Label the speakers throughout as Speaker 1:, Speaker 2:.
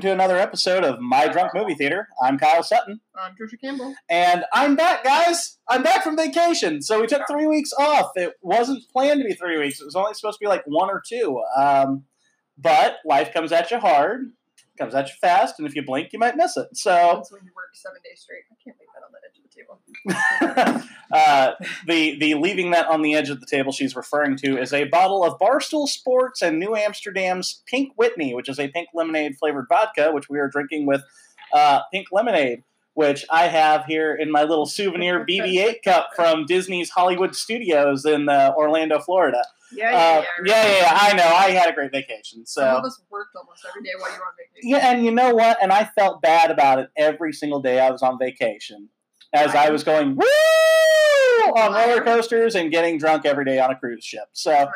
Speaker 1: welcome to another episode of My Drunk Movie Theater. I'm Kyle Sutton,
Speaker 2: I'm Trisha Campbell.
Speaker 1: and I'm back, guys. I'm back from vacation. So we took three weeks off. It wasn't planned to be three weeks. It was only supposed to be like one or two. Um, but life comes at you hard, comes at you fast, and if you blink, you might miss it. So
Speaker 2: That's when you work seven days straight. I can't that table.
Speaker 1: uh, the the leaving that on the edge of the table she's referring to is a bottle of Barstool Sports and New Amsterdam's Pink Whitney, which is a pink lemonade flavored vodka, which we are drinking with uh, pink lemonade, which I have here in my little souvenir BB-8 cup from Disney's Hollywood Studios in uh, Orlando, Florida.
Speaker 2: Yeah,
Speaker 1: Uh,
Speaker 2: yeah,
Speaker 1: yeah,
Speaker 2: yeah.
Speaker 1: yeah, yeah, I know. I had a great vacation. So
Speaker 2: Some of us worked almost every day while you were on vacation.
Speaker 1: yeah, and you know what? And I felt bad about it every single day I was on vacation, as I was going woo on roller coasters and getting drunk every day on a cruise ship. So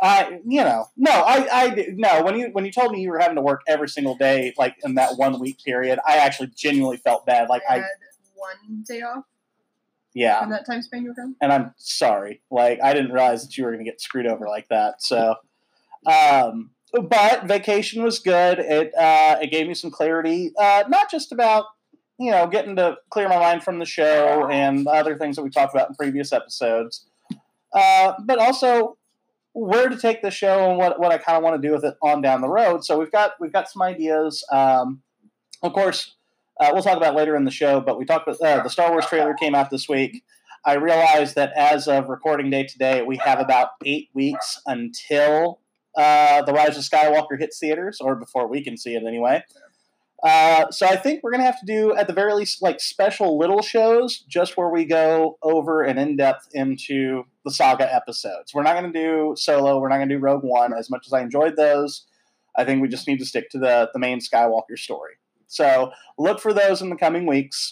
Speaker 1: I, you know, no, I, I, no. When you when you told me you were having to work every single day, like in that one week period, I actually genuinely felt bad. Like
Speaker 2: I
Speaker 1: I,
Speaker 2: had one day off
Speaker 1: yeah,
Speaker 2: in that time span you were gone.
Speaker 1: and I'm sorry. Like I didn't realize that you were going to get screwed over like that. So, um, but vacation was good. It uh, it gave me some clarity, uh, not just about you know getting to clear my mind from the show and other things that we talked about in previous episodes, uh, but also where to take the show and what, what I kind of want to do with it on down the road. So we've got we've got some ideas. Um, of course, uh, we'll talk about later in the show. But we talked about uh, the Star Wars trailer came out this week. I realized that as of recording day today, we have about eight weeks until uh, the Rise of Skywalker hits theaters, or before we can see it anyway. Uh, so I think we're gonna have to do, at the very least, like special little shows, just where we go over and in depth into the saga episodes. We're not gonna do Solo. We're not gonna do Rogue One. As much as I enjoyed those, I think we just need to stick to the the main Skywalker story. So look for those in the coming weeks.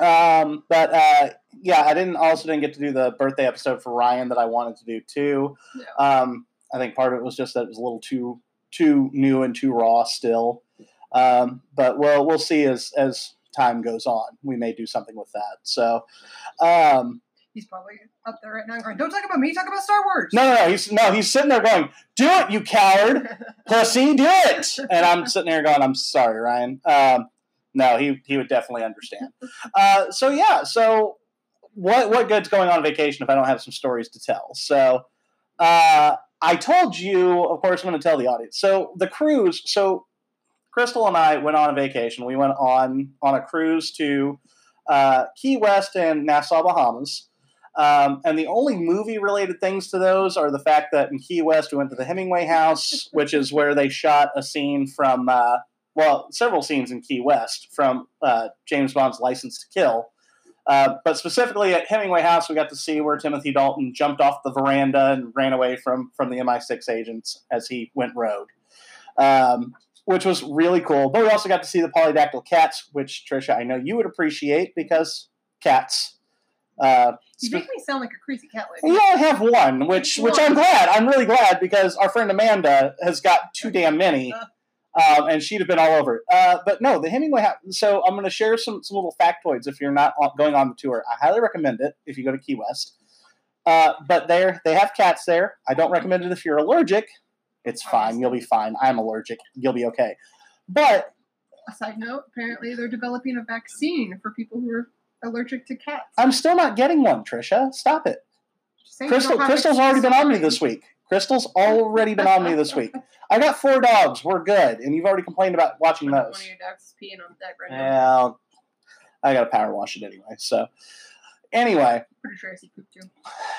Speaker 1: Um, but uh, yeah, I didn't also didn't get to do the birthday episode for Ryan that I wanted to do too.
Speaker 2: Yeah.
Speaker 1: Um, I think part of it was just that it was a little too too new and too raw still. Um, but we'll we'll see as as time goes on. We may do something with that. So um,
Speaker 2: He's probably up there right now going, Don't talk about me, talk about Star Wars.
Speaker 1: no, no, no. He's no, he's sitting there going, "Do it, you coward, pussy, do it!" And I'm sitting there going, "I'm sorry, Ryan." Um, no, he he would definitely understand. Uh, so yeah, so what what good's going on vacation if I don't have some stories to tell? So uh, I told you, of course, I'm going to tell the audience. So the cruise. So Crystal and I went on a vacation. We went on on a cruise to uh, Key West and Nassau, Bahamas. Um, and the only movie related things to those are the fact that in Key West we went to the Hemingway House, which is where they shot a scene from, uh, well, several scenes in Key West from uh, James Bond's License to Kill. Uh, but specifically at Hemingway House, we got to see where Timothy Dalton jumped off the veranda and ran away from from the MI6 agents as he went rogue, um, which was really cool. But we also got to see the polydactyl cats, which Trisha, I know you would appreciate because cats. Uh,
Speaker 2: You make me sound like a crazy cat lady.
Speaker 1: We I have one, which which I'm glad. I'm really glad because our friend Amanda has got too damn many, um, and she'd have been all over it. Uh, but no, the Hemingway House. So I'm going to share some some little factoids if you're not going on the tour. I highly recommend it if you go to Key West. Uh, but there, they have cats there. I don't recommend it if you're allergic. It's fine. You'll be fine. I'm allergic. You'll be okay. But
Speaker 2: A side note, apparently they're developing a vaccine for people who are allergic to cats.
Speaker 1: I'm still not getting one, Trisha. Stop it.
Speaker 2: Just saying you
Speaker 1: Crystal, Crystal's already been on me this week. Crystal's already been on me this week. I got four dogs. We're good, and you've already complained about watching
Speaker 2: One
Speaker 1: those.
Speaker 2: of your dogs is peeing on the deck right now.
Speaker 1: Well, I got to power wash it anyway. So, anyway,
Speaker 2: Pretty sure I see poop too.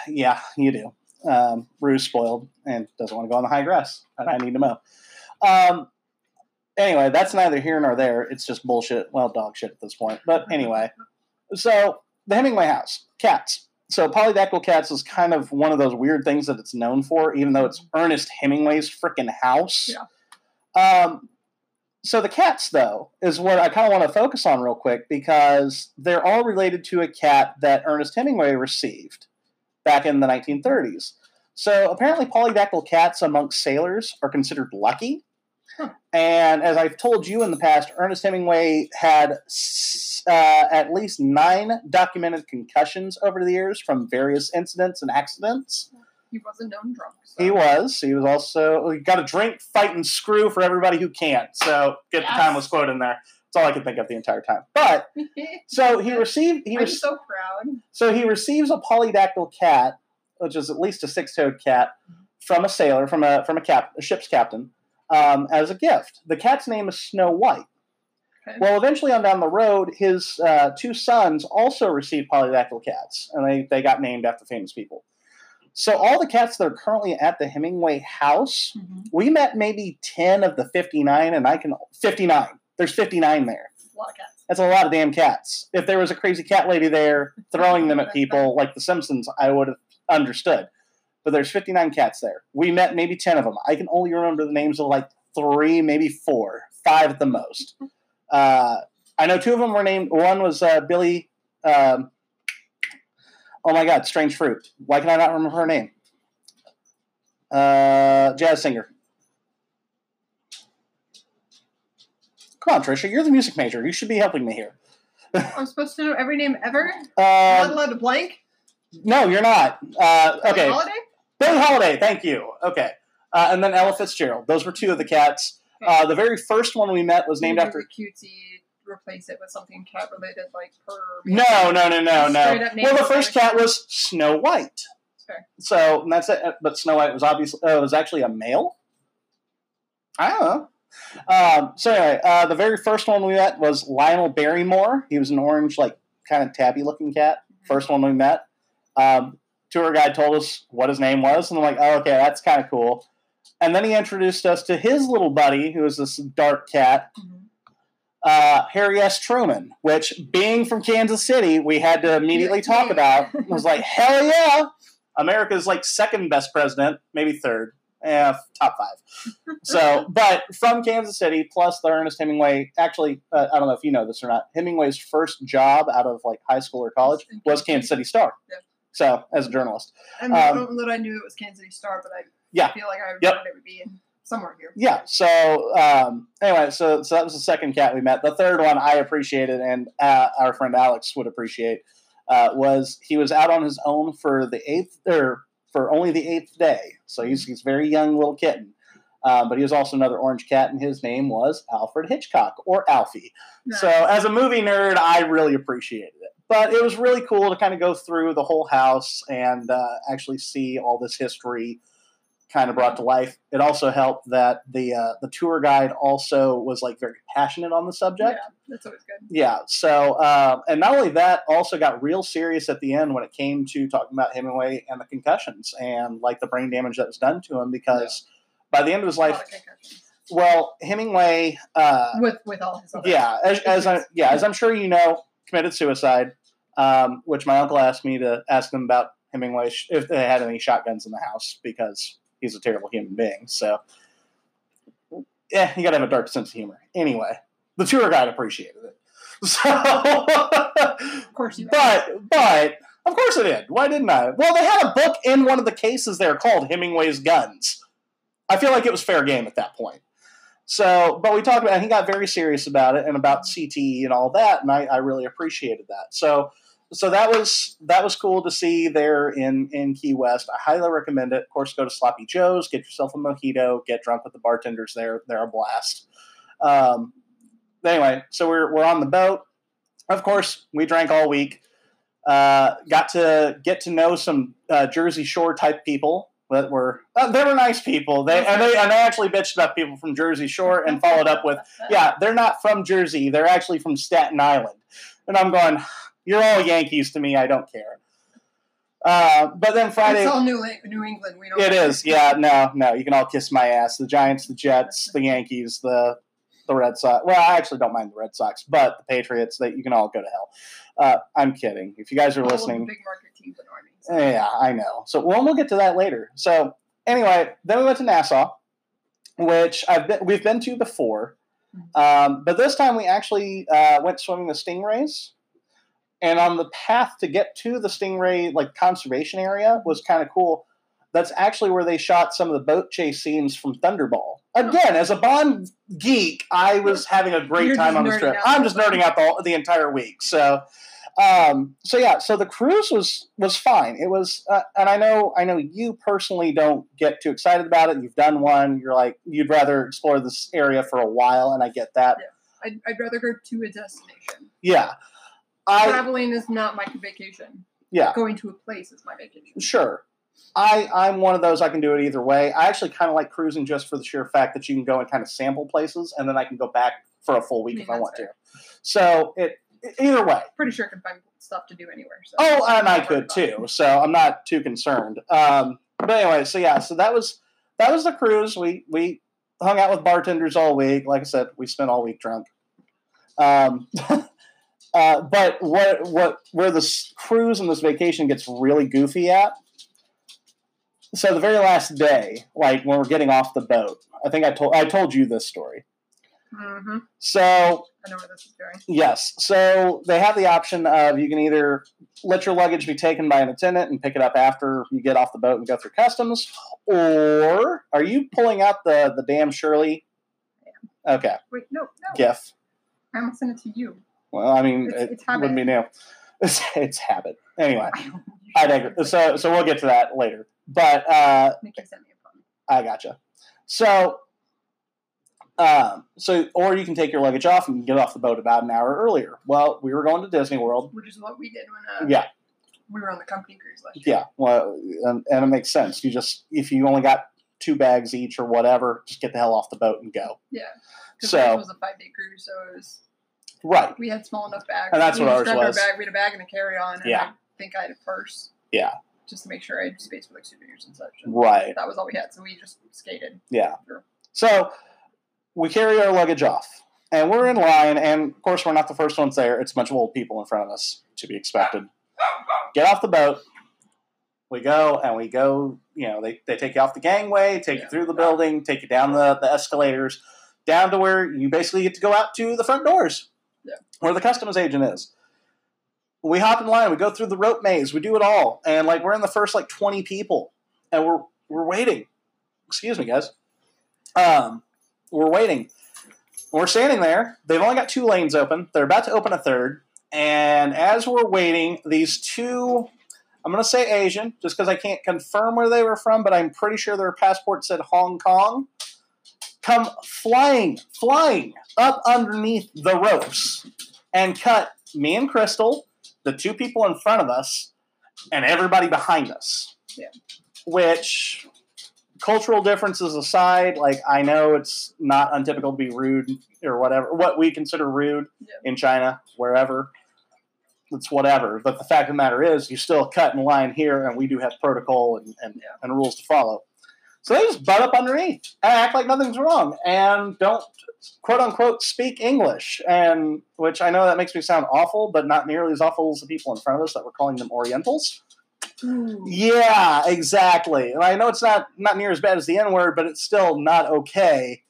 Speaker 1: yeah, you do. Um, Rue's spoiled and doesn't want to go on the high grass, and I need to mow. Um, anyway, that's neither here nor there. It's just bullshit. Well, dog shit at this point. But anyway, so the Hemingway house, cats. So polydactyl cats is kind of one of those weird things that it's known for, even though it's Ernest Hemingway's freaking house.
Speaker 2: Yeah.
Speaker 1: Um, so the cats, though, is what I kind of want to focus on real quick because they're all related to a cat that Ernest Hemingway received back in the 1930s. So apparently, polydactyl cats amongst sailors are considered lucky.
Speaker 2: Huh.
Speaker 1: And as I've told you in the past, Ernest Hemingway had s- uh, at least nine documented concussions over the years from various incidents and accidents.
Speaker 2: he was a known drunk. So.
Speaker 1: He was. He was also. He got a drink, fight, and screw for everybody who can't. So get the
Speaker 2: Yes.
Speaker 1: timeless quote in there. That's all I could think of the entire time. But so he received. He
Speaker 2: I'm
Speaker 1: was
Speaker 2: so proud.
Speaker 1: so he receives a polydactyl cat, which is at least a six-toed cat, from a sailor, from a from a cap, a ship's captain, um, as a gift. The cat's name is Snow White.
Speaker 2: Okay.
Speaker 1: Well, eventually on down the road, his uh, two sons also received polydactyl cats, and they, they got named after famous people. So all the cats that are currently at the Hemingway house,
Speaker 2: Mhm.
Speaker 1: we met maybe 10 of the 59, and I can 59. There's 59 there.
Speaker 2: A lot of cats.
Speaker 1: That's a lot of damn cats. If there was a crazy cat lady there throwing them at people like The Simpsons, I would have understood. But there's 59 cats there. We met maybe 10 of them. I can only remember the names of like three, maybe four, five at the most. Uh, I know two of them were named. One was uh, Billy. Um, oh my God, Strange Fruit. Why can I not remember her name? Uh, jazz singer. Come on, Trisha. You're the music major. You should be helping me here.
Speaker 2: I'm supposed to know every name ever. I'm not
Speaker 1: Uh,
Speaker 2: allowed to blank.
Speaker 1: no, you're not. Uh, okay.
Speaker 2: Holiday.
Speaker 1: Billie Holiday. Thank you. Okay. Uh, and then Ella Fitzgerald. Those were two of the cats. Uh, the very first one we met was named
Speaker 2: Really
Speaker 1: after.
Speaker 2: cutesy. Replace it with something cat related, like per.
Speaker 1: No, no, no, no, no. Well, the first cat was Snow White.
Speaker 2: Fair.
Speaker 1: So and that's it. But Snow White was obviously uh, was actually a male. I don't know. Um, so anyway, uh, the very first one we met was Lionel Barrymore. He was an orange, like kind of tabby looking cat. First one we met. Um, tour guide told us what his name was, and I'm like, oh, okay, that's kind of cool. And then he introduced us to his little buddy, who was this dark cat,
Speaker 2: Mhm.
Speaker 1: uh, Harry S. Truman, which, being from Kansas City, we had to immediately talk about. It was like, hell yeah! America's like second best president, maybe third. Yeah, top five. So, but from Kansas City, plus the Ernest Hemingway. Actually, uh, I don't know if you know this or not. Hemingway's first job out of like high school or college was
Speaker 2: Kansas
Speaker 1: City Star.
Speaker 2: Yeah.
Speaker 1: So, as a journalist,
Speaker 2: I mean, I
Speaker 1: Um,
Speaker 2: don't know that I knew it was Kansas City Star, but I
Speaker 1: Yeah.
Speaker 2: feel like I
Speaker 1: Yep.
Speaker 2: thought it would be in somewhere here.
Speaker 1: yeah. So, um, anyway, so so that was the second cat we met. The third one I appreciated, and uh, our friend Alex would appreciate, uh, was he was out on his own for the eighth or for only the eighth day. So he's he's a very young little kitten. Um, but he was also another orange cat, and his name was Alfred Hitchcock or Alfie. So, as a movie nerd, I really appreciated it. But it was really cool to kind of go through the whole house and uh, actually see all this history kind of brought to life. It also helped that the uh, the tour guide also was like very passionate on the subject.
Speaker 2: yeah, that's always good.
Speaker 1: Yeah. So, um, and not only that, also got real serious at the end when it came to talking about Hemingway and the concussions and like the brain damage that was done to him because by the end of his life, well, Hemingway. Uh,
Speaker 2: with with all his other
Speaker 1: yeah, as, as I yeah, as I'm sure you know, committed suicide. Um, which my uncle asked me to ask him about Hemingway if they had any shotguns in the house because he's a terrible human being. So, yeah, you gotta have a dark sense of humor. Anyway, the tour guide appreciated it. So,
Speaker 2: Of course you
Speaker 1: but but of course I did. Why didn't I? Well, they had a book in one of the cases there called Hemingway's Guns. I feel like it was fair game at that point. So, but we talked about, and he got very serious about it and about CTE and all that, and I, I really appreciated that. So, so that was that was cool to see there in in Key West. I highly recommend it. Of course, go to Sloppy Joe's, get yourself a mojito, get drunk with the bartenders there. They're a blast. Um, anyway, so we're we're on the boat. Of course, we drank all week. Uh, got to get to know some uh, Jersey Shore type people that were uh, they were nice people. They and they and they actually bitched about people from Jersey Shore and followed up with, "Yeah, they're not from Jersey. They're actually from Staten Island." And I'm going, "You're all Yankees to me. I don't care." Uh, but then Friday,
Speaker 2: It's all New, New England. We don't.
Speaker 1: it is. Yeah, no, no. You can all kiss my ass. The Giants, the Jets, the Yankees, the the Red Sox. Well, I actually don't mind the Red Sox, but the Patriots. That you can all go to hell. Uh, I'm kidding. If you guys are
Speaker 2: All
Speaker 1: listening,
Speaker 2: big market teams me. so.
Speaker 1: yeah, I know. So well, we'll get to that later. So anyway, then we went to Nassau, which I've been, we've been to before, um, but this time we actually uh, went swimming the stingrays. And on the path to get to the stingray like conservation area was kind of cool. That's actually where they shot some of the boat chase scenes from Thunderball. Again, as a Bond geek, I was having a great
Speaker 2: You're
Speaker 1: time on this trip. I'm just nerding out the, the entire week. So, Um, so yeah, so the cruise was was fine. It was, uh, and I know I know you personally don't get too excited about it. You've done one. You're like you'd rather explore this area for a while, and I get that.
Speaker 2: I'd, I'd rather go to a destination.
Speaker 1: Yeah, I
Speaker 2: Traveling is not my vacation.
Speaker 1: yeah
Speaker 2: Going to a place is my vacation.
Speaker 1: sure. I I'm one of those. I can do it either way. I actually kind of like cruising just for the sheer fact that you can go and kind of sample places, and then I can go back for a full week
Speaker 2: I mean,
Speaker 1: if I want
Speaker 2: fair.
Speaker 1: to. So it either way.
Speaker 2: Pretty sure I can find stuff to do anywhere. So
Speaker 1: Oh, and I could too. So I'm not too concerned. Um, but anyway, so yeah, so that was that was the cruise. We we hung out with bartenders all week. Like I said, we spent all week drunk. Um, uh, but what what where this cruise and this vacation gets really goofy at? So the very last day, like when we're getting off the boat, I think I told I told you this story.
Speaker 2: hmm
Speaker 1: So
Speaker 2: I know where this is going.
Speaker 1: Yes. So they have the option of you can either let your luggage be taken by an attendant and pick it up after you get off the boat and go through customs, or are you pulling out the the damn Shirley? Okay,
Speaker 2: Wait, no, no.
Speaker 1: GIF.
Speaker 2: I almost sent it to you.
Speaker 1: Well, I mean,
Speaker 2: It's-
Speaker 1: it
Speaker 2: it's
Speaker 1: wouldn't be new. It's, it's habit. Anyway,
Speaker 2: I don't. you
Speaker 1: I
Speaker 2: should
Speaker 1: digress. So so we'll get to that later. But uh,
Speaker 2: Nikki sent me a phone.
Speaker 1: I gotcha. So, um, so or you can take your luggage off and get off the boat about an hour earlier. Well, we were going to Disney World.
Speaker 2: Which is what we did when uh,
Speaker 1: Yeah.
Speaker 2: we were on the company cruise last year.
Speaker 1: Yeah, well, and, and it makes sense. You just if you only got two bags each or whatever, just get the hell off the boat and go.
Speaker 2: Yeah.
Speaker 1: So-
Speaker 2: it was a five day cruise, so it was
Speaker 1: Right.
Speaker 2: we had small enough bags.
Speaker 1: And that's
Speaker 2: we
Speaker 1: what ours was.
Speaker 2: Bag. We had a bag and a carry on. And
Speaker 1: Yeah.
Speaker 2: I think I had a purse.
Speaker 1: Yeah.
Speaker 2: Just to make sure I had space for like souvenirs and such. And
Speaker 1: Right.
Speaker 2: That was all we had, so we just skated.
Speaker 1: Yeah. So we carry our luggage off, and we're in line, and of course we're not the first ones there. It's a bunch of old people in front of us, to be expected. Get off the boat. We go and we go. You know, they, they take you off the gangway, take you through the building, take you down the, the escalators, down to where you basically get to go out to the front doors, Where the customs agent is. We hop in line. We go through the rope maze. We do it all, and like we're in the first like twenty people, and we're we're waiting. Excuse me, guys. Um, we're waiting. We're standing there. They've only got two lanes open. They're about to open a third, and as we're waiting, these two. I'm going to say Asian, just because I can't confirm where they were from, but I'm pretty sure their passport said Hong Kong. Come flying, flying up underneath the ropes and cut me and Crystal, the two people in front of us, and everybody behind us.
Speaker 2: Yeah.
Speaker 1: Which, cultural differences aside, like I know it's not untypical to be rude or whatever, what we consider rude
Speaker 2: Yeah.
Speaker 1: in China, wherever. It's whatever. But the fact of the matter is, you still cut in line here, and we do have protocol and, and,
Speaker 2: Yeah.
Speaker 1: and rules to follow. So they just butt up underneath and act like nothing's wrong and don't quote unquote speak English. And which I know that makes me sound awful, but not nearly as awful as the people in front of us that were calling them Orientals.
Speaker 2: Ooh.
Speaker 1: Yeah, exactly. And I know it's not not near as bad as the N word, but it's still not okay.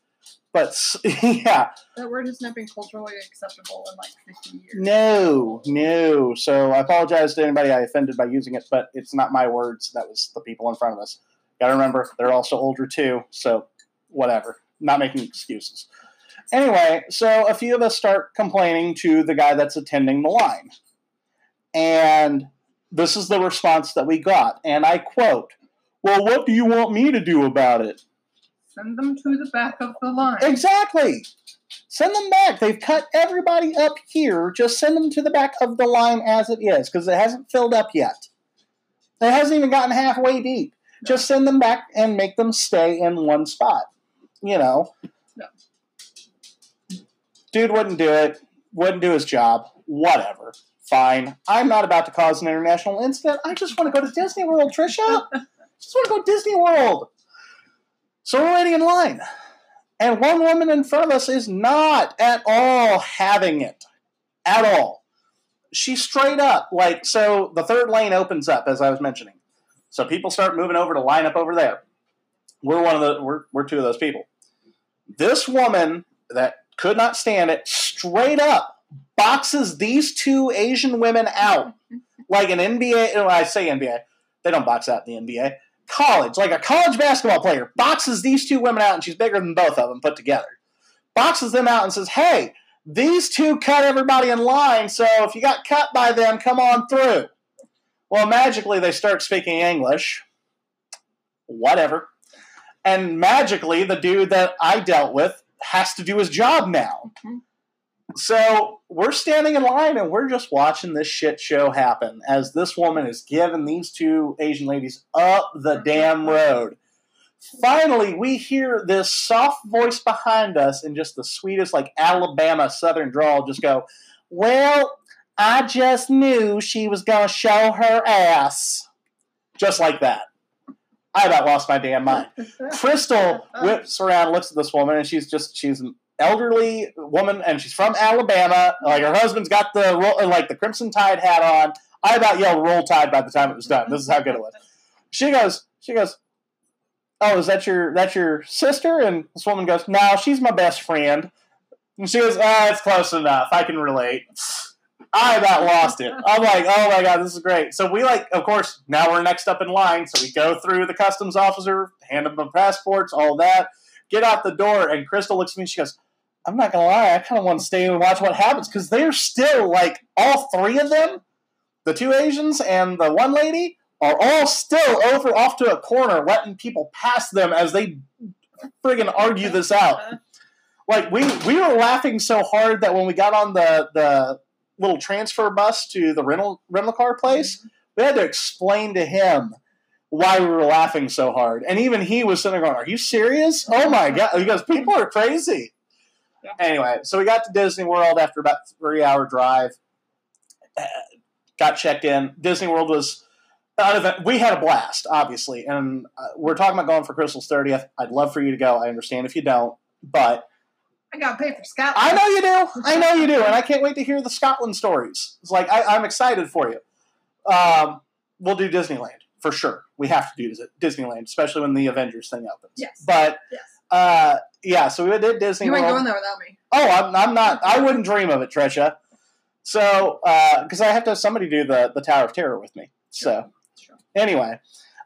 Speaker 1: But yeah,
Speaker 2: That word has not been culturally acceptable in like 50 years.
Speaker 1: no, no. So I apologize to anybody I offended by using it, but it's not my words. That was the people in front of us. Got to remember, they're also older too. So whatever. Not making excuses. Anyway, so a few of us start complaining to the guy that's attending the line. And this is the response that we got. And I quote, Well, what do you want me to do about it?
Speaker 2: Send them to the back of the line.
Speaker 1: Exactly. Send them back. They've cut everybody up here. Just send them to the back of the line as it is because it hasn't filled up yet. It hasn't even gotten halfway deep. Just send them back and make them stay in one spot. You know.
Speaker 2: No.
Speaker 1: Dude wouldn't do it. Wouldn't do his job. Whatever. Fine. I'm not about to cause an international incident. I just want to go to Disney World, Trisha. just want to go to Disney World. So we're waiting in line. And one woman in front of us is not at all having it. At all. She's straight up. Like, so the third lane opens up, as I was mentioning. So people start moving over to line up over there. We're one of the we're, we're two of those people. This woman that could not stand it straight up boxes these two Asian women out like an NBA. When I say NBA, they don't box out in the NBA college, like a college basketball player, boxes these two women out, and she's bigger than both of them put together. Boxes them out and says, "Hey, These two cut everybody in line, so if you got cut by them, come on through. Well, magically, they start speaking English. Whatever. And magically, the dude that I dealt with has to do his job now.
Speaker 2: Mhm.
Speaker 1: So we're standing in line and we're just watching this shit show happen as this woman is giving these two Asian ladies up the damn road. Finally, we hear this soft voice behind us in just the sweetest, like Alabama Southern drawl just go, Well, I just knew she was going to show her ass. Just like that. I about lost my damn mind. Crystal whips around, looks at this woman, and she's just she's an elderly woman, and she's from Alabama. Like her husband's got the like the Crimson Tide hat on. I about yelled "Roll Tide" by the time it was done. This is how good it was. She goes, she goes, "Oh, is that your that's your sister?" And this woman goes, "No, she's my best friend." And she goes, "Ah, it's close enough. I can relate." I about lost it. I'm like, oh my god, this is great. So we like, of course, now we're next up in line. So we go through the customs officer, hand them the passports, all that, get out the door, and Crystal looks at me. She goes, "I'm not gonna lie, I kind of want to stay and watch what happens because they're still like all three of them, the two Asians and the one lady, are all still over off to a corner, letting people pass them as they friggin' argue this out." like we we were laughing so hard that when we got on the the little transfer bus to the rental rental car place, we had to explain to him why we were laughing so hard, and even he was sitting there going, "Are you serious? Oh my god!" Goes, "People are crazy."
Speaker 2: Yeah.
Speaker 1: Anyway, so we got to Disney World after about three hour drive. Uh, got checked in. Disney World was. Out of it, we had a blast, obviously, and uh, we're talking about going for Crystal's thirtieth. I'd love for you to go. I understand if you don't, but
Speaker 2: I got paid for Scotland.
Speaker 1: I know you do. I know you do, and I can't wait to hear the Scotland stories. It's like I, I'm excited for you. Um, we'll do Disneyland for sure. We have to do Disneyland, especially when the Avengers thing opens.
Speaker 2: Yes.
Speaker 1: But
Speaker 2: Yes.
Speaker 1: uh, yeah, so we did Disney
Speaker 2: You ain't
Speaker 1: World.
Speaker 2: going there without me.
Speaker 1: Oh, I'm, I'm not. I wouldn't dream of it, Trisha. So, because I have to have somebody do the the Tower of Terror with me. So
Speaker 2: Sure.
Speaker 1: anyway,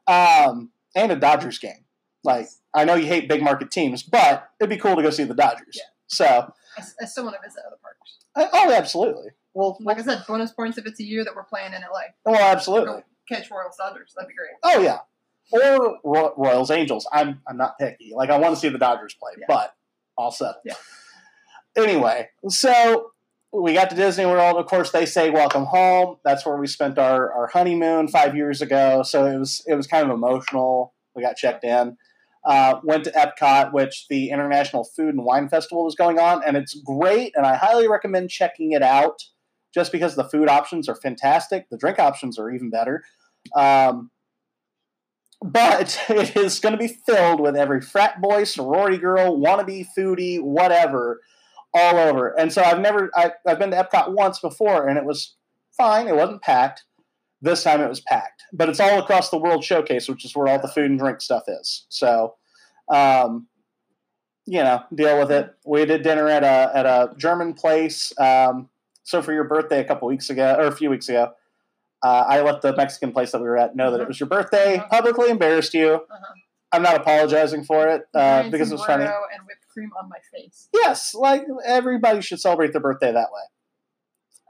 Speaker 1: um, and a Dodgers game. Like I know you hate big market teams, but it'd be cool to go see the Dodgers.
Speaker 2: Yeah.
Speaker 1: So,
Speaker 2: I, I still want to visit other parks.
Speaker 1: uh, oh, absolutely. Well,
Speaker 2: Like I said, bonus points if it's a year that we're playing in LA.
Speaker 1: well, absolutely.
Speaker 2: Catch Royals Dodgers. That'd be great.
Speaker 1: Oh yeah, or Ro- Royals Angels. I'm I'm not picky. Like I want to see the Dodgers play,
Speaker 2: Yeah.
Speaker 1: but all set.
Speaker 2: Yeah.
Speaker 1: Anyway, so we got to Disney World. Of course, they say welcome home. That's where we spent our, our honeymoon five years ago. So it was it was kind of emotional. We got checked in. Uh, went to Epcot, which the International Food and Wine Festival was going on, and it's great. And I highly recommend checking it out, just because the food options are fantastic. The drink options are even better. Um, but it is going to be filled with every frat boy, sorority girl, wannabe foodie, whatever, all over. And so I've never, I, I've been to Epcot once before, and it was fine. It wasn't packed. This time it was packed, but it's all across the World Showcase, which is where all the food and drink stuff is. So, um, you know, deal with it. We did dinner at a at a German place. Um, so for your birthday a couple weeks ago, or a few weeks ago, uh, I let the Mexican place that we were at know that it was your birthday.
Speaker 2: Uh-huh.
Speaker 1: Publicly embarrassed you.
Speaker 2: Uh-huh.
Speaker 1: I'm not apologizing for it uh, because it was funny.
Speaker 2: and whipped cream on my face.
Speaker 1: Yes, like everybody should celebrate their birthday that way.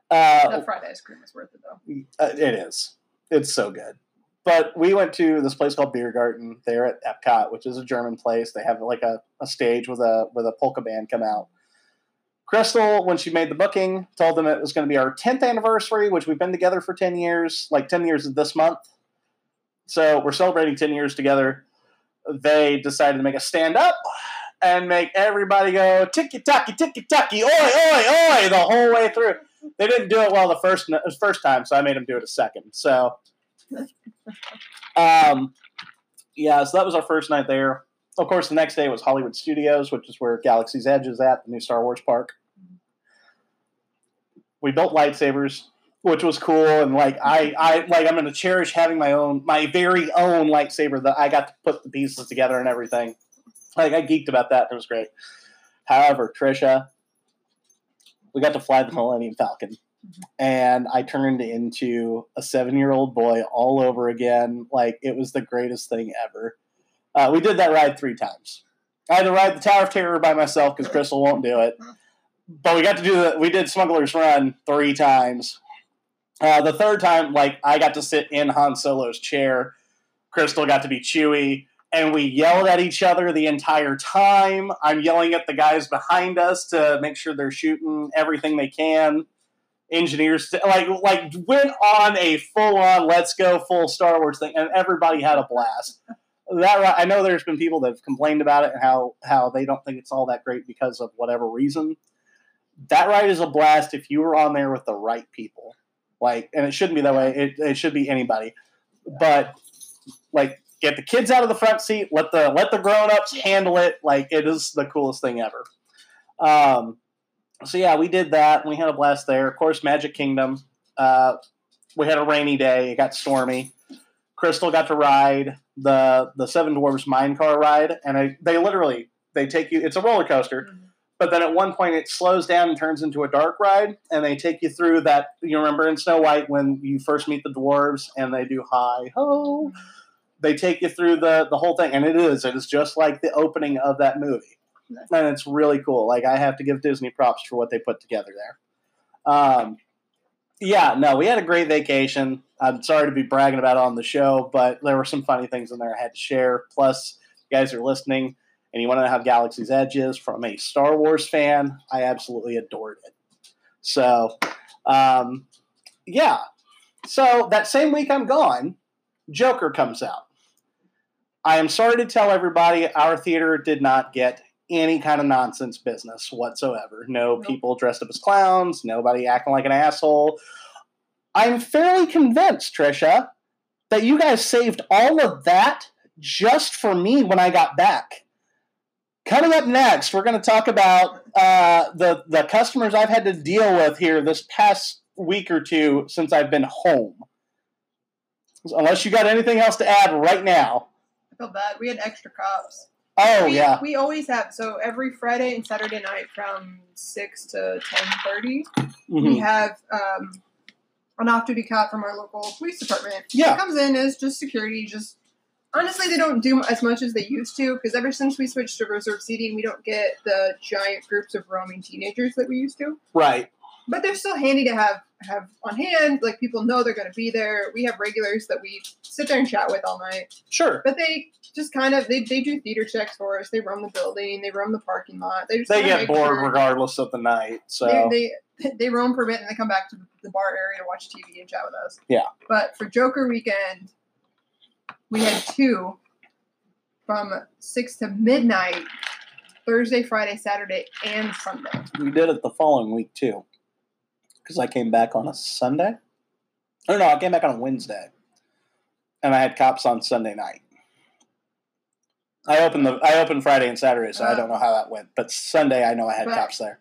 Speaker 1: Uh,
Speaker 2: That fried ice cream is worth it though.
Speaker 1: uh, it is. It's so good. But we went to this place called Beer Garden there at Epcot, which is a German place. They have like a, a stage with a with a polka band come out. Crystal, when she made the booking, told them it was going to be our 10th anniversary, which we've been together for 10 years, like 10 years this month. So we're celebrating 10 years together. They decided to make a stand up and make everybody go ticky tacky ticky tacky oi oi oi the whole way through. They didn't do it well the first first time, so I made them do it a second. So, um, yeah, so that was our first night there. Of course, the next day was Hollywood Studios, which is where Galaxy's Edge is at, the new Star Wars park. We built lightsabers, which was cool, and like I, I like I'm gonna cherish having my own, my very own lightsaber that I got to put the pieces together and everything. Like I geeked about that. It was great. However, Trisha, we got to fly the Millennium Falcon, and I turned into a seven-year-old boy all over again. Like it was the greatest thing ever. Uh, we did that ride three times. I had to ride the Tower of Terror by myself because Crystal won't do it. but we got to do the we did Smuggler's Run three times. Uh, the third time, like I got to sit in Han Solo's chair. Crystal got to be Chewie, and we yelled at each other the entire time. I'm yelling at the guys behind us to make sure they're shooting everything they can. Engineers like like went on a full on let's go full Star Wars thing, and everybody had a blast. That I know there's been people that have complained about it and how how they don't think it's all that great because of whatever reason. That ride is a blast if you were on there with the right people. Like, and it shouldn't be that way. It, it should be anybody. But like, get the kids out of the front seat. Let the let the grown ups handle it. Like, it is the coolest thing ever. Um, so yeah, we did that. We had a blast there. Of course, Magic Kingdom. Uh, we had a rainy day. It got stormy. Crystal got to ride the the Seven Dwarfs Mine Car ride, and I, they literally they take you. It's a roller coaster, but then at one point it slows down and turns into a dark ride, and they take you through that. You remember in Snow White when you first meet the dwarves and they do hi ho. They take you through the the whole thing, and it is it is just like the opening of that movie, and it's really cool. Like I have to give Disney props for what they put together there. Um, yeah, no, we had a great vacation. I'm sorry to be bragging about it on the show, but there were some funny things in there I had to share. Plus, you guys are listening and you want to know how Galaxy's Edge is from a Star Wars fan, I absolutely adored it. So, um, yeah. So that same week I'm gone, Joker comes out. I am sorry to tell everybody, our theater did not get any kind of nonsense business whatsoever. No
Speaker 2: Nope.
Speaker 1: people dressed up as clowns, nobody acting like an asshole. I'm fairly convinced, Trisha, that you guys saved all of that just for me when I got back. Coming up next, we're going to talk about uh, the the customers I've had to deal with here this past week or two since I've been home. Unless you got anything else to add right now.
Speaker 2: Feel bad. We had extra cops.
Speaker 1: Oh
Speaker 2: we,
Speaker 1: yeah,
Speaker 2: We always have. So every Friday and Saturday night from six to ten thirty, we
Speaker 1: Mhm.
Speaker 2: have um, an off-duty cop from our local police department.
Speaker 1: Yeah.
Speaker 2: He comes in as just security. Just honestly, they don't do as much as they used to because ever since we switched to reserve seating, we don't get the giant groups of roaming teenagers that we used to.
Speaker 1: right.
Speaker 2: But they're still handy to have have on hand. Like people know they're going to be there. We have regulars that we sit there and chat with all night.
Speaker 1: Sure.
Speaker 2: But they just kind of they, they do theater checks for us. They roam the building. They roam the parking lot. They just
Speaker 1: They get bored
Speaker 2: sure-
Speaker 1: regardless of the night. So
Speaker 2: they, they they roam for a bit and they come back to the bar area to watch TV and chat with us.
Speaker 1: Yeah.
Speaker 2: But for Joker weekend, we had two from six to midnight, Thursday, Friday, Saturday, and Sunday.
Speaker 1: we did it the following week too, because I came back on a Sunday. Oh no, I came back on a Wednesday, and I had cops on Sunday night. I opened the I opened Friday and Saturday, so I don't know how that went. But Sunday, I know I had cops there.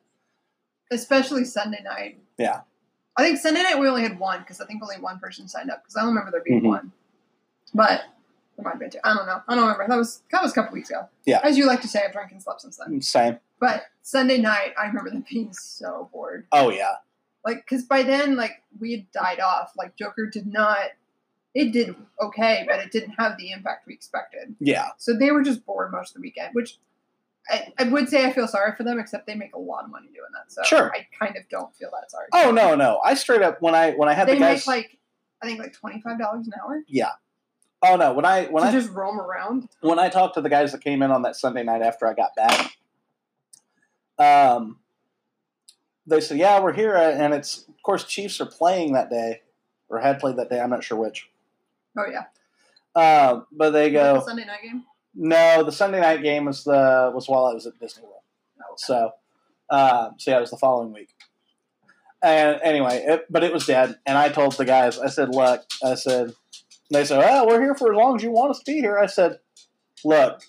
Speaker 2: Especially Sunday night.
Speaker 1: Yeah.
Speaker 2: I think Sunday night we only had one because I think only one person signed up because I don't remember there being
Speaker 1: Mhm.
Speaker 2: one. But there might have been two. I don't know. I don't remember. That was that was a couple weeks ago.
Speaker 1: Yeah.
Speaker 2: As you like to say, I've drank and slept since then.
Speaker 1: Same.
Speaker 2: But Sunday night, I remember them being so bored.
Speaker 1: Oh yeah.
Speaker 2: Like, because by then, like, we had died off. Like, Joker did not. It did okay, but it didn't have the impact we expected.
Speaker 1: Yeah.
Speaker 2: So they were just bored most of the weekend, which I, I would say I feel sorry for them, except they make a lot of money doing that. So
Speaker 1: Sure.
Speaker 2: I kind of don't feel that sorry.
Speaker 1: Oh no, no. I straight up when I when I had
Speaker 2: They
Speaker 1: the guys.
Speaker 2: make like I think like twenty five dollars an hour Yeah.
Speaker 1: oh no, when I when
Speaker 2: to
Speaker 1: I
Speaker 2: just roam around.
Speaker 1: when I talked to the guys that came in on that Sunday night after I got back, um, they said, "Yeah, we're here," and it's of course Chiefs are playing that day, or had played that day. I'm not sure which.
Speaker 2: Oh yeah,
Speaker 1: Uh, but they
Speaker 2: that the
Speaker 1: go,
Speaker 2: Sunday night game.
Speaker 1: "No, the Sunday night game was the was while I was at Disney World."
Speaker 2: Oh, okay.
Speaker 1: So, um, so yeah, it was the following week. And anyway, it, but it was dead. And I told the guys, I said, "Look," I said, they said, "Well, we're here for as long as you want us to be here." I said, "Look,"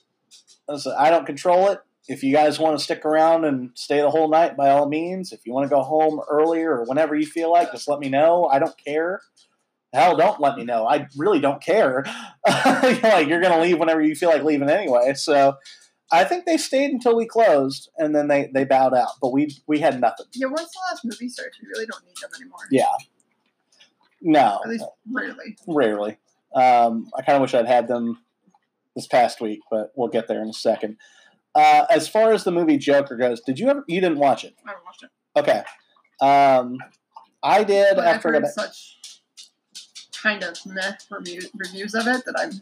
Speaker 1: I said, "I don't control it. If you guys want to stick around and stay the whole night, by all means. If you want to go home earlier or whenever you feel like, just let me know. I don't care." Hell, don't let me know. I really don't care. like you're gonna leave whenever you feel like leaving anyway. So I think they stayed until we closed, and then they, they bowed out. But we we had nothing.
Speaker 2: Yeah, once the last movie starts, we really don't need them anymore.
Speaker 1: Yeah. No,
Speaker 2: At least rarely.
Speaker 1: rarely. Um, I kind of wish I'd had them this past week, but we'll get there in a second. Uh, as far as the movie Joker goes, did you ever? You didn't watch it?
Speaker 2: I haven't watched it.
Speaker 1: Okay. Um, I did
Speaker 2: But
Speaker 1: after I got
Speaker 2: heard
Speaker 1: back.
Speaker 2: such kind of meh review, reviews of it that I'm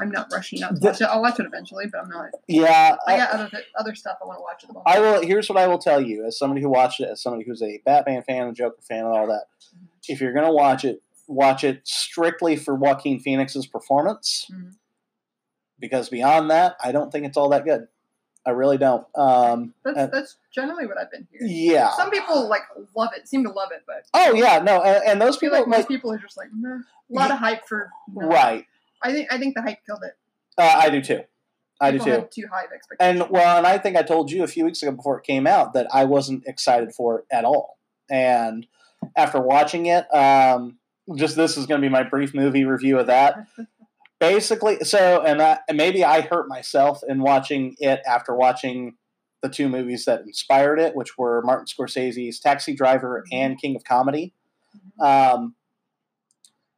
Speaker 2: I'm not rushing out to
Speaker 1: The-
Speaker 2: watch it. I'll watch it eventually, but I'm not.
Speaker 1: Yeah,
Speaker 2: I
Speaker 1: I,
Speaker 2: got other other stuff I want to watch at the moment.
Speaker 1: I will. Here's what I will tell you, as somebody who watched it, as somebody who's a Batman fan, a Joker fan, and all that. If you're gonna watch it, watch it strictly for Joaquin Phoenix's performance,
Speaker 2: Mhm.
Speaker 1: because beyond that, I don't think it's all that good. I really don't. Um,
Speaker 2: That's
Speaker 1: and-
Speaker 2: that's generally what I've been hearing.
Speaker 1: yeah.
Speaker 2: Some people like love it, seem to love it, but
Speaker 1: Oh yeah, no, and, and those people
Speaker 2: like most
Speaker 1: like
Speaker 2: people are just like meh. a lot of hype for no.
Speaker 1: right.
Speaker 2: I think I think the hype killed it.
Speaker 1: Uh, I do too. I do too.
Speaker 2: too high of expectations.
Speaker 1: And well, and I think I told you a few weeks ago before it came out that I wasn't excited for it at all. And after watching it, um, just this is going to be my brief movie review of that. Basically, so and, I, maybe I hurt myself in watching it after watching the two movies that inspired it, which were Martin Scorsese's Taxi Driver and King of Comedy. Um,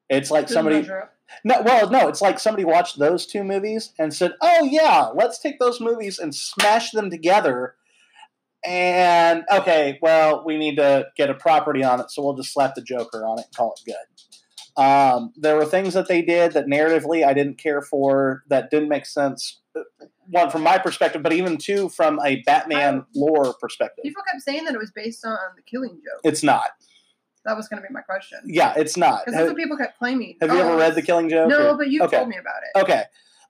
Speaker 1: it's like
Speaker 2: Didn't
Speaker 1: somebody
Speaker 2: measure
Speaker 1: no, well, no, it's like somebody watched those two movies and said, "Oh yeah, let's take those movies and smash them together." And okay, well, we need to get a property on it, so we'll just slap the Joker on it and call it good. Um, there were things that they did that narratively I didn't care for, that didn't make sense. One from my perspective, but even two from a Batman lore perspective.
Speaker 2: People kept saying that it was based on the Killing Joke.
Speaker 1: It's not.
Speaker 2: That was going to be my question.
Speaker 1: Yeah, it's not.
Speaker 2: Because that's what people kept claiming.
Speaker 1: have you
Speaker 2: Oh,
Speaker 1: ever read The Killing Joke?
Speaker 2: No,
Speaker 1: or-
Speaker 2: but you
Speaker 1: Okay.
Speaker 2: told me about it.
Speaker 1: Okay.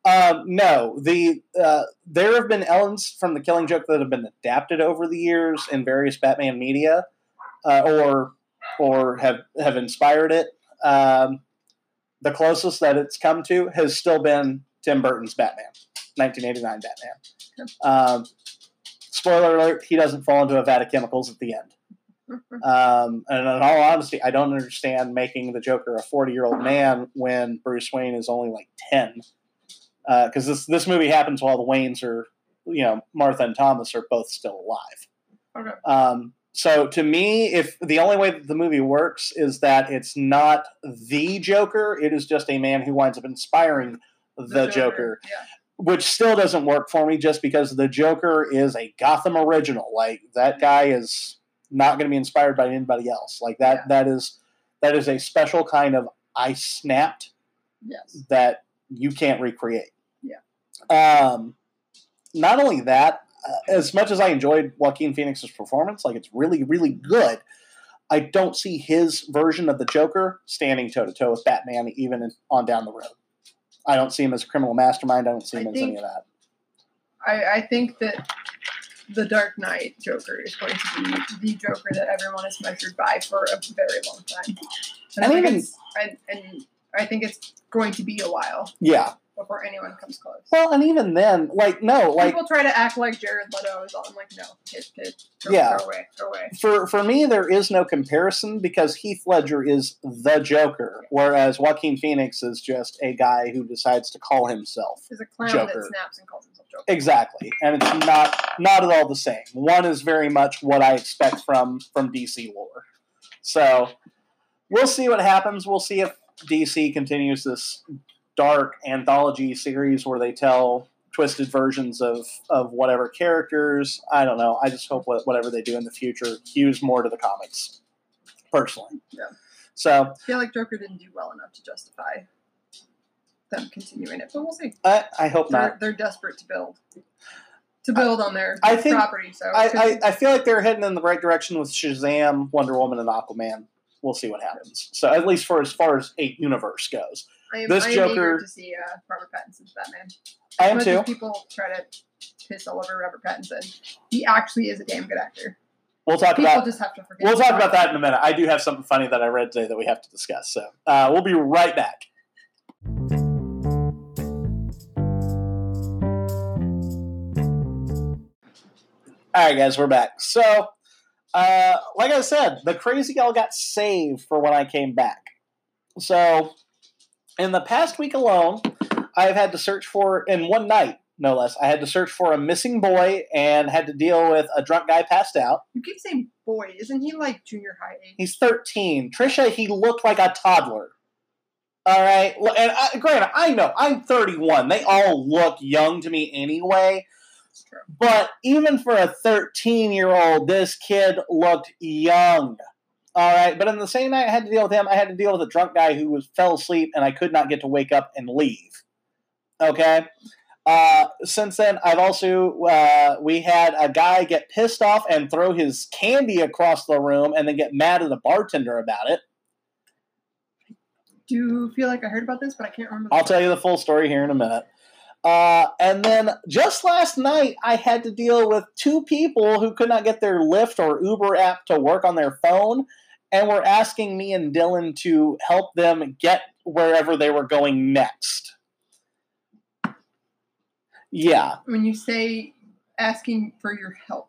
Speaker 1: Um, no, the uh, there have been elements from the Killing Joke that have been adapted over the years in various Batman media, uh, or or have have inspired it. Um, the closest that it's come to has still been Tim Burton's Batman, 1989 Batman. Um, spoiler alert: he doesn't fall into a vat of chemicals at the end. Um, and in all honesty, I don't understand making the Joker a 40 year old man when Bruce Wayne is only like 10. Because this this movie happens while the Waynes are, you know, Martha and Thomas are both still alive.
Speaker 2: Okay.
Speaker 1: Um, so to me, if the only way that the movie works is that it's not the Joker, it is just a man who winds up inspiring the, Joker
Speaker 2: Yeah.
Speaker 1: which still doesn't work for me just because the Joker is a Gotham original. Like that guy is not going to be inspired by anybody else. Like that
Speaker 2: Yeah.
Speaker 1: that is that is a special kind of I snapped
Speaker 2: Yes.
Speaker 1: that you can't recreate.
Speaker 2: Yeah.
Speaker 1: Um not only that, as much as I enjoyed Joaquin Phoenix's performance, like it's really really good. I don't see his version of the Joker standing toe to toe with Batman even in, on down the road. I don't see him as a criminal mastermind. I don't see
Speaker 2: I
Speaker 1: him as any of that.
Speaker 2: I, I think that the Dark Knight Joker is going to be the Joker that everyone is measured by for a very long time. And I think
Speaker 1: even-
Speaker 2: it's and, and I think it's going to be a while
Speaker 1: Yeah.
Speaker 2: Before anyone comes close.
Speaker 1: Well, and even then, like no, like
Speaker 2: People try to act like Jared Leto is all. I'm like, no, kid, kid, throw,
Speaker 1: Yeah.
Speaker 2: throw away, throw away.
Speaker 1: for for me, there is no comparison because Heath Ledger is the Joker, whereas Joaquin Phoenix is just a guy who decides to call himself
Speaker 2: He's a clown
Speaker 1: Joker.
Speaker 2: that snaps and calls himself Joker.
Speaker 1: exactly, and it's not not at all the same. One is very much what I expect from from DC lore. So we'll see what happens. We'll see if DC continues this dark anthology series where they tell twisted versions of of whatever characters. I don't know. I just hope whatever they do in the future hews more to the comics. Personally,
Speaker 2: Yeah.
Speaker 1: So
Speaker 2: I feel like Joker didn't do well enough to justify them continuing it, but we'll see.
Speaker 1: I, I hope
Speaker 2: They're,
Speaker 1: not.
Speaker 2: they're desperate to build to build on their
Speaker 1: I think-
Speaker 2: property. So
Speaker 1: I, I, I feel like they're heading in the right direction with Shazam, Wonder Woman, and Aquaman. We'll see what happens. So at least for as far as a universe goes,
Speaker 2: I am,
Speaker 1: This
Speaker 2: I am
Speaker 1: Joker-
Speaker 2: eager to see uh, Robert Pattinson's Batman.
Speaker 1: I am too.
Speaker 2: people try to piss all over Robert Pattinson, he actually is a damn good actor.
Speaker 1: We'll talk
Speaker 2: People
Speaker 1: about
Speaker 2: just have to forget.
Speaker 1: we'll talk about that in a minute. I do have something funny that I read today that we have to discuss. So uh, we'll be right back. All right, guys, we're back. So, uh, like I said, the crazy gal got saved for when I came back. So, in the past week alone, I've had to search for, in one night, no less, I had to search for a missing boy and had to deal with a drunk guy passed out.
Speaker 2: You keep saying boy, isn't he like junior high age?
Speaker 1: He's 13. Trisha, he looked like a toddler. All right. And I, granted, I know I'm 31. They all look young to me anyway. But even for a 13 year old, this kid looked young. All right. But in the same night I had to deal with him, I had to deal with a drunk guy who was fell asleep and I could not get to wake up and leave. Okay. Uh, since then, I've also uh, we had a guy get pissed off and throw his candy across the room, and then get mad at the bartender about it.
Speaker 2: Do you feel like I heard about this, but I can't remember.
Speaker 1: I'll tell you the full story here in a minute. Uh, and then just last night, I had to deal with two people who could not get their Lyft or Uber app to work on their phone, and were asking me and Dylan to help them get wherever they were going next. Yeah.
Speaker 2: When you say asking for your help,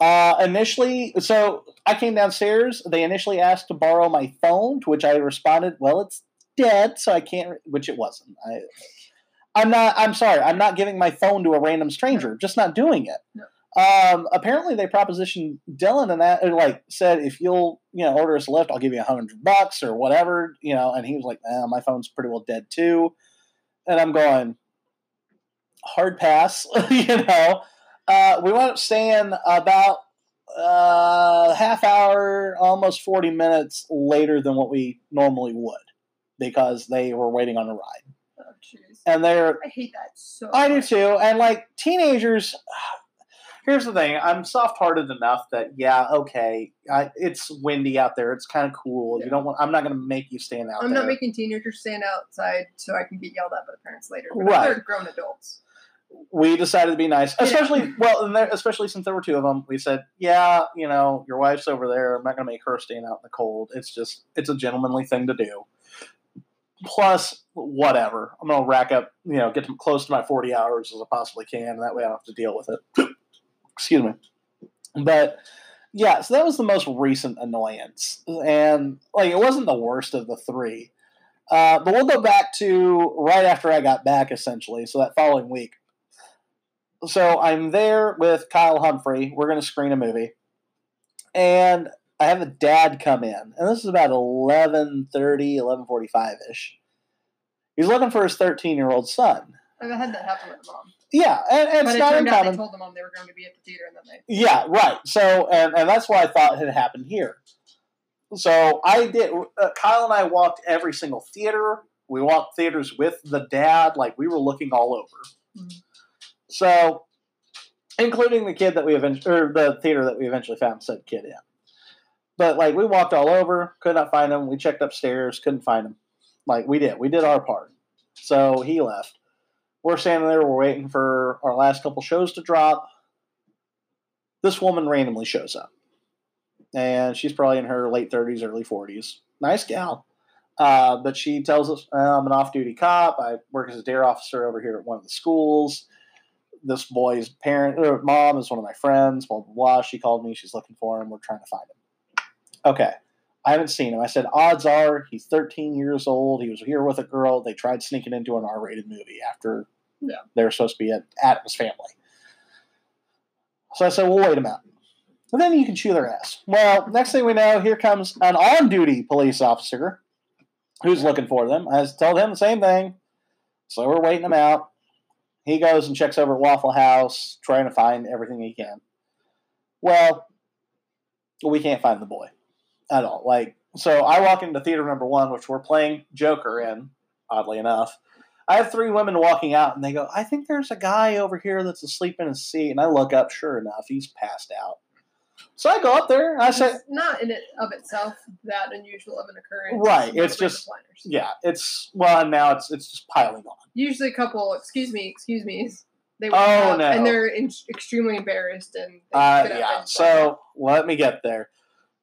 Speaker 1: Uh, initially, so I came downstairs. They initially asked to borrow my phone, to which I responded, "Well, it's dead, so I can't." Which it wasn't. I, I'm not. I'm sorry. I'm not giving my phone to a random stranger. Just not doing it.
Speaker 2: No.
Speaker 1: Um, apparently, they propositioned Dylan and that, or like said, if you'll, you know, order us a lift, I'll give you a hundred bucks or whatever, you know. And he was like, eh, "My phone's pretty well dead too," and I'm going, hard pass, you know. Uh, we wound up staying about uh, half hour, almost 40 minutes later than what we normally would because they were waiting on a ride.
Speaker 2: oh
Speaker 1: And they're,
Speaker 2: I hate that so.
Speaker 1: I do too. And like teenagers, here's the thing I'm soft hearted enough that, yeah, okay, I, it's windy out there. It's kind of cool. You don't want, I'm not going to make you stand out
Speaker 2: I'm
Speaker 1: there.
Speaker 2: not making teenagers stand outside so I can get yelled at by the parents later. But
Speaker 1: Right.
Speaker 2: They're grown adults.
Speaker 1: we decided to be nice,
Speaker 2: Yeah.
Speaker 1: especially well, and there, especially since there were two of them. We said, "Yeah, you know, your wife's over there. I'm not going to make her stand out in the cold. It's just, it's a gentlemanly thing to do. Plus, whatever. I'm going to rack up, you know, get to close to my 40 hours as I possibly can, and that way I don't have to deal with it. Excuse me. But yeah, so that was the most recent annoyance, and like it wasn't the worst of the three. Uh, but we'll go back to right after I got back, essentially. So that following week. So I'm there with Kyle Humphrey. We're going to screen a movie, and I have a dad come in, and this is about 11:30, 11:45 ish. He's looking for his 13 year old son.
Speaker 2: I've had that happen with mom.
Speaker 1: Yeah, and, and
Speaker 2: But
Speaker 1: it's
Speaker 2: it
Speaker 1: not
Speaker 2: out they told the mom they were going to be at the theater and then they.
Speaker 1: Yeah, right. So, and, and that's what I thought had happened here. So I did. Uh, Kyle and I walked every single theater. We walked theaters with the dad. Like we were looking all over.
Speaker 2: Mhm.
Speaker 1: So, including the kid that we eventually, or the theater that we eventually found said kid in. But like we walked all over, could not find him. We checked upstairs, couldn't find him. Like we did, we did our part. So he left. We're standing there, we're waiting for our last couple shows to drop. This woman randomly shows up. And she's probably in her late 30s, early 40s. Nice gal. Uh, but she tells us, "Uh, I'm an off duty cop. I work as a dare officer over here at one of the schools. This boy's parent or mom is one of my friends, blah, blah, blah. She called me. She's looking for him. We're trying to find him. Okay. I haven't seen him. I said, odds are he's 13 years old. He was here with a girl. They tried sneaking into an R rated movie after
Speaker 2: Yeah.
Speaker 1: they were supposed to be at Addams Family. So I said, well, wait a minute. And then you can chew their ass. Well, next thing we know, here comes an on duty police officer who's looking for them. I told him the same thing. So we're waiting him out. He goes and checks over at Waffle House, trying to find everything he can. Well, we can't find the boy at all. Like, so I walk into theater number one, which we're playing Joker in, oddly enough. I have three women walking out, and they go, I think there's a guy over here that's asleep in his seat. And I look up, sure enough, he's passed out. So I go up there, and I say,
Speaker 2: not in it of itself that unusual of an occurrence.
Speaker 1: Right, it's just- yeah, it's, well, now it's it's just piling on.
Speaker 2: Usually, a couple, excuse me, excuse me, they
Speaker 1: Oh,
Speaker 2: up
Speaker 1: no.
Speaker 2: and they're in- extremely embarrassed and
Speaker 1: Uh, yeah.
Speaker 2: and-
Speaker 1: So let me get there.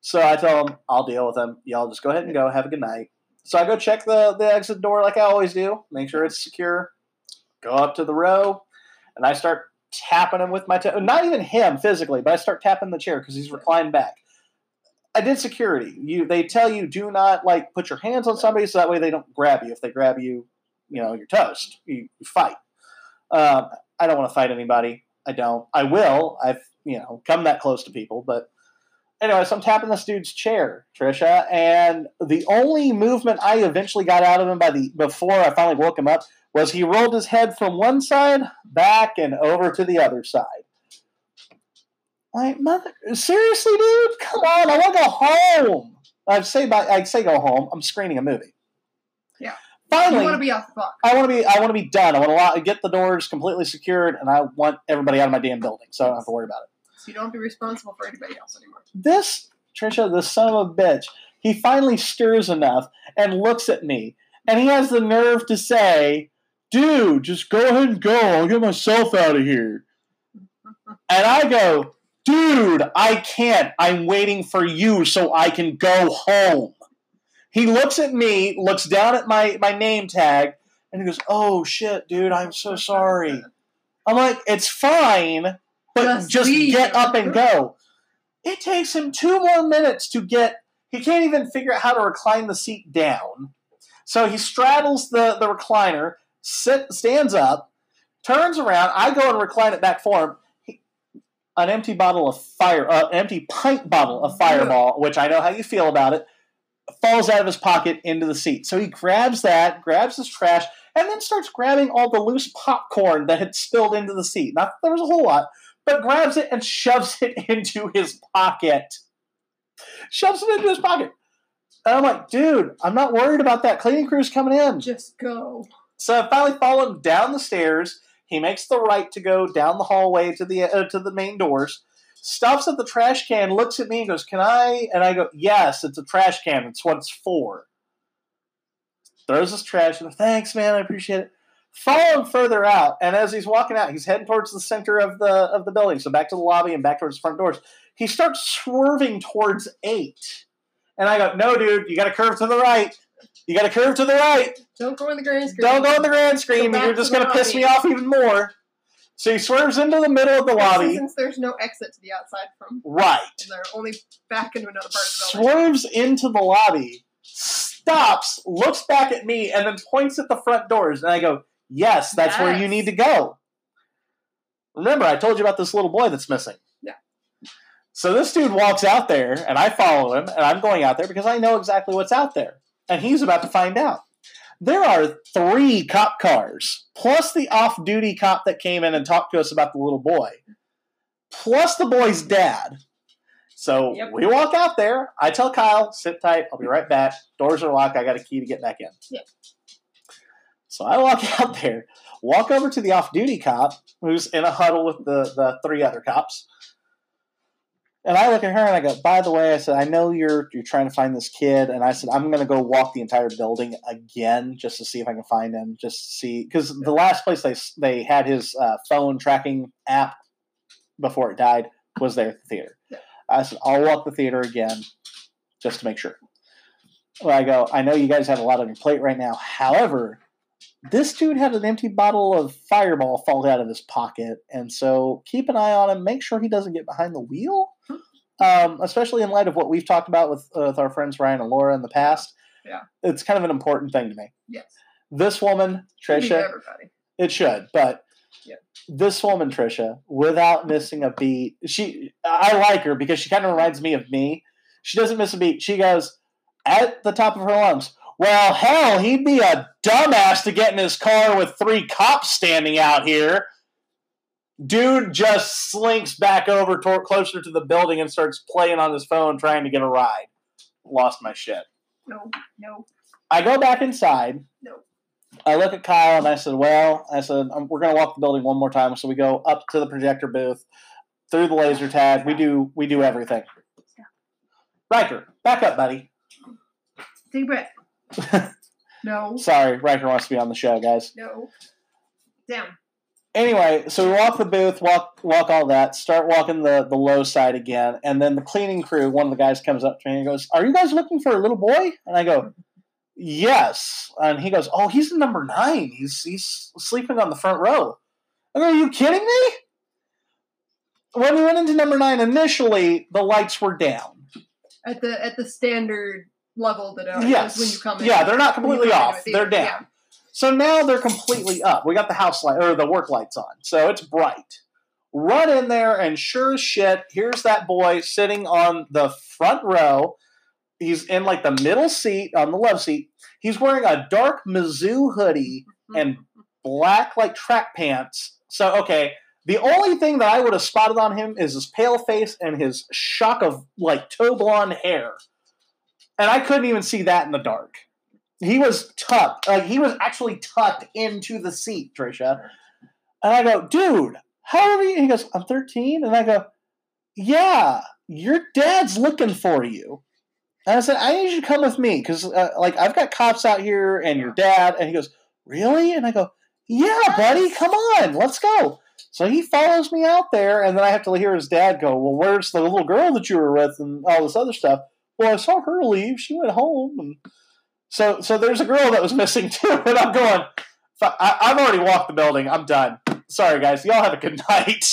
Speaker 1: So I tell them I'll deal with them. Y'all just go ahead and go. Have a good night. So I go check the the exit door like I always do. Make sure it's secure. Go up to the row, and I start tapping him with my toe. Not even him physically, but I start tapping the chair because he's reclined back. I did security. You they tell you do not like put your hands on somebody so that way they don't grab you. If they grab you, you know you're toast. You, you fight. Um, I don't want to fight anybody. I don't. I will. I've you know come that close to people, but anyway, so I'm tapping this dude's chair, Trisha, and the only movement I eventually got out of him by the before I finally woke him up was he rolled his head from one side back and over to the other side. Like, mother, seriously, dude? Come on, I want to go home. I'd say by I'd say go home. I'm screening a movie.
Speaker 2: Yeah.
Speaker 1: Finally,
Speaker 2: want to be off the clock.
Speaker 1: I want to be I want to be done. I want to allow, get the doors completely secured, and I want everybody out of my damn building, so I don't have to worry about it.
Speaker 2: So you don't have to be responsible for anybody else anymore.
Speaker 1: This Trisha, the son of a bitch, he finally stirs enough and looks at me, and he has the nerve to say, "Dude, just go ahead and go. I'll get myself out of here." And I go, "Dude, I can't. I'm waiting for you so I can go home." He looks at me, looks down at my my name tag, and he goes, "Oh shit, dude, I'm so sorry." I'm like, "It's fine, but
Speaker 2: Just
Speaker 1: just,
Speaker 2: leave.
Speaker 1: get up and go." It takes him two more minutes to get. He can't even figure out how to recline the seat down. So he straddles the, the recliner, sit, stands up, turns around. I go and recline it back for him. He, an empty bottle of fire, uh, an empty pint bottle of Fireball, which I know how you feel about it, falls out of his pocket into the seat. So he grabs that, grabs his trash, and then starts grabbing all the loose popcorn that had spilled into the seat. Not that there was a whole lot, but grabs it and shoves it into his pocket. Shoves it into his pocket. And I'm like, dude, I'm not worried about that. Cleaning crew's coming in.
Speaker 2: Just go.
Speaker 1: So I finally follow him down the stairs. He makes the right to go down the hallway to the uh, to the main doors. Stops at the trash can, looks at me, and goes, "Can I?" And I go, "Yes, it's a trash can. It's what it's for." Throws his trash. And thanks, man. I appreciate it. Follow him further out, and as he's walking out, he's heading towards the center of the of the building. So back to the lobby and back towards the front doors. He starts swerving towards eight, and I go, "No, dude, you got to curve to the right. You got to curve to the right."
Speaker 2: Don't go in the grand screen.
Speaker 1: Don't go in the grand screen. You're just going to piss me off even more. So he swerves into the middle of the lobby.
Speaker 2: Since there's no exit to the outside from,
Speaker 1: Right.
Speaker 2: they're only back into another part of the building.
Speaker 1: Swerves into the lobby, stops, looks back at me, and then points at the front doors. And I go, Yes, that's where you need to go. Remember, I told you about this little boy that's missing.
Speaker 2: Yeah.
Speaker 1: So this dude walks out there, and I follow him, and I'm going out there because I know exactly what's out there. And he's about to find out. There are three cop cars, plus the off duty cop that came in and talked to us about the little boy, plus the boy's dad. So
Speaker 2: Yep.
Speaker 1: we walk out there. I tell Kyle, sit tight, I'll be right back. Doors are locked, I got a key to get back in.
Speaker 2: Yep.
Speaker 1: So I walk out there, walk over to the off duty cop who's in a huddle with the, the three other cops. And I look at her and I go, by the way, I said, I know you're you're trying to find this kid, and I said, I'm gonna go walk the entire building again just to see if I can find him, just to see because the last place they they had his uh, phone tracking app before it died was there at the theater. I said, I'll walk the theater again just to make sure. Well, I go, I know you guys have a lot on your plate right now. However, this dude had an empty bottle of fireball fall out of his pocket, and so keep an eye on him. Make sure he doesn't get behind the wheel, um, especially in light of what we've talked about with, uh, with our friends Ryan and Laura in the past.
Speaker 2: Yeah.
Speaker 1: it's kind of an important thing to me.
Speaker 2: Yes.
Speaker 1: This woman, Trisha,
Speaker 2: everybody.
Speaker 1: it should, but
Speaker 2: Yeah.
Speaker 1: this woman, Trisha, without missing a beat, she I like her because she kind of reminds me of me. She doesn't miss a beat. She goes at the top of her lungs. Well, hell, he'd be a dumbass to get in his car with three cops standing out here. Dude just slinks back over toward closer to the building and starts playing on his phone trying to get a ride. Lost my shit.
Speaker 2: No, no,
Speaker 1: I go back inside.
Speaker 2: no.
Speaker 1: I look at Kyle and I said, "Well, I said um, we're going to walk the building one more time." So we go up to the projector booth, through the laser tag. We do we do everything. Riker, back up, buddy.
Speaker 2: Take a breath. No,
Speaker 1: Sorry, Riker wants to be on the show, guys.
Speaker 2: no. Down.
Speaker 1: Anyway, so we walk the booth, walk walk all that, start walking the the low side again, and then the cleaning crew. One of the guys comes up to me and goes, "Are you guys looking for a little boy?" And I go, "Yes." And he goes, "Oh, he's in number nine. He's he's sleeping on the front row." I go, "Are you kidding me?" When we went into number nine, initially the lights were down.
Speaker 2: At the at the standard level that uh,
Speaker 1: yes,
Speaker 2: when you come in.
Speaker 1: yeah, they're not completely off. They're down. So now they're completely up. We got the house light or the work lights on, so it's bright. Run in there, and sure as shit, here's that boy sitting on the front row. He's in like the middle seat on the love seat. He's wearing a dark Mizzou hoodie
Speaker 2: Yeah.
Speaker 1: and black like track pants. So okay, the only thing that I would have spotted on him is his pale face and his shock of like tow blonde hair, and I couldn't even see that in the dark. He was tucked, like he was actually tucked into the seat, Trisha. And I go, dude, how old are you? He goes, I'm 13. And I go, yeah, your dad's looking for you. And I said, I need you to come with me because, uh, like, I've got cops out here and your dad. And he goes, really? And I go, yeah, buddy, come on, let's go. So he follows me out there, and then I have to hear his dad go, well, where's the little girl that you were with and all this other stuff? Well, I saw her leave. She went home. And so, so there's a girl that was missing too. And I'm going, I, I've already walked the building. I'm done. Sorry, guys. Y'all have a good night.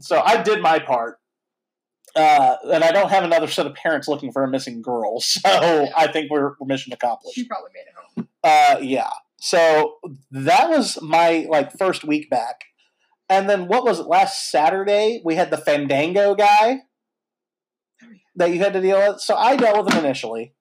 Speaker 1: So I did my part. Uh, and I don't have another set of parents looking for a missing girl, so I think we're, we're mission accomplished.
Speaker 2: She probably made it home.
Speaker 1: Uh, yeah. So that was my like first week back, and then what was it? Last Saturday we had the Fandango guy that you had to deal with. So I dealt with him initially.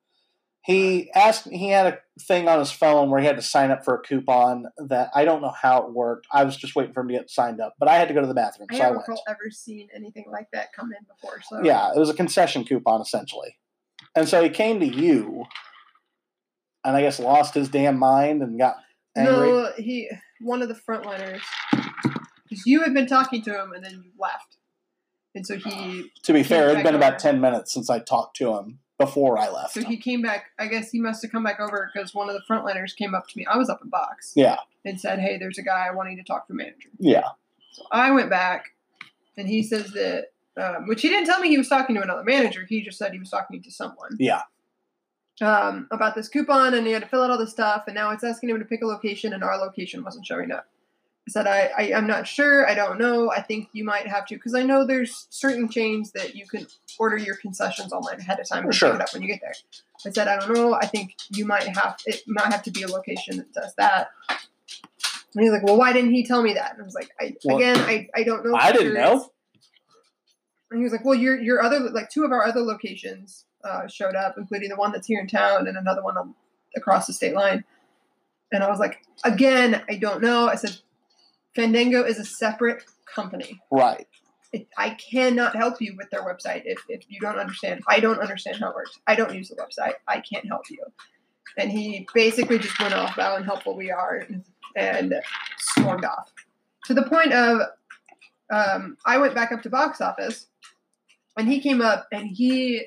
Speaker 1: He asked. He had a thing on his phone where he had to sign up for a coupon that I don't know how it worked. I was just waiting for him to get signed up, but I had to go to the bathroom,
Speaker 2: I
Speaker 1: so I went.
Speaker 2: recall ever seen anything like that come in before. So
Speaker 1: Yeah, it was a concession coupon essentially. And so he came to you and I guess lost his damn mind and got angry.
Speaker 2: No, he one of the frontliners. Because you had been talking to him and then you left, and so he
Speaker 1: to be fair, it'd been about 10 minutes since I talked to him before I left.
Speaker 2: so he came back. I guess he must have come back over because one of the frontliners came up to me. I was up in box
Speaker 1: Yeah,
Speaker 2: and said, "Hey, there's a guy wanting to talk to a manager."
Speaker 1: yeah.
Speaker 2: So I went back, and he says that, um, which he didn't tell me he was talking to another manager. He just said he was talking to someone.
Speaker 1: Yeah.
Speaker 2: Um, about this coupon, and he had to fill out all this stuff, and now it's asking him to pick a location, and our location wasn't showing up. Said, I, I I'm not sure. I don't know. I think you might have to, because I know there's certain chains that you can order your concessions online ahead of time and
Speaker 1: Sure.
Speaker 2: pick it up when you get there. I said, I don't know. I think you might have it might have to be a location that does that. And he's like, Well, why didn't he tell me that? And I was like, I
Speaker 1: Well,
Speaker 2: again, I, I don't know.
Speaker 1: I didn't know.
Speaker 2: And he was like, Well, your your other like two of our other locations uh, showed up, including the one that's here in town and another one on, across the state line. And I was like, Again, I don't know. I said, Fandango is a separate company.
Speaker 1: Right.
Speaker 2: It, I cannot help you with their website if, if you don't understand. I don't understand how it works. I don't use the website. I can't help you. And he basically just went off how unhelpful we are and stormed off. To the point of, um, I went back up to box office and he came up and he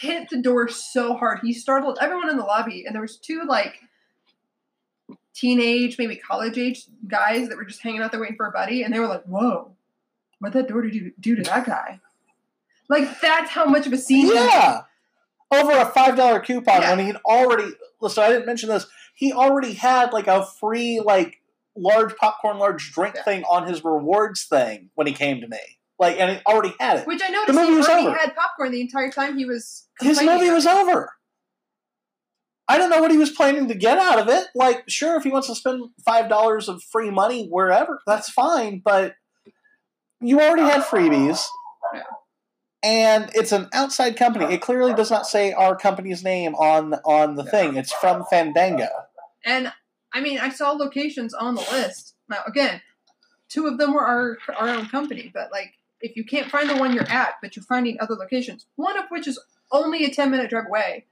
Speaker 2: hit the door so hard. He startled everyone in the lobby. And there was two like teenage, maybe college age guys that were just hanging out there waiting for a buddy. And they were like, whoa, what that door do, do to that guy? Like that's how much of a scene.
Speaker 1: Yeah. Over a $5 coupon
Speaker 2: Yeah.
Speaker 1: when he'd already, listen, I didn't mention this. He already had like a free, like, large popcorn, large drink
Speaker 2: Yeah.
Speaker 1: thing on his rewards thing when he came to me. Like, and he already had it.
Speaker 2: Which I noticed the
Speaker 1: movie
Speaker 2: he
Speaker 1: was
Speaker 2: already
Speaker 1: over.
Speaker 2: had popcorn the entire time he was.
Speaker 1: his movie was over. I don't know what he was planning to get out of it. Like, sure, if he wants to spend five dollars of free money wherever, that's fine. But you already had freebies, and it's an outside company. It clearly does not say our company's name on on the thing. It's from Fandango.
Speaker 2: And I mean, I saw locations on the list. Now, again, two of them were our our own company, but like, if you can't find the one you're at, but you're finding other locations, one of which is only a ten minute drive away,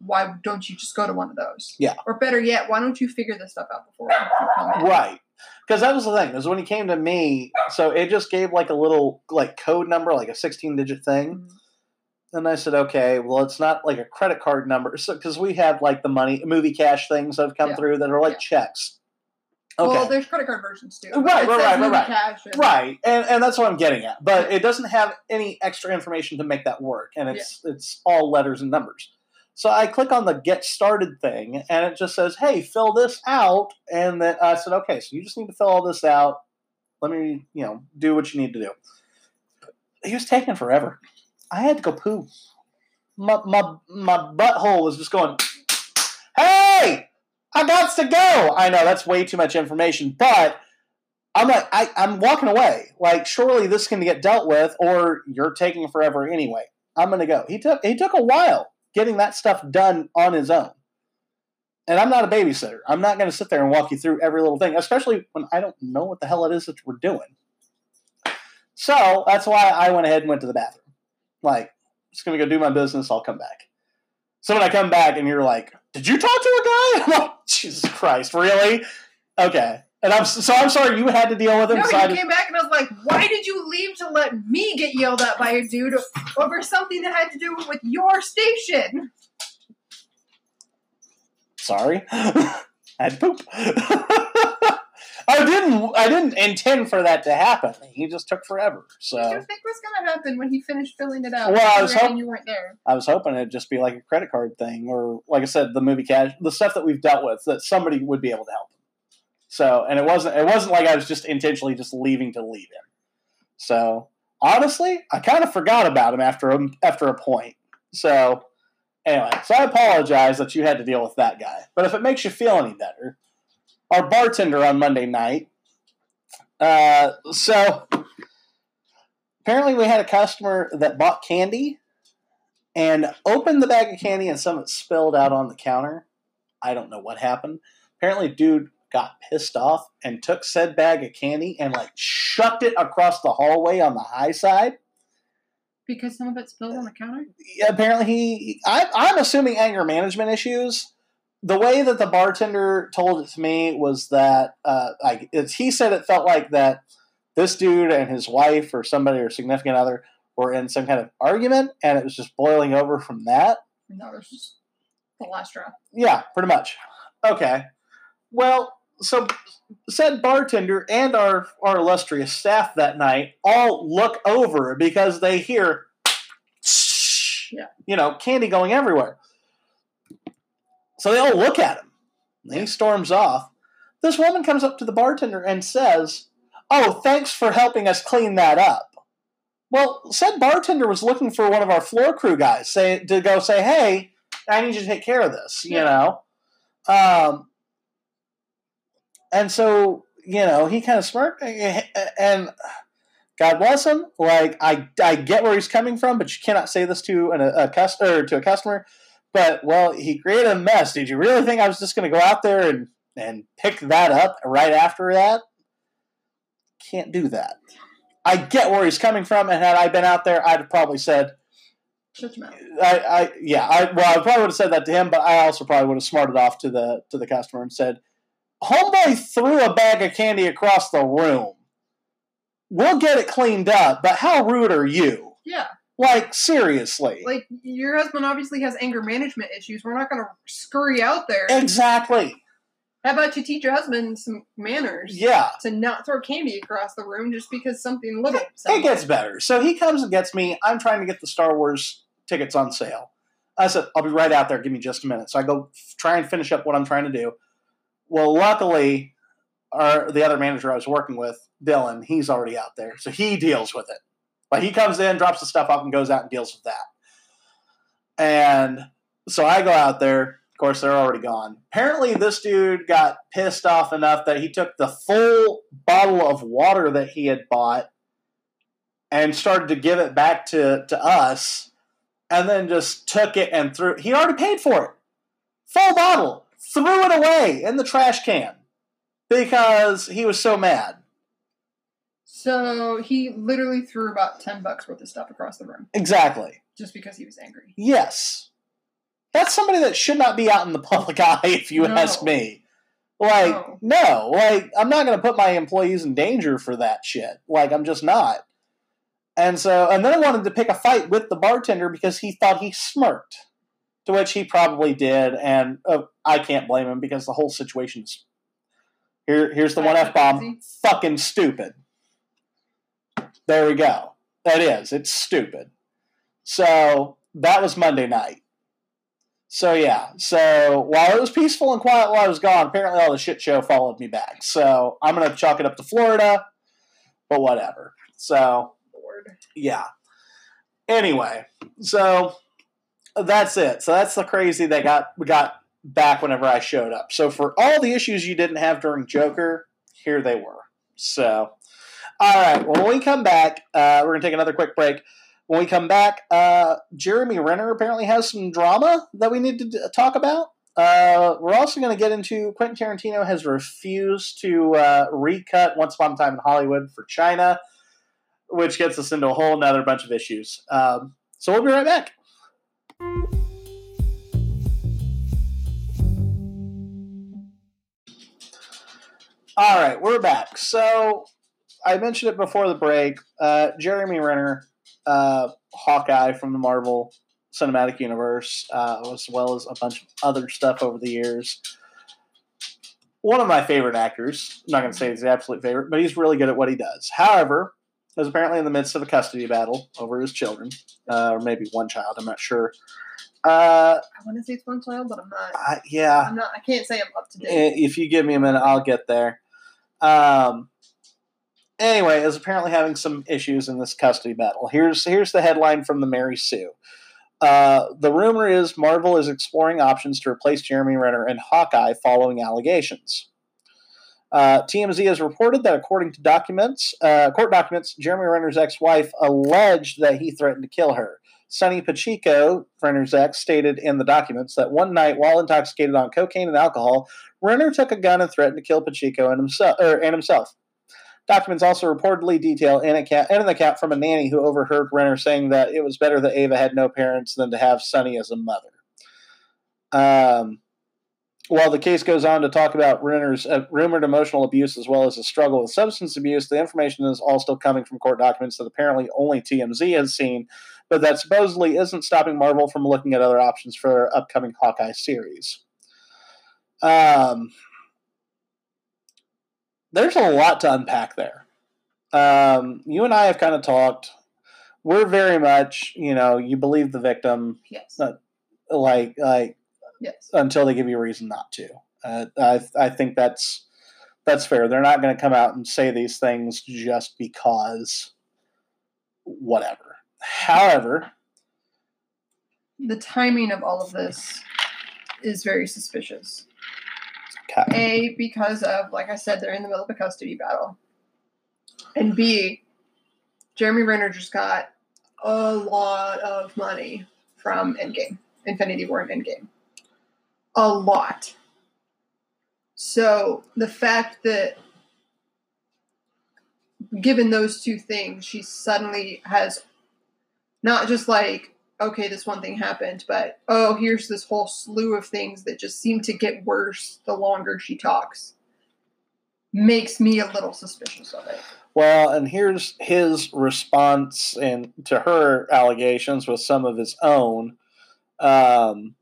Speaker 2: why don't you just go to one of those?
Speaker 1: Yeah.
Speaker 2: Or better yet, why don't you figure this stuff out before you come in?
Speaker 1: Right. Because that was the thing. Is when he came to me, so it just gave like a little like code number, like a sixteen digit thing.
Speaker 2: Mhm.
Speaker 1: And I said, okay, well, it's not like a credit card number. So, because we have like the money, movie cash things that have come
Speaker 2: Yeah.
Speaker 1: through that are like
Speaker 2: Yeah.
Speaker 1: checks. Okay.
Speaker 2: Well, there's credit card versions too.
Speaker 1: Right, right, right, right, right.
Speaker 2: Cash and-
Speaker 1: right. And, and that's what I'm getting at. But it doesn't have any extra information to make that work. And it's it's all letters and numbers. So I click on the get started thing and it just says, hey, fill this out. And then I said, okay, so you just need to fill all this out. Let me, you know, do what you need to do. He was taking forever. I had to go poo. My, my, my butthole was just going, hey, I got to go. I know that's way too much information, but I'm like, I, I'm walking away. Like, surely this can get dealt with, or you're taking forever anyway. I'm gonna go. He took he took a while getting that stuff done on his own, And I'm not a babysitter. I'm not going to sit there and walk you through every little thing, especially when I don't know what the hell it is that we're doing. So that's why I went ahead and went to the bathroom. Like, I'm just going to go do my business. I'll come back. So when I come back and you're like, "Did you talk to a guy?" I'm like, "Jesus Christ, really?" Okay. And I'm so I'm sorry you had to deal with him.
Speaker 2: No,
Speaker 1: so
Speaker 2: he
Speaker 1: I did-
Speaker 2: came back and I was like, "Why did you leave to let me get yelled at by a dude over something that had to do with your station?"
Speaker 1: sorry. I had poop. I didn't. I didn't intend for that to happen. He just took forever. So
Speaker 2: you think was gonna happen when he finished filling it out?
Speaker 1: Well, I was
Speaker 2: and
Speaker 1: hop-
Speaker 2: you weren't there.
Speaker 1: I was hoping it'd just be like a credit card thing, or like I said, the movie cash, the stuff that we've dealt with, that somebody would be able to help him. So, and it wasn't. It wasn't like I was just intentionally just leaving to leave him. So honestly, I kind of forgot about him after a, after a point. So anyway, so I apologize that you had to deal with that guy. But if it makes you feel any better, our bartender on Monday night. Uh, so apparently, we had a customer that bought candy and opened the bag of candy, and some of it spilled out on the counter. I don't know what happened. Apparently, dude got pissed off and took said bag of candy and like shucked it across the hallway on the high side.
Speaker 2: Because some of it spilled on the counter.
Speaker 1: Apparently he I, i'm assuming anger management issues the way that the bartender told it to me was that uh, like it's, he said it felt like that this dude and his wife or somebody or significant other were in some kind of argument and it was just boiling over from that
Speaker 2: And that was just the last straw.
Speaker 1: yeah pretty much okay well so said bartender and our our illustrious staff that night all look over because they hear
Speaker 2: Yeah.
Speaker 1: you know candy going everywhere. So they all look at him. And he storms off. This woman comes up to the bartender and says oh thanks for helping us clean that up. Well said bartender was looking for one of our floor crew guys say to go say hey i need you to take care of this you
Speaker 2: Yeah.
Speaker 1: know? Um, and so you know he kind of smirked eh, eh, eh, and god bless him. Like i i get where he's coming from but you cannot say this to an, a customer to a customer. But well he created a mess. Did you really think i was just going to go out there and and pick that up right after that? Can't do that. I get where he's coming from and had i been out there i'd have probably said
Speaker 2: Shut your mouth.
Speaker 1: I, I yeah, I well, I probably would have said that to him, but I also probably would have smarted off to the to the customer and said, "Homeboy threw a bag of candy across the room. We'll get it cleaned up, but how rude are you?
Speaker 2: Yeah,
Speaker 1: Like seriously?
Speaker 2: like your husband obviously has anger management issues. We're not gonna scurry out there.
Speaker 1: exactly.
Speaker 2: How about you teach your husband some manners?
Speaker 1: Yeah,
Speaker 2: To not throw candy across the room just because something little.
Speaker 1: it gets better. So he comes and gets me. I'm trying to get the Star Wars tickets on sale. I said, I'll be right out there. Give me just a minute. So I go f- try and finish up what I'm trying to do. Well, luckily, our the other manager I was working with, Dylan, he's already out there, so he deals with it. Like he comes in, drops the stuff off, and goes out and deals with that. And so I go out there. Of course, they're already gone. Apparently, this dude got pissed off enough that he took the full bottle of water that he had bought and started to give it back to, to us, and then just took it and threw. He already paid for it, full bottle, threw it away in the trash can because he was so mad.
Speaker 2: So he literally threw about ten bucks worth of stuff across the room
Speaker 1: Exactly.
Speaker 2: just because he was angry.
Speaker 1: Yes. That's somebody that should not be out in the public eye, if you
Speaker 2: No.
Speaker 1: ask me. Like,
Speaker 2: No.
Speaker 1: no, like, I'm not going to put my employees in danger for that shit. Like, I'm just not. And so, and then I wanted to pick a fight with the bartender because he thought he smirked, to which he probably did. And uh, I can't blame him because the whole situation's. Here, here's the one F bomb. Fucking stupid. There we go. That is. It's stupid. So that was Monday night. So yeah. So while it was peaceful and quiet while I was gone, apparently all the shit show followed me back. So I'm gonna chalk it up to Florida, but whatever. So
Speaker 2: Lord.
Speaker 1: yeah. Anyway, so that's it. So that's the crazy they got got back whenever I showed up. So for all the issues you didn't have during Joker, here they were. So all right. Well, when we come back, uh, we're gonna take another quick break. When we come back, uh, Jeremy Renner apparently has some drama that we need to d- talk about. Uh, we're also going to get into Quentin Tarantino has refused to uh, recut Once Upon a Time in Hollywood for China, which gets us into a whole nother bunch of issues. Um, so we'll be right back. All right, we're back. So I mentioned it before the break. Uh, Jeremy Renner, uh, Hawkeye from the Marvel Cinematic Universe, uh, as well as a bunch of other stuff over the years. One of my favorite actors. I'm not going to say he's the absolute favorite, but he's really good at what he does. However, was apparently in the midst of a custody battle over his children, uh, or maybe one child. I'm not sure. Uh,
Speaker 2: I want to say it's one child, but I'm not.
Speaker 1: I, yeah,
Speaker 2: I'm not. I can't say I'm up to date.
Speaker 1: if you give me a minute, I'll get there. Um, anyway, is apparently having some issues in this custody battle. Here's here's the headline from the Mary Sue. Uh, the rumor is Marvel is exploring options to replace Jeremy Renner and Hawkeye following allegations. Uh, TMZ has reported that according to documents, uh, court documents, Jeremy Renner's ex-wife alleged that he threatened to kill her. Sonni Pacheco, Renner's ex, stated in the documents that one night, while intoxicated on cocaine and alcohol, Renner took a gun and threatened to kill Pacheco and himself. Er, and himself. Documents also reportedly detail an account from a nanny who overheard Renner saying that it was better that Ava had no parents than to have Sonni as a mother. Um, while the case goes on to talk about Renner's uh, rumored emotional abuse as well as his struggle with substance abuse, the information is all still coming from court documents that apparently only TMZ has seen, but that supposedly isn't stopping Marvel from looking at other options for their upcoming Hawkeye series. Um, there's a lot to unpack there. Um, you and I have kind of talked. We're very much, you know, you believe the victim,
Speaker 2: yes.
Speaker 1: uh, like, like
Speaker 2: yes.
Speaker 1: until they give you a reason not to. Uh, I I think that's that's fair. They're not going to come out and say these things just because whatever. However,
Speaker 2: The timing of all of this is very suspicious.
Speaker 1: okay.
Speaker 2: A, because of, like I said, they're in the middle of a custody battle. And B, Jeremy Renner just got a lot of money from Endgame, Infinity War and Endgame. A lot. So the fact that, given those two things, she suddenly has not just like, okay, this one thing happened, but oh, here's this whole slew of things that just seem to get worse the longer she talks. Makes me a little suspicious of it.
Speaker 1: Well, and here's his response and to her allegations with some of his own um,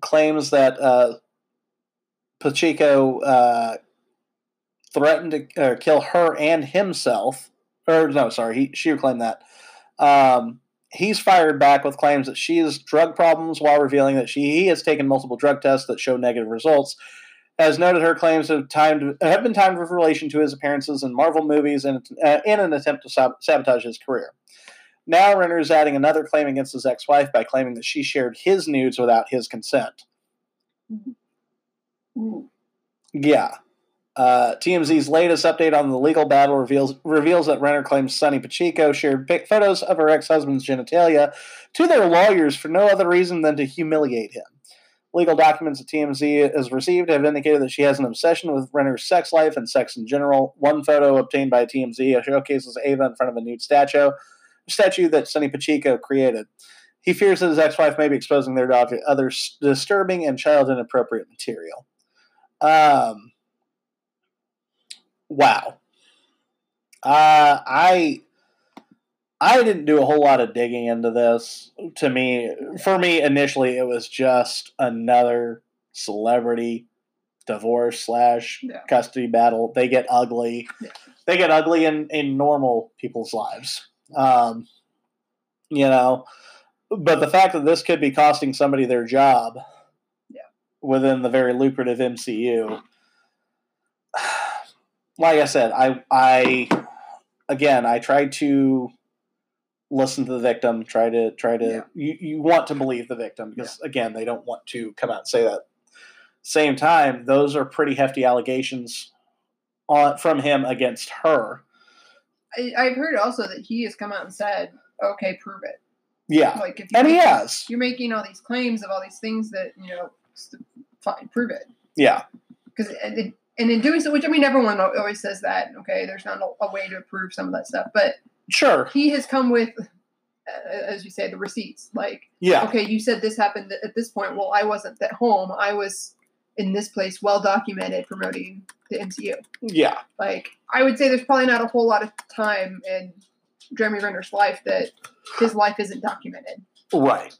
Speaker 1: claims that uh, Pacheco uh, threatened to uh, kill her and himself. Or no, sorry, he, she claimed that. Um, he's fired back with claims that she has drug problems while revealing that she he has taken multiple drug tests that show negative results. Has noted her claims have timed have been timed with relation to his appearances in Marvel movies and uh, in an attempt to sab- sabotage his career. Now Renner is adding another claim against his ex-wife by claiming that she shared his nudes without his consent.
Speaker 2: Ooh.
Speaker 1: Yeah. Uh, TMZ's latest update on the legal battle reveals reveals that Renner claims Sonni Pacheco shared pic- photos of her ex-husband's genitalia to their lawyers for no other reason than to humiliate him. Legal documents that TMZ has received have indicated that she has an obsession with Renner's sex life and sex in general. One photo obtained by TMZ showcases Ava in front of a nude statue, statue that Sonni Pacheco created. He fears that his ex-wife may be exposing their dog to other disturbing and child inappropriate material. Um, wow. Uh, I I didn't do a whole lot of digging into this. To me, for me, initially, it was just another celebrity divorce slash
Speaker 2: Yeah.
Speaker 1: custody battle. They get ugly.
Speaker 2: Yeah.
Speaker 1: They get ugly in in normal people's lives. Um, you know, but the fact that this could be costing somebody their job
Speaker 2: Yeah.
Speaker 1: within the very lucrative MCU. Like I said, I I again I tried to listen to the victim, try to try to
Speaker 2: Yeah.
Speaker 1: you, you want to believe the victim because again they don't want to come out and say that. Same time, those are pretty hefty allegations on from him against her.
Speaker 2: I, I've heard also that he has come out and said, "Okay, prove it."
Speaker 1: Yeah.
Speaker 2: Like if
Speaker 1: And he has.
Speaker 2: you're making all these claims of all these things that you know fine, prove it.
Speaker 1: Yeah.
Speaker 2: Because and, in doing so, which I mean, everyone always says that. Okay, there's not a, a way to prove some of that stuff, but
Speaker 1: Sure.
Speaker 2: he has come with, uh, as you say, the receipts. Like,
Speaker 1: Yeah.
Speaker 2: okay, you said this happened at this point. Well, I wasn't at home. I was in this place, well documented, promoting the MCU.
Speaker 1: Yeah.
Speaker 2: Like, I would say there's probably not a whole lot of time in Jeremy Renner's life that his life isn't documented.
Speaker 1: Right.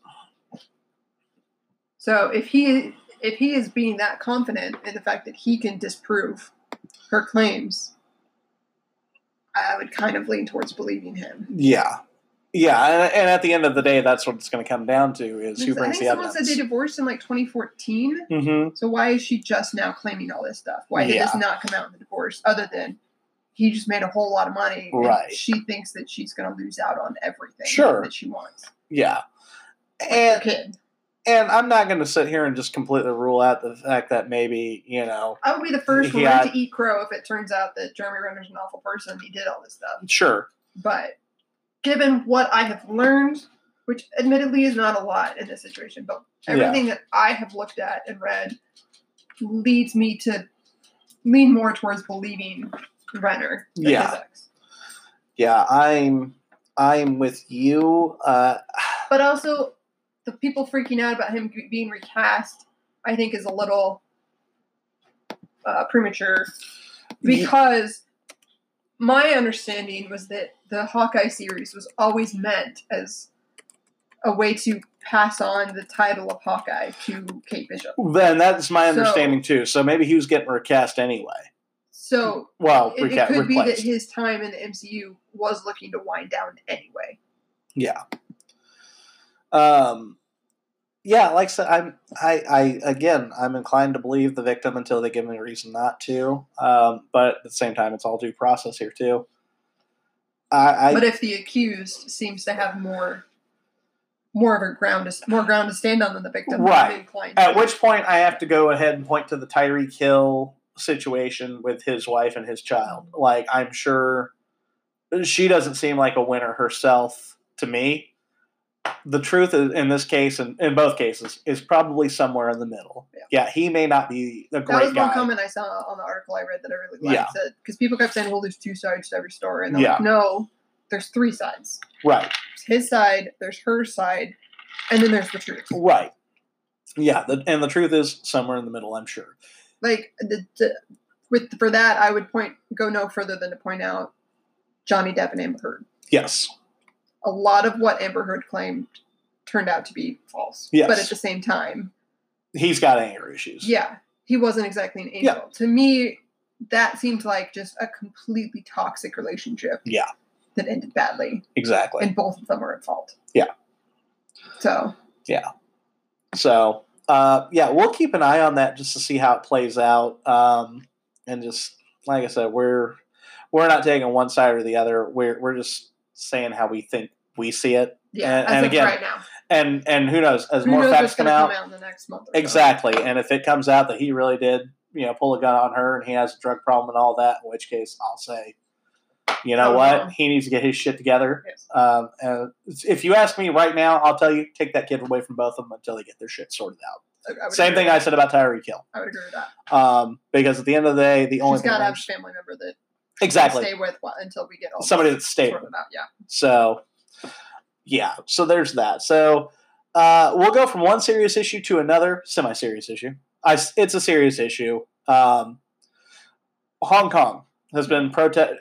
Speaker 2: So if he if he is being that confident in the fact that he can disprove her claims, I would kind of lean towards believing him.
Speaker 1: Yeah. Yeah, and, and at the end of the day, that's what it's going to come down to is who
Speaker 2: I
Speaker 1: brings
Speaker 2: think
Speaker 1: the
Speaker 2: someone
Speaker 1: evidence.
Speaker 2: said they divorced in like 2014.
Speaker 1: hmm
Speaker 2: So why is she just now claiming all this stuff? Why did this not come out in the divorce? Other than he just made a whole lot of money, and
Speaker 1: Right.
Speaker 2: She thinks that she's going to lose out on everything
Speaker 1: Sure.
Speaker 2: that she wants.
Speaker 1: Yeah.
Speaker 2: Like her
Speaker 1: And
Speaker 2: kid.
Speaker 1: And I'm not going to sit here and just completely rule out the fact that maybe you know,
Speaker 2: I would be the first
Speaker 1: Yeah.
Speaker 2: one to eat crow if it turns out that Jeremy Renner's an awful person. and He did all this stuff.
Speaker 1: sure,
Speaker 2: But given what I have learned, which admittedly is not a lot in this situation, but
Speaker 1: Yeah.
Speaker 2: everything that I have looked at and read leads me to lean more towards believing Renner
Speaker 1: Yeah. yeah, I'm I'm with you. Uh,
Speaker 2: But also, the people freaking out about him being recast, I think, is a little uh, premature because my understanding was that the Hawkeye series was always meant as a way to pass on the title of Hawkeye to Kate Bishop.
Speaker 1: then that's my
Speaker 2: So-
Speaker 1: understanding too. So maybe he was getting recast anyway.
Speaker 2: So
Speaker 1: Well,
Speaker 2: it, it
Speaker 1: reca-
Speaker 2: could be that his time in the MCU was looking to wind down anyway.
Speaker 1: Yeah. Um. Yeah, like I said, I'm. I. I again, I'm inclined to believe the victim until they give me a reason not to. Um. But at the same time, it's all due process here too. I. I
Speaker 2: but if the accused seems to have more more of a ground to, more ground to stand on than the victim,
Speaker 1: Right. At which point, I have to go ahead and point to the Tyreek Hill situation with his wife and his child. Like, I'm sure she doesn't seem like a winner herself to me. The truth in this case, and in both cases, is probably somewhere in the middle.
Speaker 2: Yeah.
Speaker 1: Yeah, he may not be a
Speaker 2: that was one
Speaker 1: guy.
Speaker 2: comment I saw on the article I read that I really liked.
Speaker 1: Yeah.
Speaker 2: Because people kept saying, "Well, there's two sides to every story," and I'm
Speaker 1: Yeah.
Speaker 2: like, "No, there's three sides.
Speaker 1: Right,
Speaker 2: There's his side, there's her side, and then there's the truth."
Speaker 1: right. Yeah, the, and the truth is somewhere in the middle, I'm sure.
Speaker 2: Like the, the with for that, I would point go no further than to point out Johnny Depp and Amber Heard.
Speaker 1: Yes.
Speaker 2: A lot of what Amber Heard claimed turned out to be false.
Speaker 1: Yes.
Speaker 2: But at the same time,
Speaker 1: He's got anger issues.
Speaker 2: yeah, he wasn't exactly an angel.
Speaker 1: Yeah.
Speaker 2: To me, that seemed like just a completely toxic relationship.
Speaker 1: Yeah.
Speaker 2: That ended badly,
Speaker 1: Exactly.
Speaker 2: and both of them are at fault.
Speaker 1: Yeah.
Speaker 2: So Yeah.
Speaker 1: So uh, yeah, we'll keep an eye on that just to see how it plays out. Um, and just like I said, we're we're not taking one side or the other. We're we're just saying how we think we see it.
Speaker 2: yeah,
Speaker 1: And-
Speaker 2: as
Speaker 1: and
Speaker 2: of
Speaker 1: again,
Speaker 2: right now,
Speaker 1: And and who knows? As
Speaker 2: who
Speaker 1: more
Speaker 2: knows
Speaker 1: facts come out,
Speaker 2: come out in the next month? Or so.
Speaker 1: exactly. And if it comes out that he really did, you know, pull a gun on her and he has a drug problem and all that, in which case I'll say, you know
Speaker 2: Oh,
Speaker 1: what,
Speaker 2: no.
Speaker 1: he needs to get his shit together.
Speaker 2: Yes.
Speaker 1: Um, and if you ask me right now, I'll tell you, take that kid away from both of them until they get their shit sorted out.
Speaker 2: I- I would
Speaker 1: Same thing I said about Tyreek Hill.
Speaker 2: I would agree with that.
Speaker 1: Um, because at the end of the day, the only
Speaker 2: She's got to have a family member that
Speaker 1: exactly
Speaker 2: stay with wh- until we get all
Speaker 1: somebody that's stable.
Speaker 2: out. Yeah.
Speaker 1: So, yeah. So there's that. So uh, we'll go from one serious issue to another semi-serious issue. I, it's a serious issue. Um, Hong Kong has been protest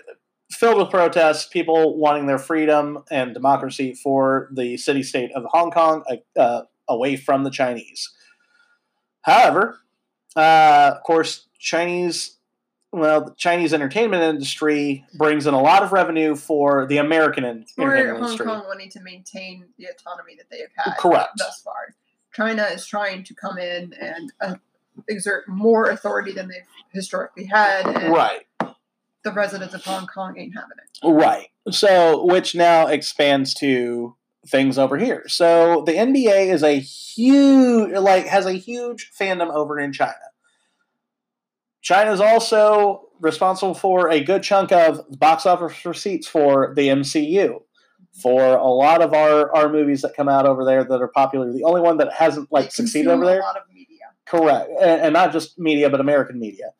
Speaker 1: filled with protests, people wanting their freedom and democracy for the city-state of Hong Kong uh, away from the Chinese. However, uh, of course, Chinese well, the Chinese entertainment industry brings in a lot of revenue for the American entertainment
Speaker 2: Hong
Speaker 1: industry.
Speaker 2: Kong wanting to maintain the autonomy that they have had
Speaker 1: Correct.
Speaker 2: thus far. China is trying to come in and uh, exert more authority than they've historically had, and
Speaker 1: Right,
Speaker 2: the residents of Hong Kong ain't having it.
Speaker 1: right. So, which now expands to things over here. So, the NBA is a huge, like, has a huge fandom over in China. China is also responsible for a good chunk of box office receipts for the MCU. For a lot of our, our movies that come out over there that are popular, the only one that hasn't like succeeded over there
Speaker 2: A lot of media.
Speaker 1: Correct, and, and not just media, but American media.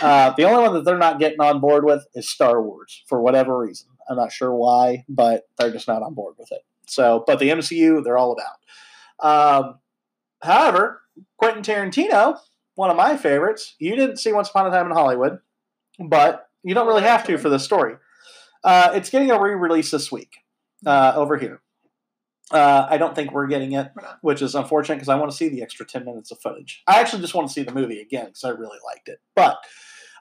Speaker 1: Uh, the only one that they're not getting on board with is Star Wars for whatever reason. I'm not sure why, but they're just not on board with it. So, but the MCU, they're all about. Um, however, Quentin Tarantino, one of my favorites. You didn't see Once Upon a Time in Hollywood, but you don't really have to for this story. Uh, it's getting a re-release this week uh, over here. Uh, I don't think we're getting it, which is unfortunate because I want to see the extra ten minutes of footage. I actually just want to see the movie again because I really liked it. But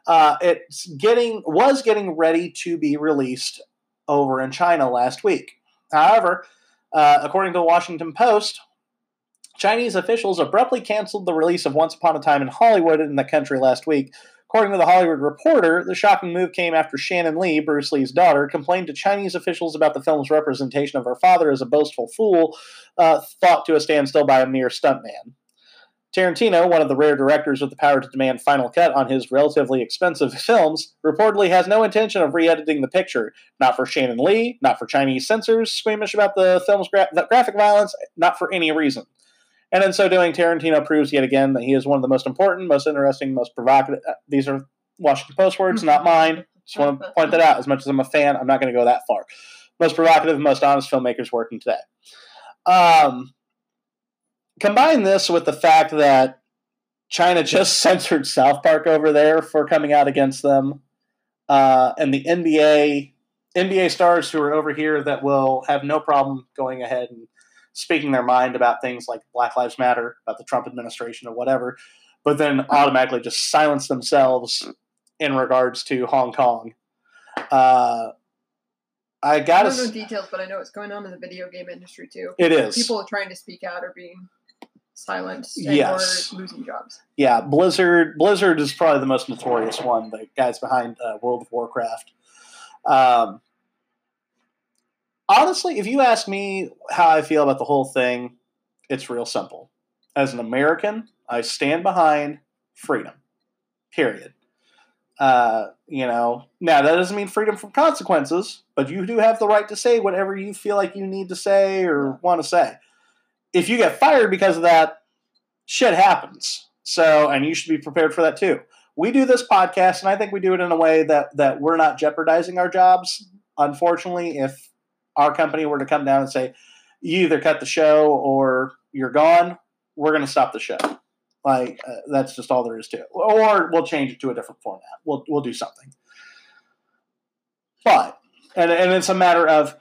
Speaker 1: uh, it's getting was getting ready to be released over in China last week. However, uh, according to the Washington Post, Chinese officials abruptly canceled the release of Once Upon a Time in Hollywood in the country last week. According to the Hollywood Reporter, the shocking move came after Shannon Lee, Bruce Lee's daughter, complained to Chinese officials about the film's representation of her father as a boastful fool, uh, thought to a standstill by a mere stuntman. Tarantino, one of the rare directors with the power to demand final cut on his relatively expensive films, reportedly has no intention of re-editing the picture. Not for Shannon Lee, not for Chinese censors squeamish about the film's gra- graphic violence, not for any reason. And in so doing, Tarantino proves yet again that he is one of the most important, most interesting, most provocative. uh, These are Washington Post words, not mine. Just want to point that out. As much as I'm a fan, I'm not going to go that far. Most provocative, most honest filmmakers working today. Um, combine this with the fact that China just censored South Park over there for coming out against them, uh, and the NBA NBA stars who are over here that will have no problem going ahead and speaking their mind about things like Black Lives Matter, about the Trump administration, or whatever, but then automatically just silence themselves in regards to Hong Kong. Uh, I
Speaker 2: I
Speaker 1: gotta.
Speaker 2: don't know details, but I know what's going on in the video game industry too.
Speaker 1: It is.
Speaker 2: People trying to speak out are being silenced
Speaker 1: Yes.
Speaker 2: or losing jobs.
Speaker 1: Yeah, Blizzard. Blizzard is probably the most notorious one. The guys behind uh, World of Warcraft. Um, honestly, if you ask me how I feel about the whole thing, it's real simple. As an American, I stand behind freedom. Period. Uh, you know, now that doesn't mean freedom from consequences, but you do have the right to say whatever you feel like you need to say or want to say. If you get fired because of that, shit happens. So, and you should be prepared for that too. We do this podcast, and I think we do it in a way that that we're not jeopardizing our jobs. Unfortunately, if our company were to come down and say, "You either cut the show or you're gone," we're going to stop the show. Like uh, that's just all there is to it. Or we'll change it to a different format. We'll we'll do something. But and and it's a matter of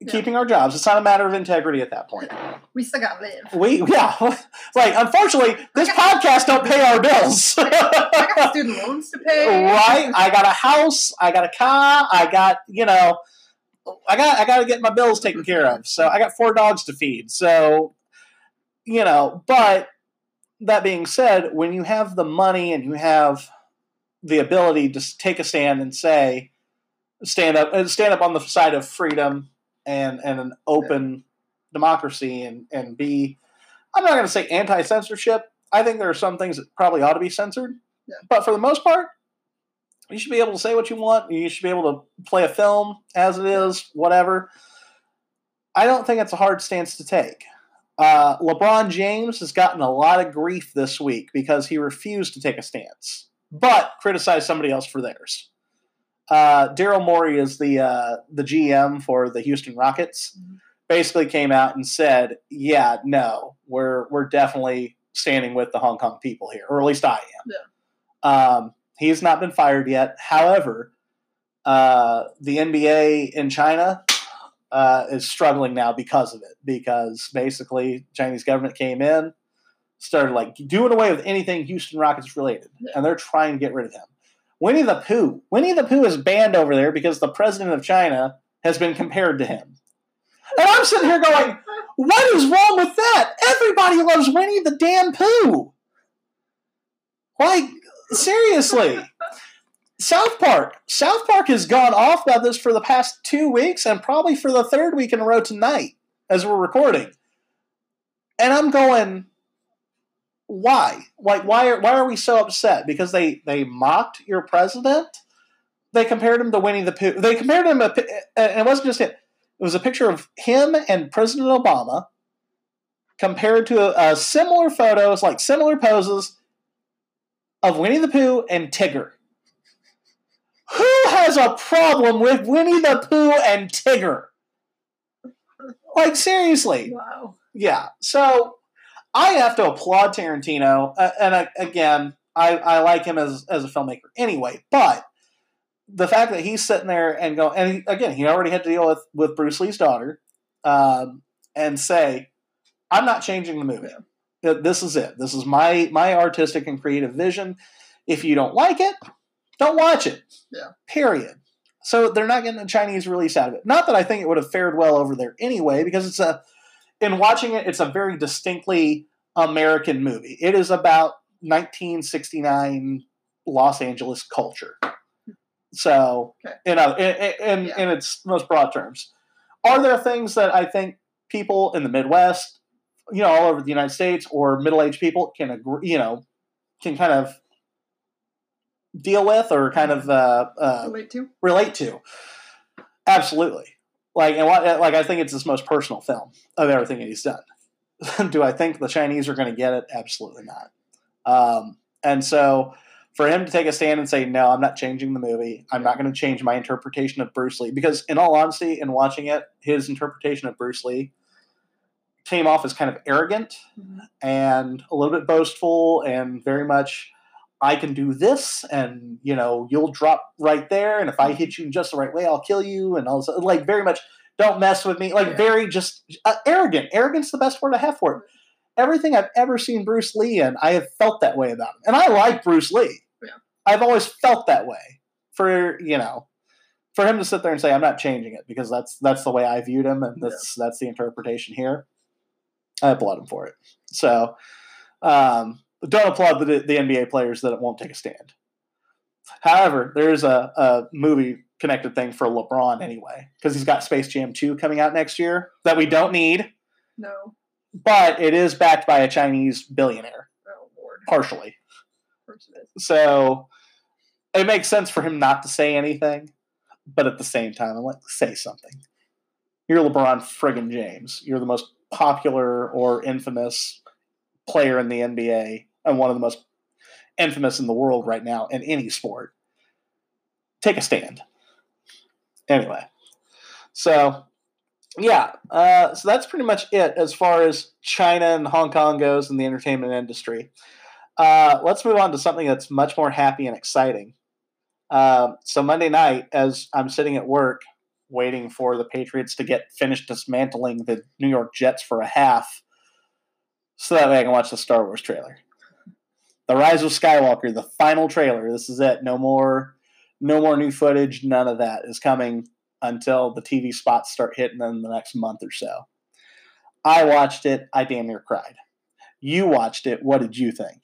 Speaker 2: Yeah.
Speaker 1: keeping our jobs. It's not a matter of integrity at that point.
Speaker 2: We still gotta live.
Speaker 1: We yeah, like unfortunately, this podcast don't pay our bills.
Speaker 2: I got student loans to pay.
Speaker 1: right? I got a house, I got a car, I got you know, I got I got to get my bills taken care of. So I got four dogs to feed. So you know, but that being said, when you have the money and you have the ability to take a stand and say, stand up and stand up on the side of freedom and and an open democracy and and be, I'm not going to say anti censorship. I think there are some things that probably ought to be censored, but for the most part, you should be able to say what you want. You should be able to play a film as it is, whatever. I don't think it's a hard stance to take. Uh, LeBron James has gotten a lot of grief this week because he refused to take a stance, but criticized somebody else for theirs. Uh, Daryl Morey is the uh, the GM for the Houston Rockets.
Speaker 2: Mhm.
Speaker 1: Basically, came out and said, "Yeah, no, we're we're definitely standing with the Hong Kong people here, or at least I am." Um, he has not been fired yet. However, uh, the NBA in China uh, is struggling now because of it. Because basically, Chinese government came in, started like doing away with anything Houston Rockets related, and they're trying to get rid of him. Winnie the Pooh. Winnie the Pooh is banned over there because the president of China has been compared to him. And I'm sitting here going, what is wrong with that? Everybody loves Winnie the damn Pooh. Like, seriously. South Park. South Park has gone off about this for the past two weeks and probably for the third week in a row tonight as we're recording. And I'm going, why? Like, why are why are we so upset? Because they they mocked your president. They compared him to Winnie the Pooh. They compared him. To, and it wasn't just it. It was a picture of him and President Obama compared to a, a similar photos, like similar poses of Winnie the Pooh and Tigger. Who has a problem with Winnie the Pooh and Tigger? Like seriously,
Speaker 2: Wow.
Speaker 1: yeah. So I have to applaud Tarantino, uh, and I, again, I, I like him as as a filmmaker anyway. But the fact that he's sitting there and going, and he, again, he already had to deal with with Bruce Lee's daughter, um, and say, "I'm not changing the movie. This is it. This is my my artistic and creative vision. If you don't like it, don't watch it.
Speaker 2: Yeah.
Speaker 1: Period." So they're not getting a Chinese release out of it. Not that I think it would have fared well over there anyway, because it's a in watching it, it's a very distinctly American movie. It is about 1969 Los Angeles culture. So,
Speaker 2: Okay.
Speaker 1: you know, in, in,
Speaker 2: Yeah.
Speaker 1: in its most broad terms, are there things that I think people in the Midwest, you know, all over the United States, or middle-aged people can agree, you know, can kind of deal with or kind of uh, uh,
Speaker 2: Relate to?
Speaker 1: relate to. Absolutely. Like and what, like I think it's his most personal film of everything that he's done. Do I think the Chinese are going to get it? Absolutely not. Um, and so for him to take a stand and say, "No, I'm not changing the movie. I'm not going to change my interpretation of Bruce Lee," because in all honesty, in watching it, his interpretation of Bruce Lee came off as kind of arrogant
Speaker 2: Mhm.
Speaker 1: and a little bit boastful and very much I can do this and you know you'll drop right there and if I hit you in just the right way I'll kill you and all this like very much don't mess with me like
Speaker 2: Yeah.
Speaker 1: very just uh, arrogant arrogant's the best word I have for it everything I've ever seen Bruce Lee in I have felt that way about him and I like Bruce Lee
Speaker 2: Yeah.
Speaker 1: I've always felt that way for you know for him to sit there and say I'm not changing it because that's that's the way I viewed him and that's that's the interpretation here I applaud him for it so um, don't applaud the, the NBA players that it won't take a stand. However, there's a, a movie connected thing for LeBron anyway, because he's got Space Jam 2 coming out next year that we don't need,
Speaker 2: No.
Speaker 1: but it is backed by a Chinese billionaire,
Speaker 2: Oh, Lord.
Speaker 1: partially.
Speaker 2: Of course it is.
Speaker 1: So it makes sense for him not to say anything, but at the same time, I'm like, say something. You're LeBron friggin' James. You're the most popular or infamous player in the NBA and one of the most infamous in the world right now in any sport. Take a stand. Anyway, so yeah, uh, so that's pretty much it as far as China and Hong Kong goes in the entertainment industry. Uh, let's move on to something that's much more happy and exciting. Um, so Monday night, as I'm sitting at work waiting for the Patriots to get finished dismantling the New York Jets for a half, so that way I can watch the Star Wars trailer. The Rise of Skywalker, the final trailer. This is it. No more, no more new footage. None of that is coming until the TV spots start hitting in the next month or so. I watched it. I damn near cried. You watched it. What did you think?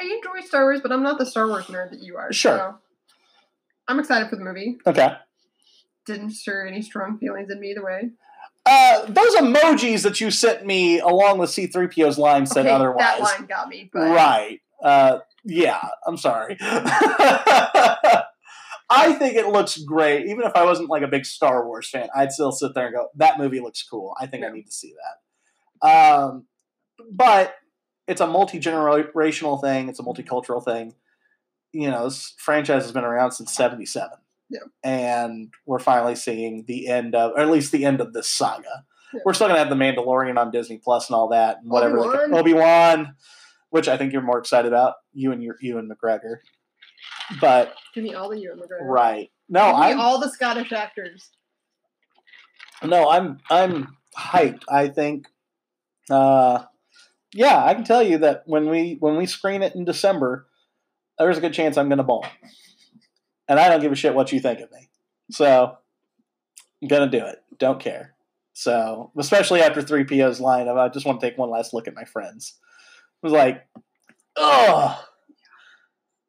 Speaker 2: I enjoy Star Wars, but I'm not the Star Wars nerd that you are.
Speaker 1: Sure.
Speaker 2: So I'm excited for the movie.
Speaker 1: Okay.
Speaker 2: Didn't stir any strong feelings in me either way.
Speaker 1: Uh, those emojis that you sent me along with C3PO's line said
Speaker 2: okay,
Speaker 1: otherwise.
Speaker 2: that line got me, but
Speaker 1: Right. Uh, yeah, I'm sorry. I think it looks great. Even if I wasn't like a big Star Wars fan, I'd still sit there and go, that movie looks cool. I think I need to see that. Um, but it's a multi generational thing, it's a multicultural thing. You know, this franchise has been around since 77.
Speaker 2: Yeah.
Speaker 1: And we're finally seeing the end of, or at least the end of this saga.
Speaker 2: Yeah.
Speaker 1: We're still going to have The Mandalorian on Disney Plus and all that, and whatever.
Speaker 2: Obi-Wan.
Speaker 1: Obi Wan, which I think you're more excited about, you and your Ewan McGregor. But
Speaker 2: give me all the Ewan McGregor.
Speaker 1: right, no, I'm
Speaker 2: all the Scottish actors.
Speaker 1: no, I'm I'm hyped. I think, uh, yeah, I can tell you that when we when we screen it in December, there's a good chance I'm going to ball, and I don't give a shit what you think of me. So, I'm gonna do it. Don't care. So, especially after Threepio's line of I just want to take one last look at my friends. It was like, oh.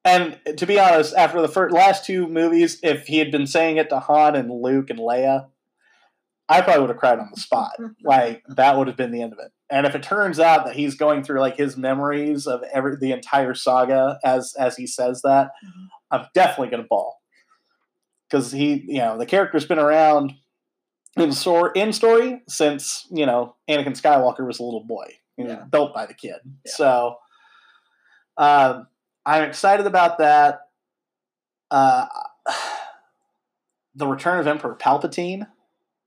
Speaker 1: And to be honest, after the first, last two movies, if he had been saying it to Han and Luke and Leia, I probably would have cried on the spot. like that would have been the end of it. And if it turns out that he's going through like his memories of every the entire saga as as he says that,
Speaker 2: Mhm.
Speaker 1: I'm definitely gonna ball because he, you know, the character's been around in story, in story since you know Anakin Skywalker was a little boy, was
Speaker 2: Yeah.
Speaker 1: built by the kid.
Speaker 2: Yeah.
Speaker 1: So um, I'm excited about that. Uh, the return of Emperor Palpatine,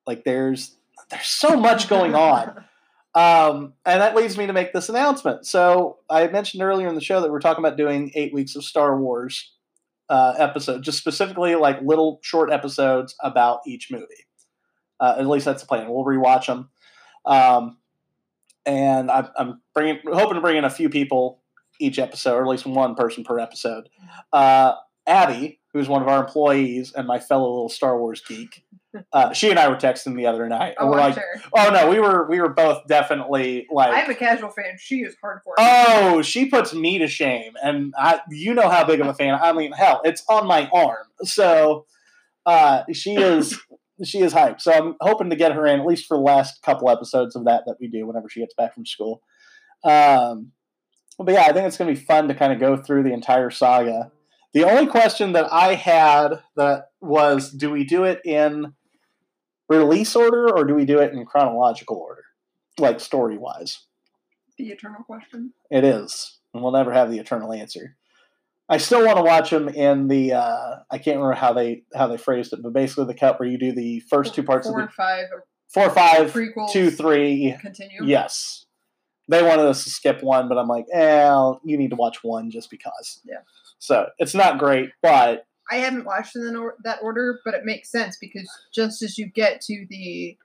Speaker 1: like there's there's so much going on. Um, and that leads me to make this announcement. So I mentioned earlier in the show that we're talking about doing eight weeks of Star Wars uh, episode, just specifically like little short episodes about each movie. Uh, at least that's the plan. We'll rewatch them, um, and I'm, I'm bringing hoping to bring in a few people each episode, or at least one person per episode. Uh, Abby, who's one of our employees and my fellow little Star Wars geek, uh, she and I were texting the other night, and
Speaker 2: Oh,
Speaker 1: we're
Speaker 2: I'm
Speaker 1: like,
Speaker 2: sure.
Speaker 1: Oh no, we were we were both definitely like
Speaker 2: I'm a casual fan. She is hardcore.
Speaker 1: Oh, she puts me to shame, and I you know how big of a fan. I mean, hell, it's on my arm. So uh, she is she is hyped. So I'm hoping to get her in at least for the last couple episodes of that that we do whenever she gets back from school. Um, but yeah, I think it's going to be fun to kind of go through the entire saga. The only question that I had that was, do we do it in release order or do we do it in chronological order, like story wise?
Speaker 2: the eternal question.
Speaker 1: It is, and we'll never have the eternal answer. I still want to watch them in the. Uh, I can't remember how they how they phrased it, but basically the cut where you do the first two parts
Speaker 2: Four
Speaker 1: of the
Speaker 2: five
Speaker 1: four, five,
Speaker 2: prequels.
Speaker 1: two, three.
Speaker 2: Continue.
Speaker 1: Yes, they wanted us to skip one, but I'm like, eh, you need to watch one just because.
Speaker 2: Yeah.
Speaker 1: So it's not great, but
Speaker 2: I haven't watched in or- that order, but it makes sense because just as you get to the,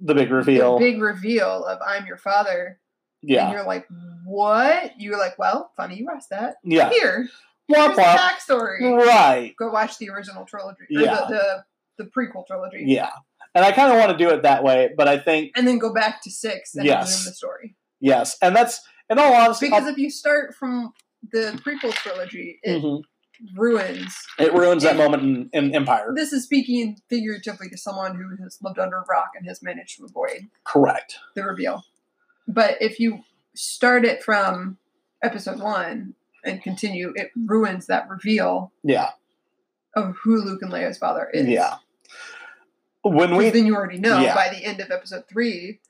Speaker 1: the big reveal,
Speaker 2: the big reveal of "I'm your father,"
Speaker 1: yeah, and
Speaker 2: you're like, "What?" You're like, "Well, funny you asked that."
Speaker 1: yeah,
Speaker 2: Here,
Speaker 1: womp womp.
Speaker 2: backstory.
Speaker 1: Right,
Speaker 2: Go watch the original trilogy,
Speaker 1: Yeah.
Speaker 2: the, the the prequel trilogy,
Speaker 1: yeah, and I kind of want to do it that way, but I think
Speaker 2: and then go back to six and
Speaker 1: Yes.
Speaker 2: resume the story.
Speaker 1: yes, and that's in all honesty,
Speaker 2: Because if you start from the prequel trilogy, it
Speaker 1: Mhm.
Speaker 2: Ruins.
Speaker 1: it ruins that moment in, in Empire.
Speaker 2: This is speaking figuratively to someone who has lived under a rock and has managed to avoid
Speaker 1: Correct.
Speaker 2: the reveal. But if you start it from episode one and continue, it ruins that reveal
Speaker 1: Yeah.
Speaker 2: of who Luke and Leia's father is.
Speaker 1: Yeah. When we
Speaker 2: then you already know
Speaker 1: Yeah.
Speaker 2: by the end of episode three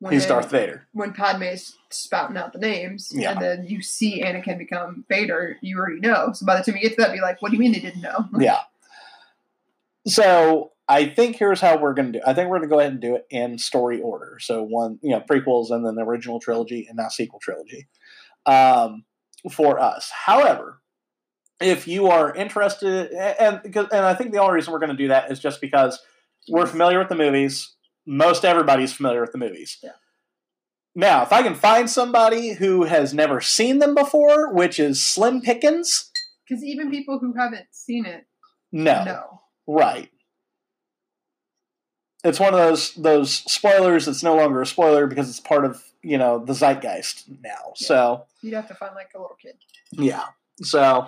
Speaker 2: when
Speaker 1: he's Darth Vader.
Speaker 2: when Padme's spouting out the names,
Speaker 1: Yeah.
Speaker 2: and then you see Anakin become Vader, you already know. So by the time you get to that, be like, "What do you mean they didn't know?"
Speaker 1: Yeah. So I think here's how we're gonna do. I think we're gonna go ahead and do it in story order. So one, you know, prequels and then the original trilogy and now sequel trilogy. Um, for us. However, if you are interested, and because and I think the only reason we're going to do that is just because we're familiar with the movies. Most everybody's familiar with the movies.
Speaker 2: Yeah.
Speaker 1: Now, if I can find somebody who has never seen them before, which is slim pickings,
Speaker 2: Because even people who haven't seen it
Speaker 1: no,
Speaker 2: know.
Speaker 1: right. It's one of those those spoilers that's no longer a spoiler because it's part of you know the zeitgeist now.
Speaker 2: Yeah.
Speaker 1: So
Speaker 2: You'd have to find like a little kid.
Speaker 1: yeah. So,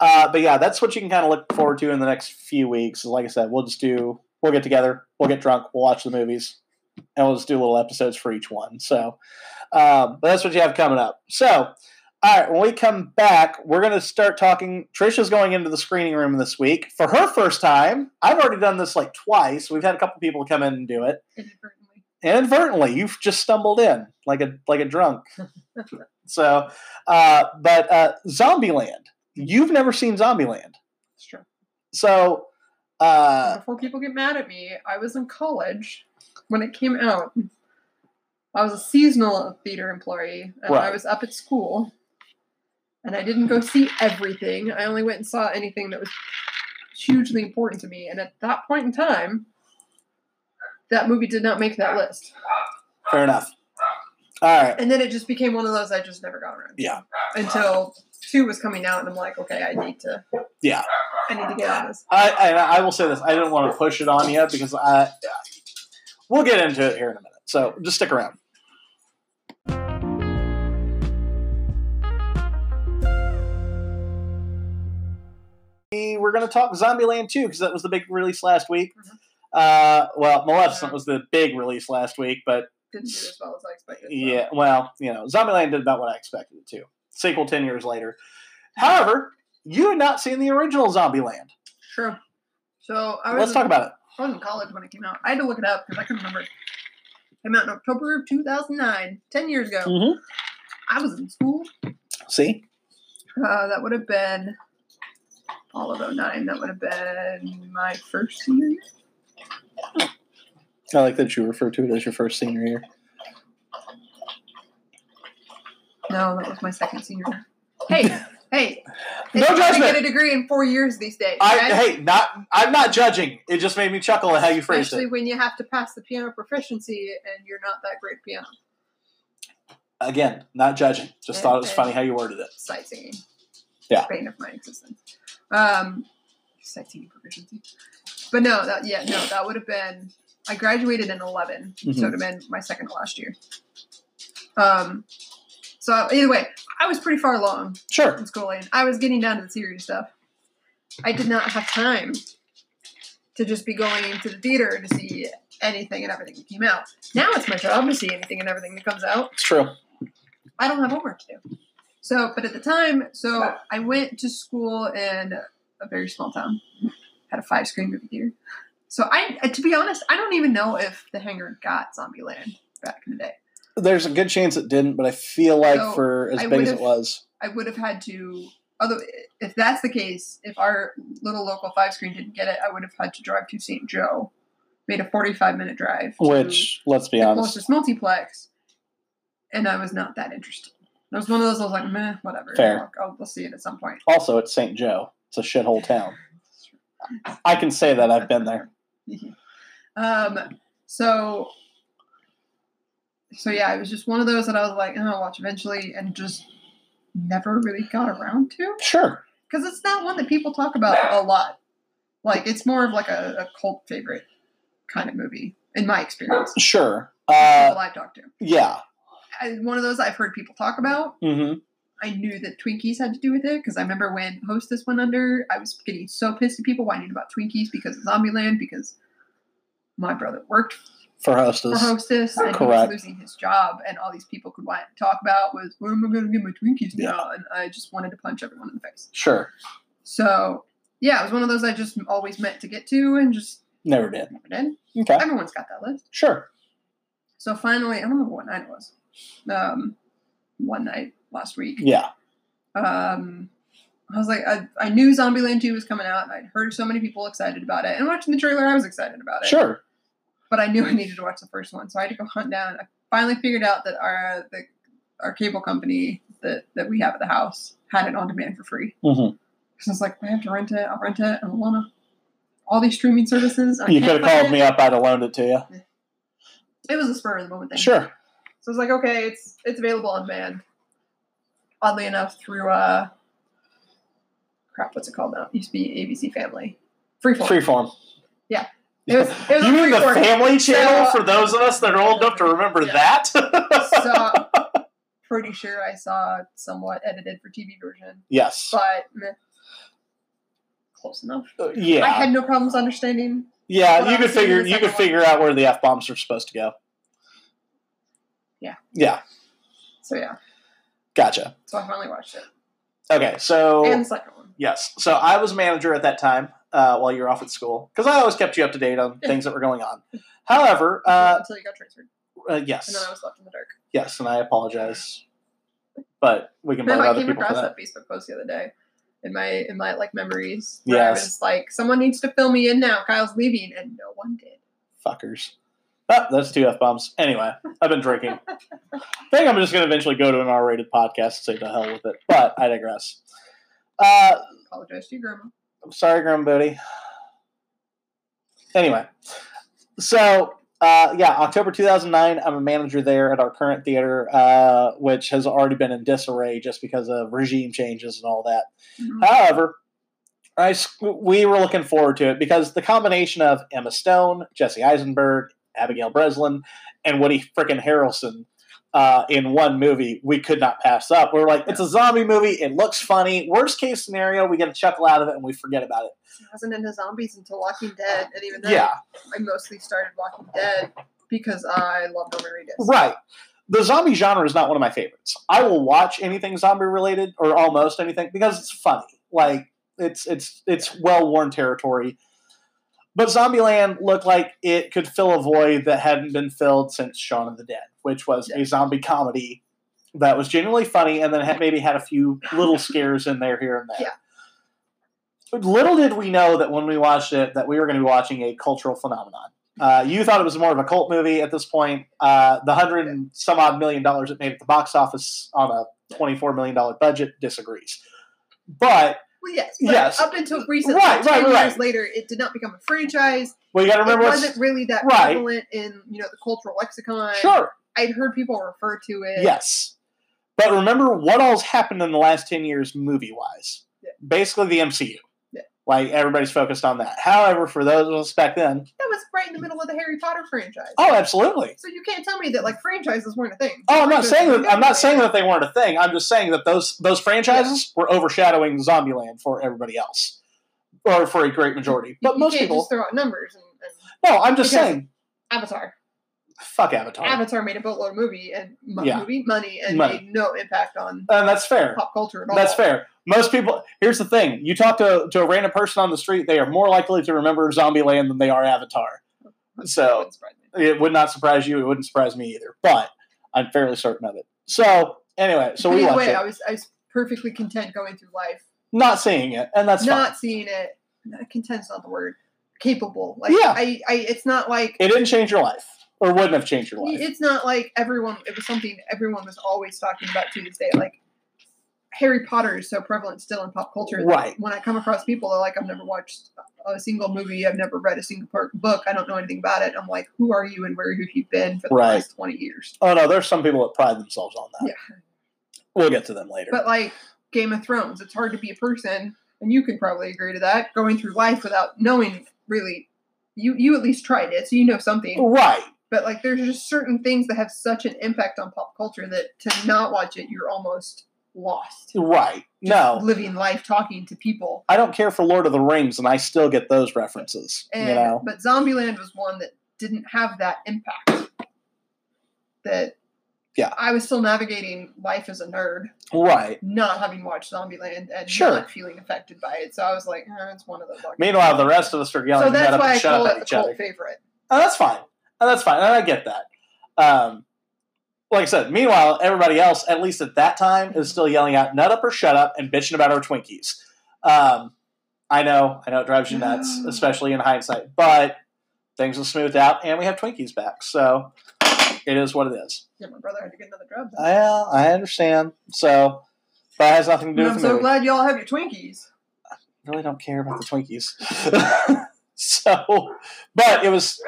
Speaker 1: uh, but yeah, that's what you can kind of look forward to in the next few weeks. Like I said, we'll just do, we'll get together, we'll get drunk, we'll watch the movies, and we'll just do little episodes for each one. So, um, but that's what you have coming up. So, all right, when we come back, we're going to start talking. Trisha's going into the screening room this week for her first time. I've already done this like twice. We've had a couple people come in and do it
Speaker 2: Inadvertently.
Speaker 1: inadvertently you've just stumbled in like a like a drunk so uh but uh zombieland you've never seen zombieland
Speaker 2: It's true.
Speaker 1: so uh
Speaker 2: Before people get mad at me, I was in college when it came out. I was a seasonal theater employee, and I was up at school. And I didn't go see everything. I only went and saw anything that was hugely important to me. And at that point in time, that movie did not make that list.
Speaker 1: fair enough all right
Speaker 2: And then it just became one of those I just never got around. to.
Speaker 1: Yeah.
Speaker 2: Until two was coming out, and I'm like, okay, I need to.
Speaker 1: Yeah.
Speaker 2: I need to get on this.
Speaker 1: I, I I will say this I didn't want to push it on you because I we'll get into it here in a minute so just stick around we're going to talk Zombieland 2 because that was the big release last week.
Speaker 2: Mhm.
Speaker 1: Uh, well, Maleficent was the big release last week, but
Speaker 2: Didn't do as well as I expected. so.
Speaker 1: yeah, well, you know, Zombieland did about what I expected it to. Sequel 10 years later. However, you had not seen the original Zombieland.
Speaker 2: True. So I was
Speaker 1: Let's talk about it.
Speaker 2: I was in college when it came out. I had to look it up because I couldn't remember. It came out in October of 2009, 10 years ago.
Speaker 1: Mhm.
Speaker 2: I was in school.
Speaker 1: See,
Speaker 2: Uh, that would have been all of 09. That would have been my first senior year.
Speaker 1: I like that you refer to it as your first senior year.
Speaker 2: No, that was my second senior. Hey, hey.
Speaker 1: No
Speaker 2: it's hard to
Speaker 1: judgment.
Speaker 2: get a degree in four years these days.
Speaker 1: I
Speaker 2: right?
Speaker 1: hey, not I'm not judging. It just made me chuckle at how you phrased
Speaker 2: Especially
Speaker 1: it.
Speaker 2: when you have to pass the piano proficiency and you're not that great piano.
Speaker 1: Again, not judging. Just thought it was funny how you worded it.
Speaker 2: Sight singing.
Speaker 1: Yeah.
Speaker 2: Bane of my existence. Um, sight singing proficiency. But no, that yeah, no, that would have been. I graduated in 11, so it
Speaker 1: Mhm.
Speaker 2: would have been my second to last year. Um, so either way, I was pretty far along
Speaker 1: Sure.
Speaker 2: in schooling. I was getting down to the serious stuff. I did not have time to just be going to the theater to see anything and everything that came out. Now it's my job to see anything and everything that comes out.
Speaker 1: It's true.
Speaker 2: I don't have homework to do. So, but at the time, so I went to school in a very small town, had a five screen movie theater. So I, to be honest, I don't even know if the hangar got Zombieland back in the day.
Speaker 1: There's a good chance it didn't, but I feel like
Speaker 2: So,
Speaker 1: for as
Speaker 2: I
Speaker 1: big as it was,
Speaker 2: I would have had to, although if that's the case, if our little local five screen didn't get it, I would have had to drive to St. Joe, made a 45 minute drive.
Speaker 1: which let's be
Speaker 2: the
Speaker 1: honest,
Speaker 2: closest multiplex, and I was not that interested. It was one of those I was like, meh, whatever.
Speaker 1: Fair.
Speaker 2: I'll, I'll, we'll see it at some point.
Speaker 1: also it's St. Joe. It's a shithole town. I can say that I've been there.
Speaker 2: um, so, so yeah, it was just one of those that I was like, oh, I'll watch eventually, and just never really got around to
Speaker 1: Sure.
Speaker 2: because it's not one that people talk about a lot. Like it's more of like a, a cult favorite kind of movie, in my experience.
Speaker 1: Sure.
Speaker 2: People
Speaker 1: Uh,
Speaker 2: I've talked to,
Speaker 1: yeah.
Speaker 2: I, one of those I've heard people talk about.
Speaker 1: hmm
Speaker 2: I knew that Twinkies had to do with it because I remember when Hostess went under, I was getting so pissed at people whining about Twinkies because of Zombieland because my brother worked
Speaker 1: For
Speaker 2: for
Speaker 1: hostess.
Speaker 2: Hostess and he
Speaker 1: Correct.
Speaker 2: was losing his job, and all these people could want to talk about was where am I going to get my Twinkies
Speaker 1: Yeah.
Speaker 2: now? And I just wanted to punch everyone in the face.
Speaker 1: Sure.
Speaker 2: So yeah, it was one of those I just always meant to get to and just
Speaker 1: Never did.
Speaker 2: never did.
Speaker 1: Okay.
Speaker 2: Everyone's got that list.
Speaker 1: Sure.
Speaker 2: So finally, I don't remember what night it was. Um, one night last week.
Speaker 1: Yeah.
Speaker 2: um, I was like, I, I knew Zombieland 2 was coming out. I'd heard so many people excited about it. And watching the trailer, I was excited about it.
Speaker 1: Sure.
Speaker 2: But I knew I needed to watch the first one. So I had to go hunt down. I finally figured out that our the, our cable company that, that we have at the house had it on demand for free. Because I was like, I have to rent it. I'll rent it. I don't want to. All these streaming services. I
Speaker 1: You could have called
Speaker 2: it.
Speaker 1: me up. I'd have loaned it to you.
Speaker 2: It was a spur of the moment thing.
Speaker 1: Sure.
Speaker 2: So I was like, okay, it's it's available on demand. Oddly enough, through uh, crap, what's it called now? It used to be ABC Family, Freeform.
Speaker 1: Freeform.
Speaker 2: It was, it was
Speaker 1: you mean the family channel
Speaker 2: So-
Speaker 1: for those of us that are old enough to remember
Speaker 2: Yeah.
Speaker 1: that?
Speaker 2: so pretty sure I saw somewhat edited for TV version,
Speaker 1: yes.
Speaker 2: but meh, close enough.
Speaker 1: Uh,
Speaker 2: I had no problems understanding.
Speaker 1: Yeah, you could figure you could
Speaker 2: one.
Speaker 1: figure out where the F bombs are supposed to go.
Speaker 2: Yeah.
Speaker 1: Yeah.
Speaker 2: So yeah,
Speaker 1: Gotcha.
Speaker 2: so I finally watched it.
Speaker 1: Okay, so
Speaker 2: And the second one.
Speaker 1: yes. So I was manager at that time uh, while you were off at school because I always kept you up to date on things that were going on. However, uh,
Speaker 2: until you got transferred,
Speaker 1: uh,
Speaker 2: and then I
Speaker 1: yes,
Speaker 2: was left in the dark.
Speaker 1: yes, and I apologize, but we can
Speaker 2: No,
Speaker 1: blame
Speaker 2: I
Speaker 1: other
Speaker 2: came
Speaker 1: people for
Speaker 2: across
Speaker 1: that.
Speaker 2: that Facebook post the other day in my in my like memories. Where I was like, someone needs to fill me in now. Kyle's leaving, and no one did.
Speaker 1: Fuckers. Oh, that's two F bombs. Anyway, I've been drinking. I think I'm just going to eventually go to an R rated podcast and say the hell with it, but I digress. Uh,
Speaker 2: Apologize to your grandma.
Speaker 1: I'm sorry, Grim Booty. Anyway, so uh, yeah, October 2009, I'm a manager there at our current theater, uh, which has already been in disarray just because of regime changes and all that.
Speaker 2: Mhm.
Speaker 1: However, I we were looking forward to it because the combination of Emma Stone, Jesse Eisenberg, Abigail Breslin, and Woody frickin' Harrelson uh, in one movie, we could not pass up. We are like, it's a zombie movie. It looks funny. Worst case scenario, we get a chuckle out of it and we forget about it.
Speaker 2: I wasn't into zombies until Walking Dead, and even then,
Speaker 1: Yeah,
Speaker 2: I mostly started Walking Dead because I love Norman Reedus.
Speaker 1: right. The zombie genre is not one of my favorites. I will watch anything zombie related or almost anything because it's funny. Like it's it's it's well worn territory. But Zombieland looked like it could fill a void that hadn't been filled since Shaun of the Dead, which was
Speaker 2: Yeah.
Speaker 1: a zombie comedy that was genuinely funny and then had, maybe had a few little scares in there here and there.
Speaker 2: Yeah.
Speaker 1: But little did we know that when we watched it that we were going to be watching a cultural phenomenon. Uh, you thought it was more of a cult movie at this point. Uh, the hundred and some odd million dollars it made at the box office on a twenty-four million dollar budget disagrees. But
Speaker 2: Well, yes,
Speaker 1: Yes.
Speaker 2: up until recently,
Speaker 1: Right, right,
Speaker 2: ten
Speaker 1: right.
Speaker 2: years later, it did not become a franchise.
Speaker 1: well, you got to remember
Speaker 2: it wasn't really that
Speaker 1: right.
Speaker 2: prevalent in you know the cultural lexicon.
Speaker 1: sure.
Speaker 2: I'd heard people refer to it.
Speaker 1: Yes. But remember what all's happened in the last 10 years movie wise.
Speaker 2: Yeah.
Speaker 1: Basically the MCU.
Speaker 2: Yeah.
Speaker 1: Like everybody's focused on that. However, for those of us back then,
Speaker 2: that was right in the middle of the Harry Potter franchise.
Speaker 1: oh, absolutely.
Speaker 2: so you can't tell me that like franchises weren't a thing.
Speaker 1: Oh, I'm not saying that. I'm not saying that they weren't a thing. I'm just saying that those those franchises were overshadowing Zombieland for everybody else, or for a great majority. But
Speaker 2: you
Speaker 1: most people,
Speaker 2: just throw out numbers. And, and
Speaker 1: no. I'm just saying,
Speaker 2: Avatar,
Speaker 1: fuck Avatar,
Speaker 2: Avatar made a boatload of movie and mo-
Speaker 1: Yeah.
Speaker 2: movie money and
Speaker 1: Money.
Speaker 2: made no impact on
Speaker 1: and that's fair.
Speaker 2: pop culture at all.
Speaker 1: That's fair. Most people. Here's the thing: you talk to to a random person on the street, they are more likely to remember Zombieland than they are Avatar. So
Speaker 2: Wouldn't surprise me.
Speaker 1: it would not surprise you. It wouldn't surprise me either. But I'm fairly certain of it. So anyway, so we
Speaker 2: Either
Speaker 1: watched
Speaker 2: way,
Speaker 1: it,
Speaker 2: I was I was perfectly content going through life,
Speaker 1: not seeing it, and that's
Speaker 2: not
Speaker 1: fine.
Speaker 2: seeing it. Content's not the word. Capable. Like
Speaker 1: Yeah.
Speaker 2: I, I it's not like
Speaker 1: It didn't change your life, or wouldn't have changed your life.
Speaker 2: it's not like everyone it was something everyone was always talking about to this day like harry potter is so prevalent still in pop culture
Speaker 1: Right.
Speaker 2: when i come across people that are like i've never watched a single movie i've never read a single book i don't know anything about it i'm like who are you and where have you been for the
Speaker 1: Right.
Speaker 2: last 20 years
Speaker 1: Oh no, there's some people that pride themselves on that.
Speaker 2: Yeah.
Speaker 1: We'll get to them later.
Speaker 2: but like game of thrones it's hard to be a person and you can probably agree to that going through life without knowing really you you at least tried it so you know something
Speaker 1: right.
Speaker 2: But like there's just certain things that have such an impact on pop culture that to not watch it you're almost lost
Speaker 1: Right. No.
Speaker 2: living life talking to people
Speaker 1: I don't care for Lord of the Rings, and I still get those references.
Speaker 2: and
Speaker 1: you know,
Speaker 2: but zombieland was one that didn't have that impact that
Speaker 1: Yeah.
Speaker 2: i was still navigating life as a nerd
Speaker 1: right.
Speaker 2: not having watched zombieland and
Speaker 1: Sure.
Speaker 2: not feeling affected by it so i was like eh, it's one of those
Speaker 1: Meanwhile, the rest of us are yelling
Speaker 2: so that's why i call it a
Speaker 1: each
Speaker 2: cult
Speaker 1: other.
Speaker 2: favorite
Speaker 1: And that's fine. And that's fine. And I get that. Um, like I said, meanwhile, everybody else, at least at that time, is still yelling out "nut up" or "shut up" and bitching about our Twinkies. Um, I know, I know, it drives you nuts, especially in hindsight. But things have smoothed out, and we have Twinkies back, so it is what it is.
Speaker 2: yeah my brother had to get another job
Speaker 1: I, uh, I understand. So that has nothing to do
Speaker 2: And i'm
Speaker 1: the
Speaker 2: so glad y'all have your twinkies I
Speaker 1: really don't care about the Twinkies. so, but it was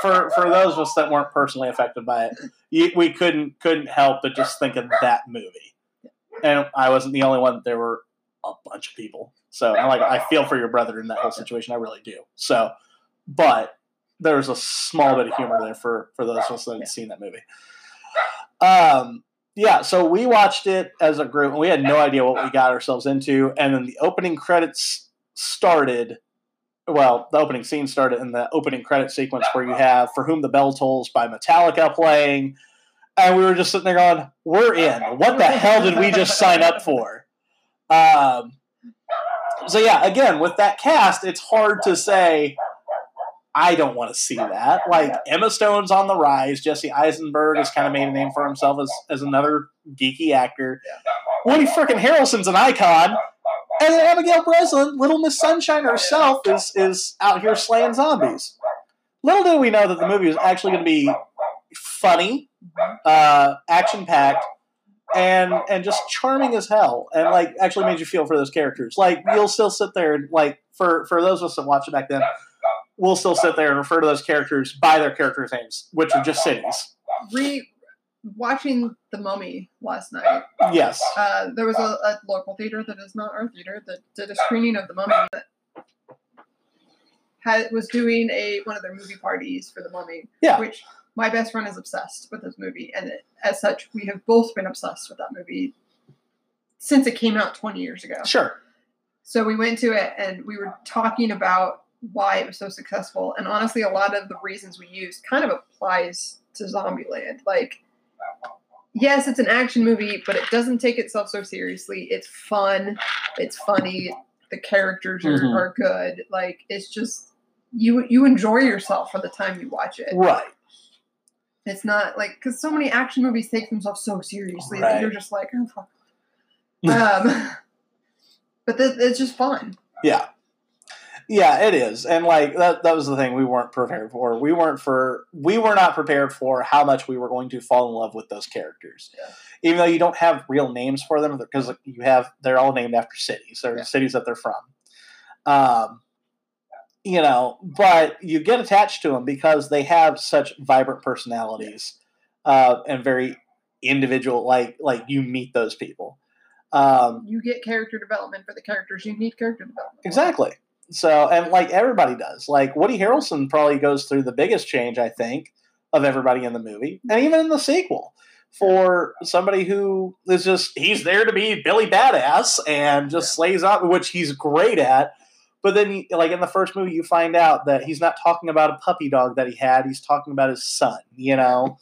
Speaker 1: for for those of us that weren't personally affected by it. We couldn't couldn't help but just think of that movie, and I wasn't the only one. There were a bunch of people. So I like I feel for your brother in that whole situation. I really do. So, but there was a small bit of humor there for for those of us that hadn't seen that movie. Um. Yeah, so we watched it as a group, and we had no idea what we got ourselves into. And then the opening credits started. Well, the opening scene started in the opening credit sequence where you have "For Whom the Bell Tolls" by Metallica playing, and we were just sitting there going, "We're in. What the hell did we just sign up for?" Um, so yeah, again, with that cast, it's hard to say. I don't want to see that. Like Emma Stone's on the rise. Jesse Eisenberg has kind of made a name for himself as, as another geeky actor. Woody frickin' Harrelson's an icon. And then Abigail Breslin, Little Miss Sunshine herself, is is out here slaying zombies. Little did we know that the movie was actually going to be funny, uh, action packed, and and just charming as hell, and like actually made you feel for those characters. Like you'll still sit there and like for for those of us that watched it back then, we'll still sit there and refer to those characters by their characters' names, which are just cities.
Speaker 2: re watching the mummy last night
Speaker 1: Yes.
Speaker 2: uh, there was a, a local theater that is not our theater that did a screening of the mummy that had was doing a one of their movie parties for the mummy
Speaker 1: Yeah.
Speaker 2: which my best friend is obsessed with this movie and it, as such we have both been obsessed with that movie since it came out 20 years ago
Speaker 1: Sure.
Speaker 2: so we went to it and we were talking about why it was so successful. And honestly, a lot of the reasons we used kind of applies to Zombieland. Like, yes, it's an action movie, but it doesn't take itself so seriously. It's fun, it's funny, the characters are,
Speaker 1: Mhm.
Speaker 2: are good. Like, it's just you you enjoy yourself for the time you watch it.
Speaker 1: Right.
Speaker 2: It's not like because so many action movies take themselves so seriously
Speaker 1: Right.
Speaker 2: that you're just like, oh fuck. um, but th- it's just fun.
Speaker 1: Yeah. Yeah, it is. And like that that was the thing we weren't prepared for. We weren't for we were not prepared for how much we were going to fall in love with those characters.
Speaker 2: Yeah.
Speaker 1: Even though you don't have real names for them because you have they're all named after cities. They're
Speaker 2: Yeah.
Speaker 1: cities that they're from. Um you know, but you get attached to them because they have such vibrant personalities uh, and very individual like like you meet those people. Um
Speaker 2: You get character development for the characters. You need character development.
Speaker 1: Exactly. So, and like everybody does. Like Woody Harrelson probably goes through the biggest change, I think, of everybody in the movie, and even in the sequel. For somebody who is just, he's there to be Billy Badass and just
Speaker 2: Yeah.
Speaker 1: slays out, which he's great at. But then, like in the first movie, you find out that he's not talking about a puppy dog that he had, he's talking about his son, you know?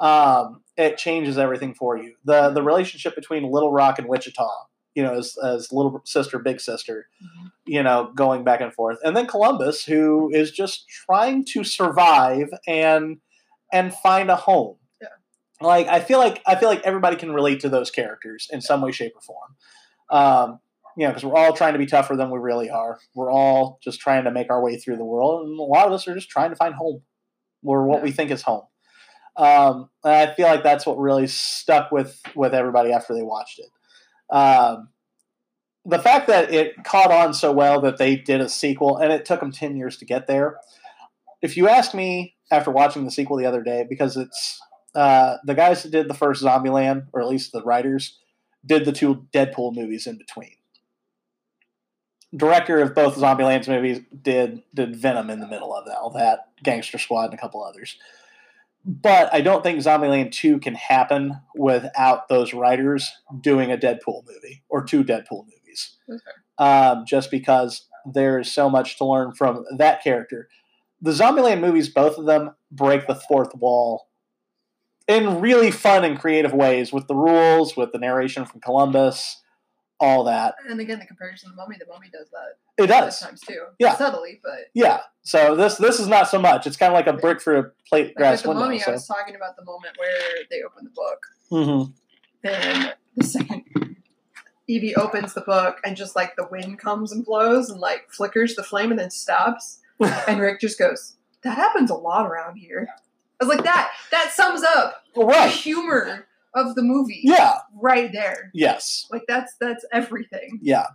Speaker 1: Um, it changes everything for you. The, the relationship between Little Rock and Wichita, you know, as, as little sister, big sister,
Speaker 2: Mhm.
Speaker 1: you know, going back and forth. And then Columbus, who is just trying to survive and and find a home.
Speaker 2: Yeah.
Speaker 1: Like I feel like I feel like everybody can relate to those characters in some way, shape, or form. Um, you know, because we're all trying to be tougher than we really are. We're all just trying to make our way through the world, and a lot of us are just trying to find home, or what
Speaker 2: Yeah.
Speaker 1: we think is home. Um, and I feel like that's what really stuck with with everybody after they watched it. Um, the fact that it caught on so well that they did a sequel and it took them 10 years to get there. If you ask me after watching the sequel the other day because it's uh, the guys that did the first zombieland or at least the writers did the two deadpool movies in between. Director of both zombieland's movies did did venom in the middle of all that gangster squad and a couple others but i don't think zombieland 2 can happen without those writers doing a deadpool movie or two deadpool movies
Speaker 2: Okay.
Speaker 1: um, just because there's so much to learn from that character. The Zombieland movies, both of them, break the fourth wall in really fun and creative ways with the rules, with the narration from Columbus, all that.
Speaker 2: And again, the comparison to the mummy, the mummy does that
Speaker 1: It does.
Speaker 2: sometimes too.
Speaker 1: Yeah.
Speaker 2: Subtly, but
Speaker 1: Yeah. So this this is not so much. It's kind of like a brick for a plate
Speaker 2: like
Speaker 1: grass
Speaker 2: with the
Speaker 1: window.
Speaker 2: mummy, I was talking about the moment where they open the book.
Speaker 1: Mm-hmm.
Speaker 2: And the second Evie opens the book and just like the wind comes and blows and like flickers the flame and then stops. and Rick just goes, That happens a lot around here. I was like, that that sums up the
Speaker 1: Right.
Speaker 2: humor of the movie
Speaker 1: Yeah.
Speaker 2: right there.
Speaker 1: Yes.
Speaker 2: Like that's that's everything.
Speaker 1: Yeah.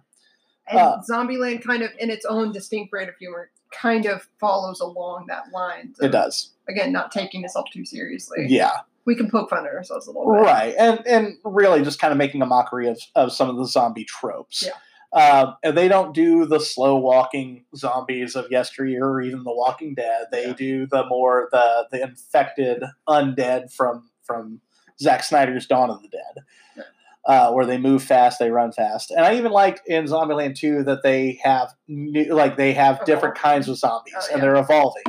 Speaker 2: And
Speaker 1: Uh,
Speaker 2: Zombieland kind of in its own distinct brand of humor kind of follows along that line. So,
Speaker 1: It does.
Speaker 2: Again, not taking itself too seriously.
Speaker 1: Yeah.
Speaker 2: We can poke fun at ourselves a little bit.
Speaker 1: Right, and and really just kind of making a mockery of, of some of the zombie tropes.
Speaker 2: Yeah.
Speaker 1: Um, and they don't do the slow walking zombies of yesteryear or even The Walking Dead. They
Speaker 2: Yeah.
Speaker 1: do the more the the infected undead from from Zack Snyder's Dawn of the Dead,
Speaker 2: Yeah.
Speaker 1: uh, where they move fast, they run fast. And I even like in Zombieland 2 that they have new, like they have different kinds of zombies
Speaker 2: Oh,
Speaker 1: and they're evolving.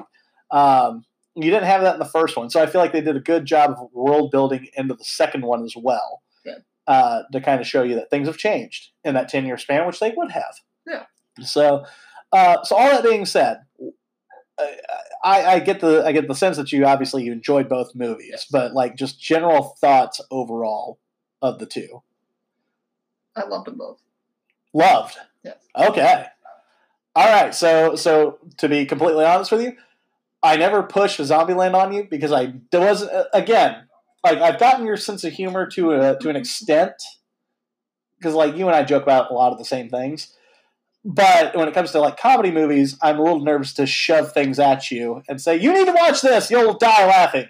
Speaker 1: Um, you didn't have that in the first one, so I feel like they did a good job of world building into the second one as well.
Speaker 2: Yeah.
Speaker 1: Uh, to kind of show you that things have changed in that ten year span, which they would have.
Speaker 2: Yeah.
Speaker 1: So, uh, so all that being said, I, I get the I get the sense that you obviously you enjoyed both movies,
Speaker 2: Yes.
Speaker 1: but like just general thoughts overall of the two.
Speaker 2: I loved them both.
Speaker 1: Loved.
Speaker 2: Yes.
Speaker 1: Okay. All right. So so to be completely honest with you, I never pushed Zombieland on you because I there wasn't uh, again like I've gotten your sense of humor to a to an extent because like you and I joke about a lot of the same things. But when it comes to like comedy movies, I'm a little nervous to shove things at you and say you need to watch this. You'll die laughing.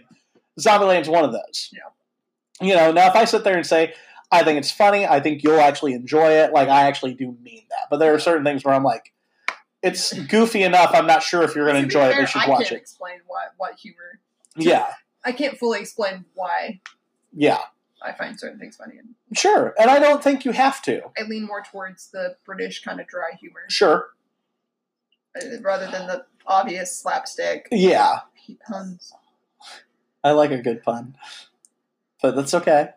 Speaker 1: Zombieland's one of those.
Speaker 2: Yeah.
Speaker 1: You know. Now, if I sit there and say I think it's funny, I think you'll actually enjoy it. Like I actually do mean that. But there are certain things where I'm like, it's goofy enough. I'm not sure if you're going to
Speaker 2: To be
Speaker 1: enjoy it.
Speaker 2: fair,
Speaker 1: We should
Speaker 2: I
Speaker 1: watch
Speaker 2: can't
Speaker 1: it.
Speaker 2: explain what what humor.
Speaker 1: Yeah.
Speaker 2: I can't fully explain why
Speaker 1: Yeah.
Speaker 2: I find certain things funny, and
Speaker 1: Sure. And I don't think you have to.
Speaker 2: I lean more towards the British kind of dry humor
Speaker 1: Sure.
Speaker 2: uh, rather than the obvious slapstick
Speaker 1: Yeah.
Speaker 2: puns.
Speaker 1: I like a good pun, but that's okay.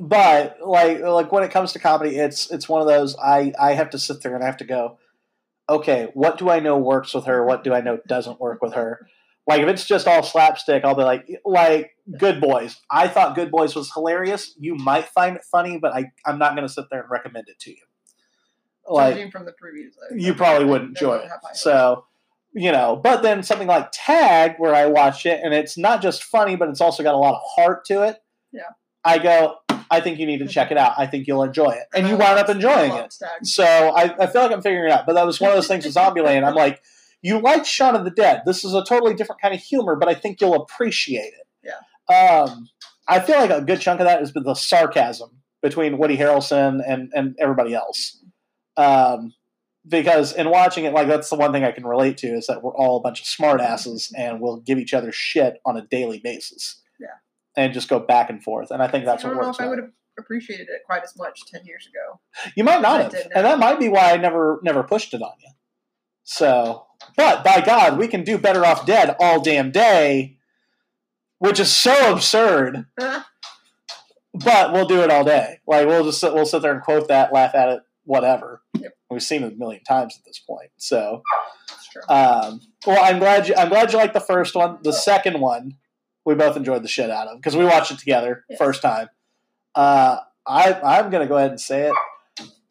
Speaker 1: But like like when it comes to comedy, it's it's one of those I I have to sit there and I have to go. okay, what do I know works with her? What do I know doesn't work with her? Like if it's just all slapstick, I'll be like, like Good Boys. I thought Good Boys was hilarious. You might find it funny, but I, I'm not going to sit there and recommend it to you. Like
Speaker 2: Judging from the previews, I-
Speaker 1: you probably wouldn't enjoy it.
Speaker 2: have high hopes.
Speaker 1: So, you know, but then something like Tag, where I watch it and it's not just funny, but it's also got a lot of heart to it.
Speaker 2: Yeah.
Speaker 1: I go, I think you need to check it out. I think you'll enjoy it. And
Speaker 2: I
Speaker 1: you wound up enjoying it.
Speaker 2: Tag.
Speaker 1: So I, I feel like I'm figuring it out. But that was one of those things with Zombieland. I'm like, you like Shaun of the Dead. This is a totally different kind of humor, but I think you'll appreciate it.
Speaker 2: Yeah.
Speaker 1: Um, I feel like a good chunk of that is the sarcasm between Woody Harrelson and, and everybody else. Um, because in watching it, like that's the one thing I can relate to is that we're all a bunch of smartasses and we'll give each other shit on a daily basis.
Speaker 2: Yeah.
Speaker 1: And just go back and forth. And I think that's
Speaker 2: I
Speaker 1: what
Speaker 2: don't know
Speaker 1: works.
Speaker 2: if I would have appreciated it quite as much ten years ago.
Speaker 1: You might not have, and that might be why I never never pushed it on you. So, but by God, we can do better off dead all damn day, which is so absurd. But we'll do it all day. Like we'll just we'll sit there and quote that, laugh at it, whatever.
Speaker 2: Yep.
Speaker 1: We've seen it a million times at this point. So, um, well, I'm glad you I'm glad you liked the first one. The second one, we both enjoyed the shit out of because we watched it together first time. Uh, I I'm gonna go ahead and say it.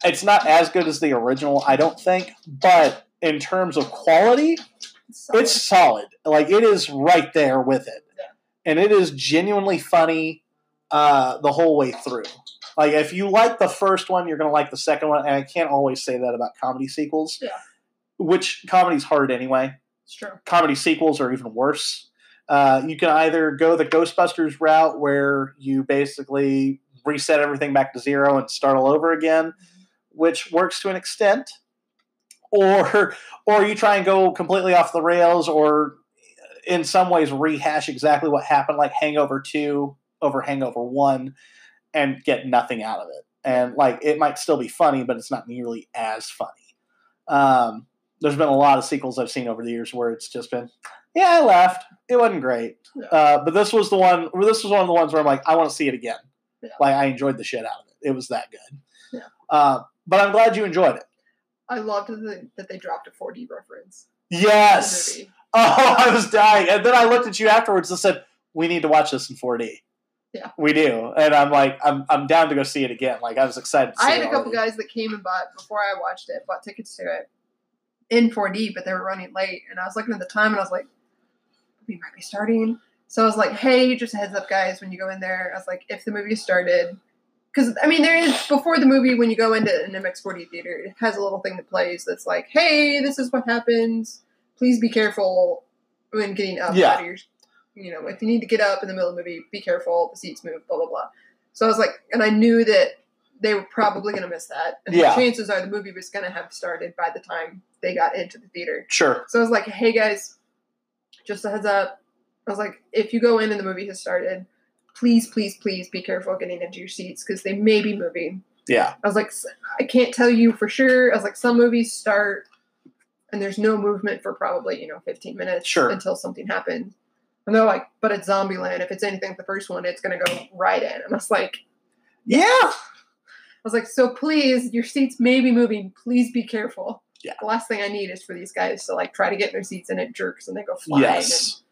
Speaker 1: It's not as good as the original, I don't think, but in terms of quality,
Speaker 2: solid.
Speaker 1: it's solid. Like it is right there with it,
Speaker 2: Yeah.
Speaker 1: and it is genuinely funny uh, the whole way through. Like if you like the first one, you're gonna like the second one, and I can't always say that about comedy sequels.
Speaker 2: Yeah.
Speaker 1: Which comedy's hard anyway.
Speaker 2: it's true.
Speaker 1: Comedy sequels are even worse. Uh, you can either go the Ghostbusters route, where you basically reset everything back to zero and start all over again, which works to an extent, or or you try and go completely off the rails, or in some ways rehash exactly what happened, like Hangover Two over Hangover One, and get nothing out of it. And like it might still be funny, but it's not nearly as funny. Um, there's been a lot of sequels I've seen over the years where it's just been, yeah, I laughed. It wasn't great,
Speaker 2: Yeah.
Speaker 1: uh, but this was the one. This was one of the ones where I'm like, I want to see it again.
Speaker 2: Yeah.
Speaker 1: Like I enjoyed the shit out of it. It was that good.
Speaker 2: Yeah.
Speaker 1: Uh, but I'm glad you enjoyed it.
Speaker 2: I loved that that they dropped a 4D reference.
Speaker 1: Yes. Oh, I was dying. And then I looked at you afterwards and said, "We need to watch this in 4D."
Speaker 2: Yeah.
Speaker 1: we do. And I'm like, I'm I'm down to go see it again. Like I was excited. To see
Speaker 2: I had a couple
Speaker 1: already.
Speaker 2: guys that came and bought before I watched it, bought tickets to it in 4D, but they were running late, and I was looking at the time and I was like, we might be starting. So I was like, hey, just a heads up, guys, when you go in there. I was like, if the movie started, because I mean, there is before the movie when you go into an MX4D theater, it has a little thing that plays that's like, hey, this is what happens. Please be careful when getting up
Speaker 1: Yeah.
Speaker 2: out of your, you know, if you need to get up in the middle of the movie, be careful. The seats move, blah blah blah. So I was like, and I knew that they were probably going to miss that. And
Speaker 1: Yeah.
Speaker 2: the chances are the movie was going to have started by the time they got into the theater.
Speaker 1: Sure.
Speaker 2: So I was like, hey guys, just a heads up. I was like, if you go in and the movie has started, please, please, please be careful getting into your seats because they may be moving.
Speaker 1: Yeah.
Speaker 2: I was like, I can't tell you for sure. I was like, some movies start and there's no movement for probably, you know, 15 minutes
Speaker 1: Sure.
Speaker 2: until something happens. And they're like, but it's Zombieland. If it's anything like the first one, it's going to go right in. And I was like,
Speaker 1: Yeah.
Speaker 2: I was like, so please, your seats may be moving. Please be careful.
Speaker 1: Yeah.
Speaker 2: The last thing I need is for these guys to like try to get in their seats and it jerks and they go flying.
Speaker 1: Yes.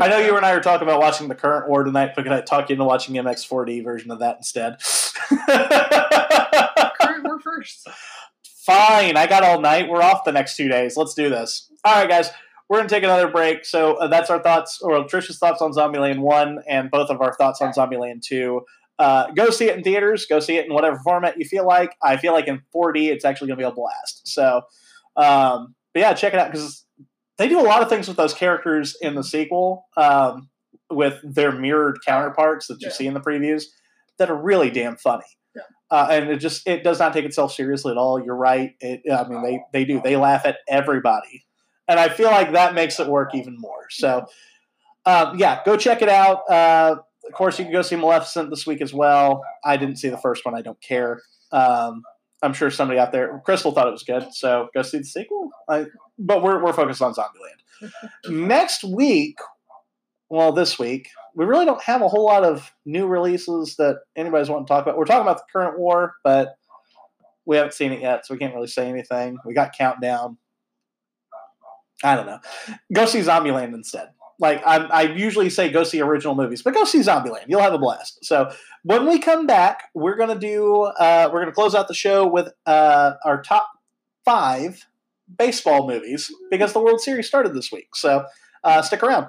Speaker 1: I know you and I were talking about watching the current war tonight, but could I talk you into watching MX4D version of that instead?
Speaker 2: Current were first.
Speaker 1: Fine, I got all night. We're off the next two days. Let's do this. All right, guys, we're gonna take another break. So uh, that's our thoughts, or Trish's thoughts on Zombie Zombieland One, and both of our thoughts on Zombie Zombieland Two. Uh, go see it in theaters. Go see it in whatever format you feel like. I feel like in 4D, it's actually gonna be a blast. So, um, but yeah, check it out because they do a lot of things with those characters in the sequel, um, with their mirrored counterparts that you
Speaker 2: Yeah.
Speaker 1: see in the previews, that are really damn funny
Speaker 2: Yeah.
Speaker 1: uh, and it just it does not take itself seriously at all. You're right. It, I mean, they they do. They laugh at everybody, and I feel like that makes it work even more. So, um, yeah, go check it out. Uh, of course, you can go see Maleficent this week as well. I didn't see the first one. I don't care. Um, I'm sure somebody out there, Crystal, thought it was good. So go see the sequel. I, but we're we're focused on Zombieland. Next week, well, this week, we really don't have a whole lot of new releases that anybody's wanting to talk about. We're talking about the current war, but We haven't seen it yet, so we can't really say anything. We got Countdown. I don't know. Go see Zombieland instead. Like I'm, I usually say, go see original movies, but go see Zombieland. You'll have a blast. So when we come back, we're gonna do. Uh, we're gonna close out the show with uh, our top five baseball movies because the World Series started this week. So uh, stick around.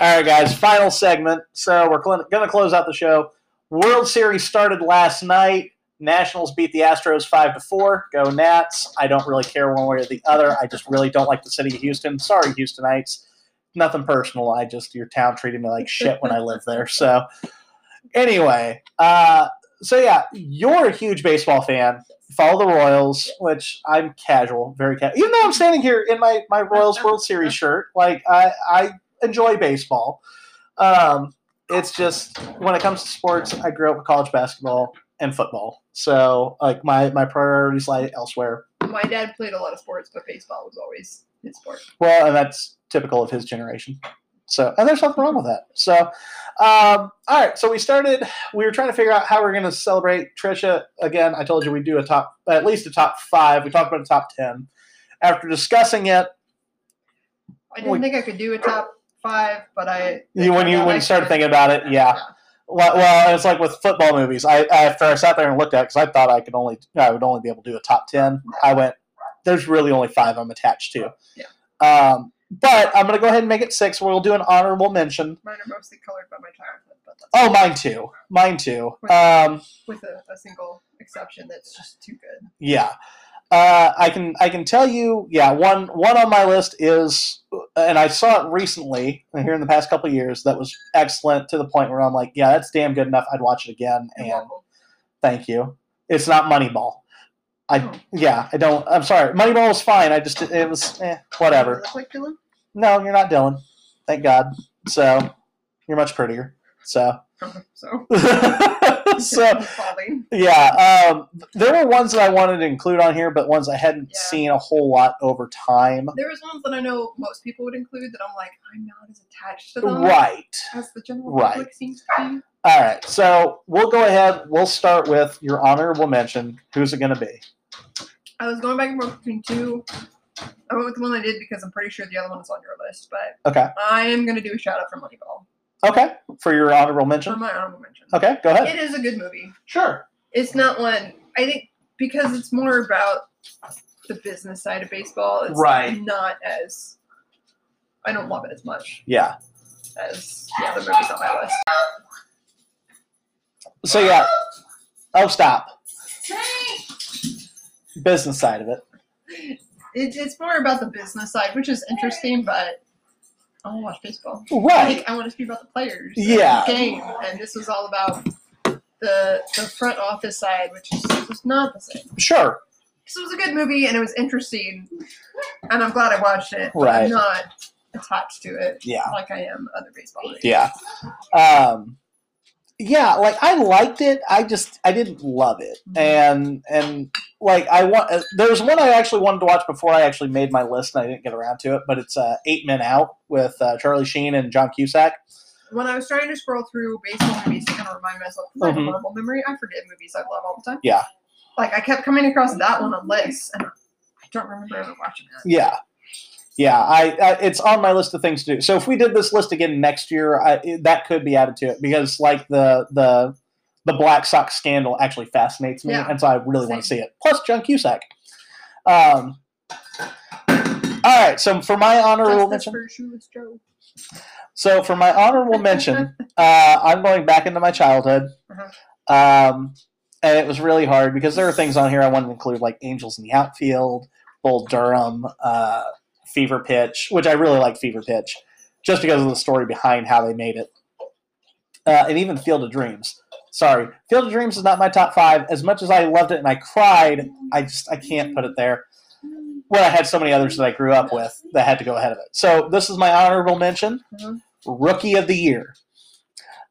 Speaker 1: All right, guys, final segment. So we're going to close out the show. World Series started last night. Nationals beat the Astros five to four. Go Nats! I don't really care one way or the other. I just really don't like the city of Houston. Sorry, Houstonites. Nothing personal. I just your town treated me like shit when I lived there. So anyway, uh, so yeah, you're a huge baseball fan. Follow the Royals, which I'm casual, very casual. Even though I'm standing here in my my Royals World Series shirt, like I I enjoy baseball. Um, it's just when it comes to sports, I grew up with college basketball and football. So like my my priorities lie elsewhere.
Speaker 2: My dad played a lot of sports, but baseball was always his sport.
Speaker 1: Well, and that's typical of his generation. So and there's nothing wrong with that. So um, all right, so we started. We were trying to figure out how we're going to celebrate Trisha. Again, I told you we'd do a top, at least a top five. We talked about a top ten. After discussing it,
Speaker 2: I didn't
Speaker 1: We-
Speaker 2: think I could do a top five, but I
Speaker 1: you, when you when you started thinking about it, yeah. Well, well, it's like with football movies. I after I sat there and looked at because I thought I could only I would only be able to do a top ten. I went. There's really only five I'm attached to.
Speaker 2: Yeah.
Speaker 1: Um, but I'm going to go ahead and make it six. We'll do an honorable mention.
Speaker 2: Mine are mostly colored by my childhood, but
Speaker 1: Oh, mine too. Mine too. Um,
Speaker 2: with a, a single exception that's just too good.
Speaker 1: yeah. Uh, I can I can tell you, yeah. One one on my list is, and I saw it recently here in the past couple of years. That was excellent to the point where I'm like, yeah, that's damn good enough. I'd watch it again.
Speaker 2: And
Speaker 1: Thank you. It's not Moneyball. I
Speaker 2: Oh.
Speaker 1: yeah, I don't. I'm sorry. Moneyball was fine. I just it was eh, whatever.
Speaker 2: like Dylan?
Speaker 1: No, you're not Dylan. Thank God. So you're much prettier. So
Speaker 2: so
Speaker 1: so yeah. Um, there were ones that I wanted to include on here, but ones I hadn't
Speaker 2: Yeah.
Speaker 1: seen a whole lot over time.
Speaker 2: There was ones that I know most people would include that I'm like, I'm not as attached to them
Speaker 1: Right.
Speaker 2: as the general
Speaker 1: Right.
Speaker 2: public seems to be.
Speaker 1: All right. So we'll go ahead. We'll start with your honorable mention. Who's it going to be?
Speaker 2: I was going back and forth between two. I went with the one I did because I'm pretty sure the other one is on your list, but
Speaker 1: Okay.
Speaker 2: I am going to do a shout out for Moneyball
Speaker 1: Okay. For your honorable mention.
Speaker 2: for my honorable mention.
Speaker 1: Okay. Go ahead.
Speaker 2: It is a good movie.
Speaker 1: Sure.
Speaker 2: It's not one I think because it's more about the business side of baseball. It's
Speaker 1: Right.
Speaker 2: not as I don't love it as much
Speaker 1: Yeah.
Speaker 2: as the other movies on my list.
Speaker 1: So yeah. Oh, stop. Business side of it.
Speaker 2: It, it's more about the business side, which is interesting, but I want to watch baseball.
Speaker 1: Right.
Speaker 2: Like, I want to speak about the players. and
Speaker 1: Yeah.
Speaker 2: The game, and this was all about the the front office side, which is just not the same.
Speaker 1: Sure.
Speaker 2: It was a good movie, and it was interesting, and I'm glad I watched it.
Speaker 1: Right.
Speaker 2: I'm not attached to it
Speaker 1: Yeah.
Speaker 2: like I am other baseball movies.
Speaker 1: Yeah. Um, yeah, like I liked it. I just I didn't love it,
Speaker 2: Mhm.
Speaker 1: and and like I want. Uh, there one I actually wanted to watch before I actually made my list, and I didn't get around to it. But it's uh, Eight Men Out with uh, Charlie Sheen and John Cusack.
Speaker 2: When I was trying to scroll through baseball movies to kind of remind myself, 'cause I have a
Speaker 1: Mhm.
Speaker 2: horrible memory. I forget movies I love all the time.
Speaker 1: Yeah.
Speaker 2: Like I kept coming across that one on lists, and I don't remember ever watching it.
Speaker 1: Yeah. Yeah, I, I it's on my list of things to do. So if we did this list again next year, I, that could be added to it because like the the the Black Sox scandal actually fascinates me,
Speaker 2: Yeah.
Speaker 1: and so I really want to see it. Plus John Cusack. Um. All right, so for my honorable mention,
Speaker 2: for Shoeless Joe.
Speaker 1: so for my honorable mention, uh, I'm going back into my childhood.
Speaker 2: Uh-huh.
Speaker 1: Um, and it was really hard because there are things on here I wanted to include, like Angels in the Outfield, Bull Durham, uh, Fever Pitch, which I really like Fever Pitch, just because of the story behind how they made it. Uh, and even Field of Dreams. Sorry, Field of Dreams is not my top five. As much as I loved it and I cried, I just I can't put it there. When I had so many others that I grew up with that had to go ahead of it. So this is my honorable mention.
Speaker 2: Mhm.
Speaker 1: Rookie of the Year.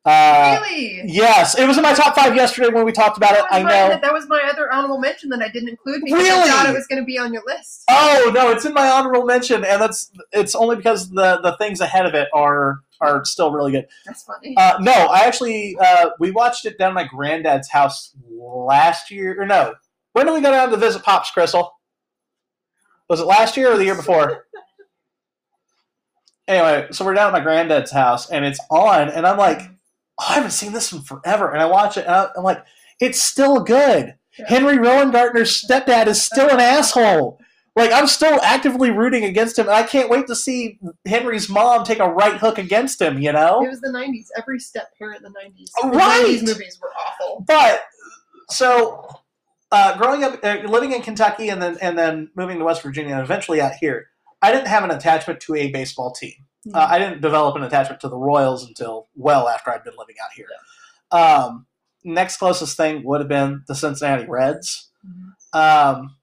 Speaker 1: Uh,
Speaker 2: really?
Speaker 1: yes, it was in my top five yesterday when we talked about it. I
Speaker 2: my-
Speaker 1: know.
Speaker 2: that was my other honorable mention that I didn't include because
Speaker 1: Really?
Speaker 2: I thought it was going to be on your list.
Speaker 1: Oh no, it's in my honorable mention, and that's it's only because the the things ahead of it are are still really good.
Speaker 2: That's funny.
Speaker 1: Uh, no, I actually uh, we watched it down at my granddad's house last year. Or no, when did we go down to visit Pops, Crystal? Was it last year or the year before? anyway, so we're down at my granddad's house, and it's on, and I'm like, oh, I haven't seen this one forever, and I watch it, and I'm like, it's still good.
Speaker 2: Yeah.
Speaker 1: Henry Rowengartner's stepdad is still an asshole. Like I'm still actively rooting against him, and I can't wait to see Henry's mom take a right hook against him. You know,
Speaker 2: It was the '90s. Every step parent in the '90s.
Speaker 1: Oh,
Speaker 2: The
Speaker 1: right.
Speaker 2: 90s movies were awful.
Speaker 1: But so uh, growing up, uh, living in Kentucky, and then and then moving to West Virginia, and eventually out here, I didn't have an attachment to a baseball team. Uh, I didn't develop an attachment to the Royals until well after I'd been living out here. Um, next closest thing would have been the Cincinnati Reds.
Speaker 2: Mhm.
Speaker 1: Um,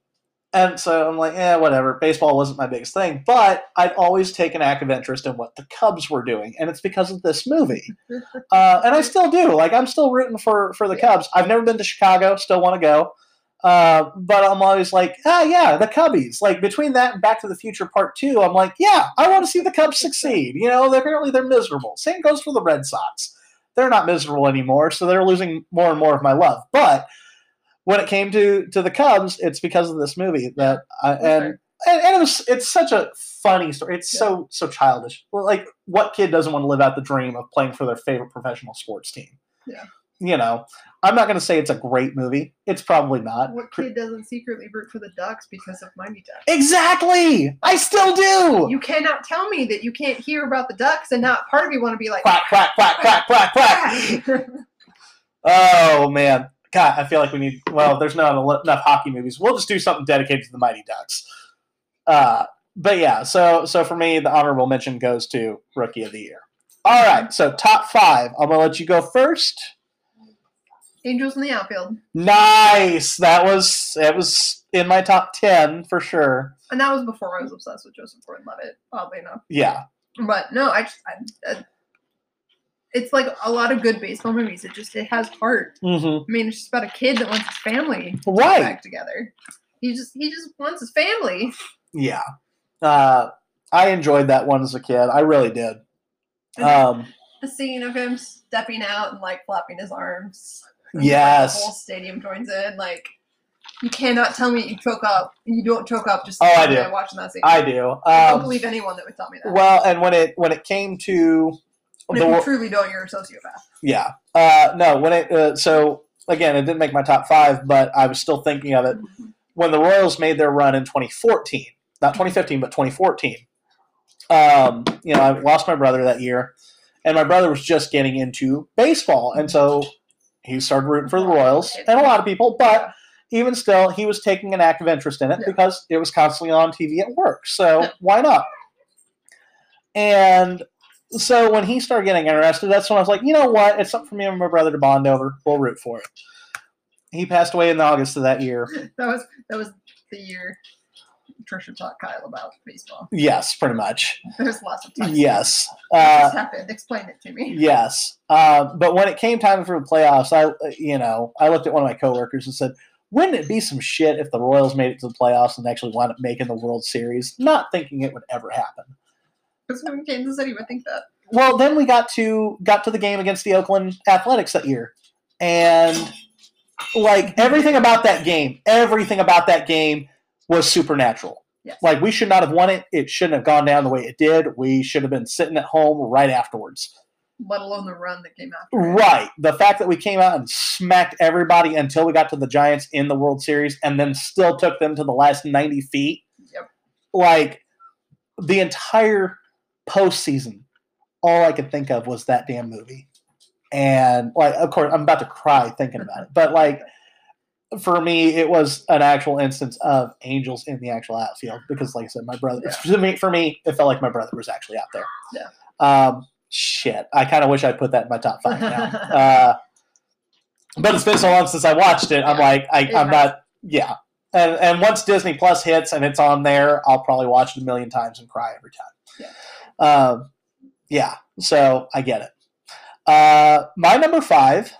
Speaker 1: and so I'm like, yeah, whatever. Baseball wasn't my biggest thing, but I'd always taken an active interest in what the Cubs were doing, and it's because of this movie. Uh, and I still do. Like, I'm still rooting for for the
Speaker 2: Yeah.
Speaker 1: Cubs. I've never been to Chicago. Still want to go. Uh, but I'm always like, ah, yeah, the Cubbies. Like between that and Back to the Future Part Two, I'm like, yeah, I want to see the Cubs succeed. You know, they're, apparently they're miserable. Same goes for the Red Sox. They're not miserable anymore, so they're losing more and more of my love. But when it came to to the Cubs, it's because of this movie that I, and, and and it was it's such a funny story. It's so so childish. Like what kid doesn't want to live out the dream of playing for their favorite professional sports team?
Speaker 2: Yeah.
Speaker 1: You know, I'm not going to say it's a great movie. It's probably not.
Speaker 2: What kid doesn't secretly root for the Ducks because of Mighty Ducks?
Speaker 1: Exactly. I still do.
Speaker 2: You cannot tell me that you can't hear about the Ducks and not part of you want to be like,
Speaker 1: quack quack quack quack quack quack. Oh man, God, I feel like we need. Well, there's not enough hockey movies. We'll just do something dedicated to the Mighty Ducks. Uh, but yeah, so so for me, the honorable mention goes to Rookie of the Year. All right, so top five. I'm gonna let you go first.
Speaker 2: Angels in the outfield.
Speaker 1: Nice. That was that was in my top ten for sure.
Speaker 2: And that was before I was obsessed with Joseph Gordon-Levitt, oddly enough.
Speaker 1: Yeah.
Speaker 2: But no, I just, I, I, it's like a lot of good baseball movies. It just, it has heart.
Speaker 1: hmm
Speaker 2: I mean, it's just about a kid that wants his family
Speaker 1: Right.
Speaker 2: back together. He just, he just wants his family.
Speaker 1: Yeah. Uh, I enjoyed that one as a kid. I really did. Um,
Speaker 2: The scene of him stepping out and like flapping his arms. And, like,
Speaker 1: Yes.
Speaker 2: the whole stadium joins in. Like, you cannot tell me you choke up. You don't choke up just
Speaker 1: Oh, I do.
Speaker 2: watching that scene.
Speaker 1: I do.
Speaker 2: I don't
Speaker 1: Um,
Speaker 2: believe anyone that would tell me that.
Speaker 1: well, and when it when it came to
Speaker 2: and
Speaker 1: the
Speaker 2: if you truly don't, you're a sociopath.
Speaker 1: yeah, uh, no, when it uh, so again, it didn't make my top five, but I was still thinking of it when the Royals made their run in 2014, not 2015, but 2014. Um, you know, I lost my brother that year, and my brother was just getting into baseball, and so he started rooting for the Royals, and a lot of people, but even still, he was taking an active interest in it
Speaker 2: Yeah.
Speaker 1: because it was constantly on TV at work. So
Speaker 2: Yeah.
Speaker 1: why not? And so when he started getting interested, that's when I was like, you know what? It's something for me and my brother to bond over. We'll root for it. He passed away in August of that year.
Speaker 2: That was that was the year Trisha taught Kyle about baseball.
Speaker 1: Yes, pretty much.
Speaker 2: There's lots of times.
Speaker 1: Yes. Uh,
Speaker 2: happened? Explain it to me.
Speaker 1: yes. Uh, but when it came time for the playoffs, I, you know, I looked at one of my coworkers and said, wouldn't it be some shit if the Royals made it to the playoffs and actually wound up making the World Series? Not thinking it would ever happen.
Speaker 2: Because when Kansas City would think that.
Speaker 1: Well, then we got to got to the game against the Oakland Athletics that year, and like everything about that game, everything about that game was supernatural.
Speaker 2: Yes.
Speaker 1: Like we should not have won it. It shouldn't have gone down the way it did. We should have been sitting at home right afterwards.
Speaker 2: Let alone the run that came after.
Speaker 1: Right. The fact that we came out and smacked everybody until we got to the Giants in the World Series, and then still took them to the last ninety feet.
Speaker 2: Yep.
Speaker 1: Like the entire postseason, all I could think of was that damn movie. And like, of course, I'm about to cry thinking about it. But like, for me, it was an actual instance of angels in the actual outfield because, like I said, my brother. For me, for me, it felt like my brother was actually out there.
Speaker 2: Yeah.
Speaker 1: Um, shit, I kind of wish I'd put that in my top five now. uh, but it's been so long since I watched it. I'm
Speaker 2: Yeah,
Speaker 1: like, I, I'm not. Yeah. And, and once Disney Plus hits and it's on there, I'll probably watch it a million times and cry every time.
Speaker 2: Yeah.
Speaker 1: Um, yeah. So I get it. Uh, my number five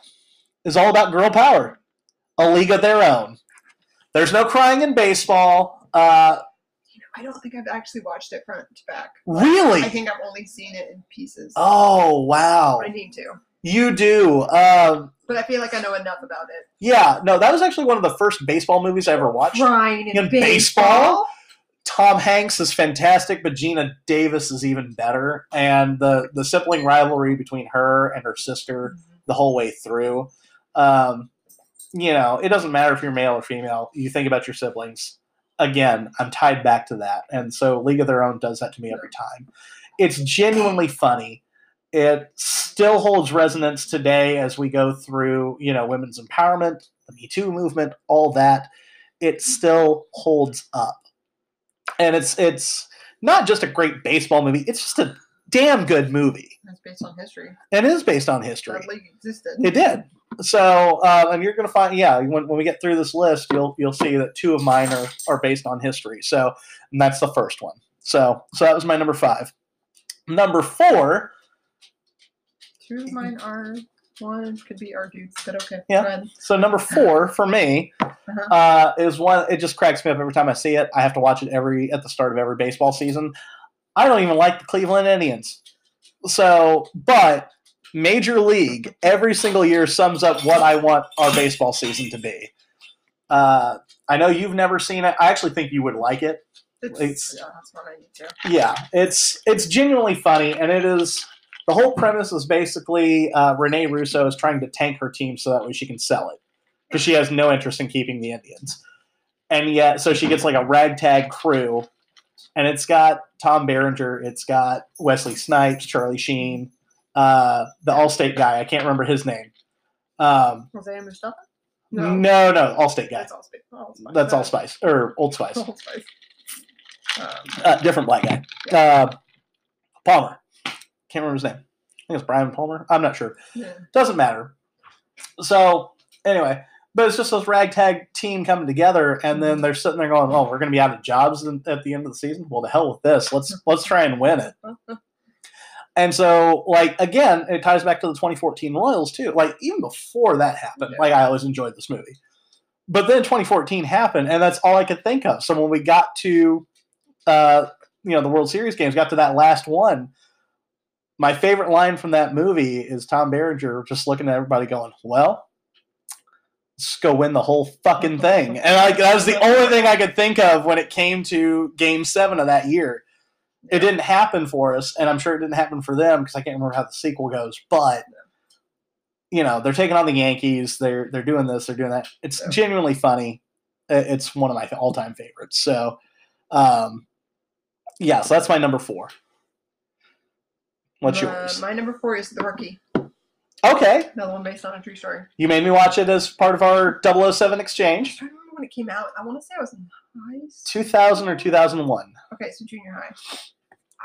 Speaker 1: is all about girl power, a league of their own. There's no crying in baseball. Uh,
Speaker 2: I don't think I've actually watched it front to back.
Speaker 1: really?
Speaker 2: I think I've only seen it in pieces.
Speaker 1: Oh wow,
Speaker 2: I need to,
Speaker 1: you do. Um,
Speaker 2: but I feel like I know enough about it.
Speaker 1: yeah, no, that was actually one of the first baseball movies I ever watched.
Speaker 2: Crying in,
Speaker 1: In
Speaker 2: baseball.
Speaker 1: baseball? Tom Hanks is fantastic, but Geena Davis is even better, and the the sibling rivalry between her and her sister the whole way through. Um, you know, it doesn't matter if you're male or female. You think about your siblings. Again, I'm tied back to that, and so League of Their Own does that to me every time. It's genuinely funny. It still holds resonance today as we go through, you know, women's empowerment, the Me Too movement, all that. It still holds up, and it's it's not just a great baseball movie. It's just a damn good movie.
Speaker 2: That's based on history.
Speaker 1: It is based on history.
Speaker 2: That league existed.
Speaker 1: It did. So, uh, and you're going to find, yeah, when, when we get through this list, you'll you'll see that two of mine are, are based on history. So, and that's the first one. So, so that was my number five. Number four,
Speaker 2: Two of mine are one could be our dudes, but okay.
Speaker 1: Yeah. so number four for me
Speaker 2: Uh-huh.
Speaker 1: uh, is one. It just cracks me up every time I see it. I have to watch it every at the start of every baseball season. I don't even like the Cleveland Indians. So, but Major League every single year sums up what I want our baseball season to be. Uh, I know you've never seen it. I actually think you would like it.
Speaker 2: It's,
Speaker 1: it's-
Speaker 2: yeah, that's what I need to.
Speaker 1: Yeah, it's it's genuinely funny, and it is. The whole premise is basically uh, Rene Russo is trying to tank her team so that way she can sell it because she has no interest in keeping the Indians, and yet so she gets like a ragtag crew, and it's got Tom Berenger, it's got Wesley Snipes, Charlie Sheen, uh, the Allstate guy. I can't remember his name. Um,
Speaker 2: Isaiah Mustafa?
Speaker 1: no, no, Allstate guy.
Speaker 2: That's all Spice. Oh,
Speaker 1: That's all Spice or Old Spice.
Speaker 2: Old Spice. Um,
Speaker 1: Uh, different black guy. Uh, Palmer. Can't remember his name. I think it's Brian Palmer. I'm not sure.
Speaker 2: yeah.
Speaker 1: Doesn't matter. So anyway, but it's just this ragtag team coming together, and then they're sitting there going, "Oh, we're going to be out of jobs at the end of the season. Well, the hell with this. Let's let's try and win it." And so, like again, it ties back to the 2014 Royals too. Like even before that happened,
Speaker 2: Yeah.
Speaker 1: like I always enjoyed this movie. But then 2014 happened, and that's all I could think of. So when we got to, uh, you know, the World Series games, got to that last one. My favorite line from that movie is Tom Berenger just looking at everybody, going, "Well, let's go win the whole fucking thing." And like that was the only thing I could think of when it came to Game Seven of that year it didn't happen for us, and I'm sure it didn't happen for them because I can't remember how the sequel goes. But you know, they're taking on the Yankees. They're they're doing this. They're doing that. It's
Speaker 2: Yeah.
Speaker 1: genuinely funny. It's one of my all time favorites. So, um, yeah, so that's my number four. What's
Speaker 2: Uh,
Speaker 1: yours?
Speaker 2: My number four is The Rookie.
Speaker 1: Okay,
Speaker 2: Another one based on a true story.
Speaker 1: you made me watch it as part of our 007
Speaker 2: I'm
Speaker 1: exchange,
Speaker 2: trying to remember when it came out. I want to say I was in high school.
Speaker 1: 2000 or 2001.
Speaker 2: Okay, so junior high.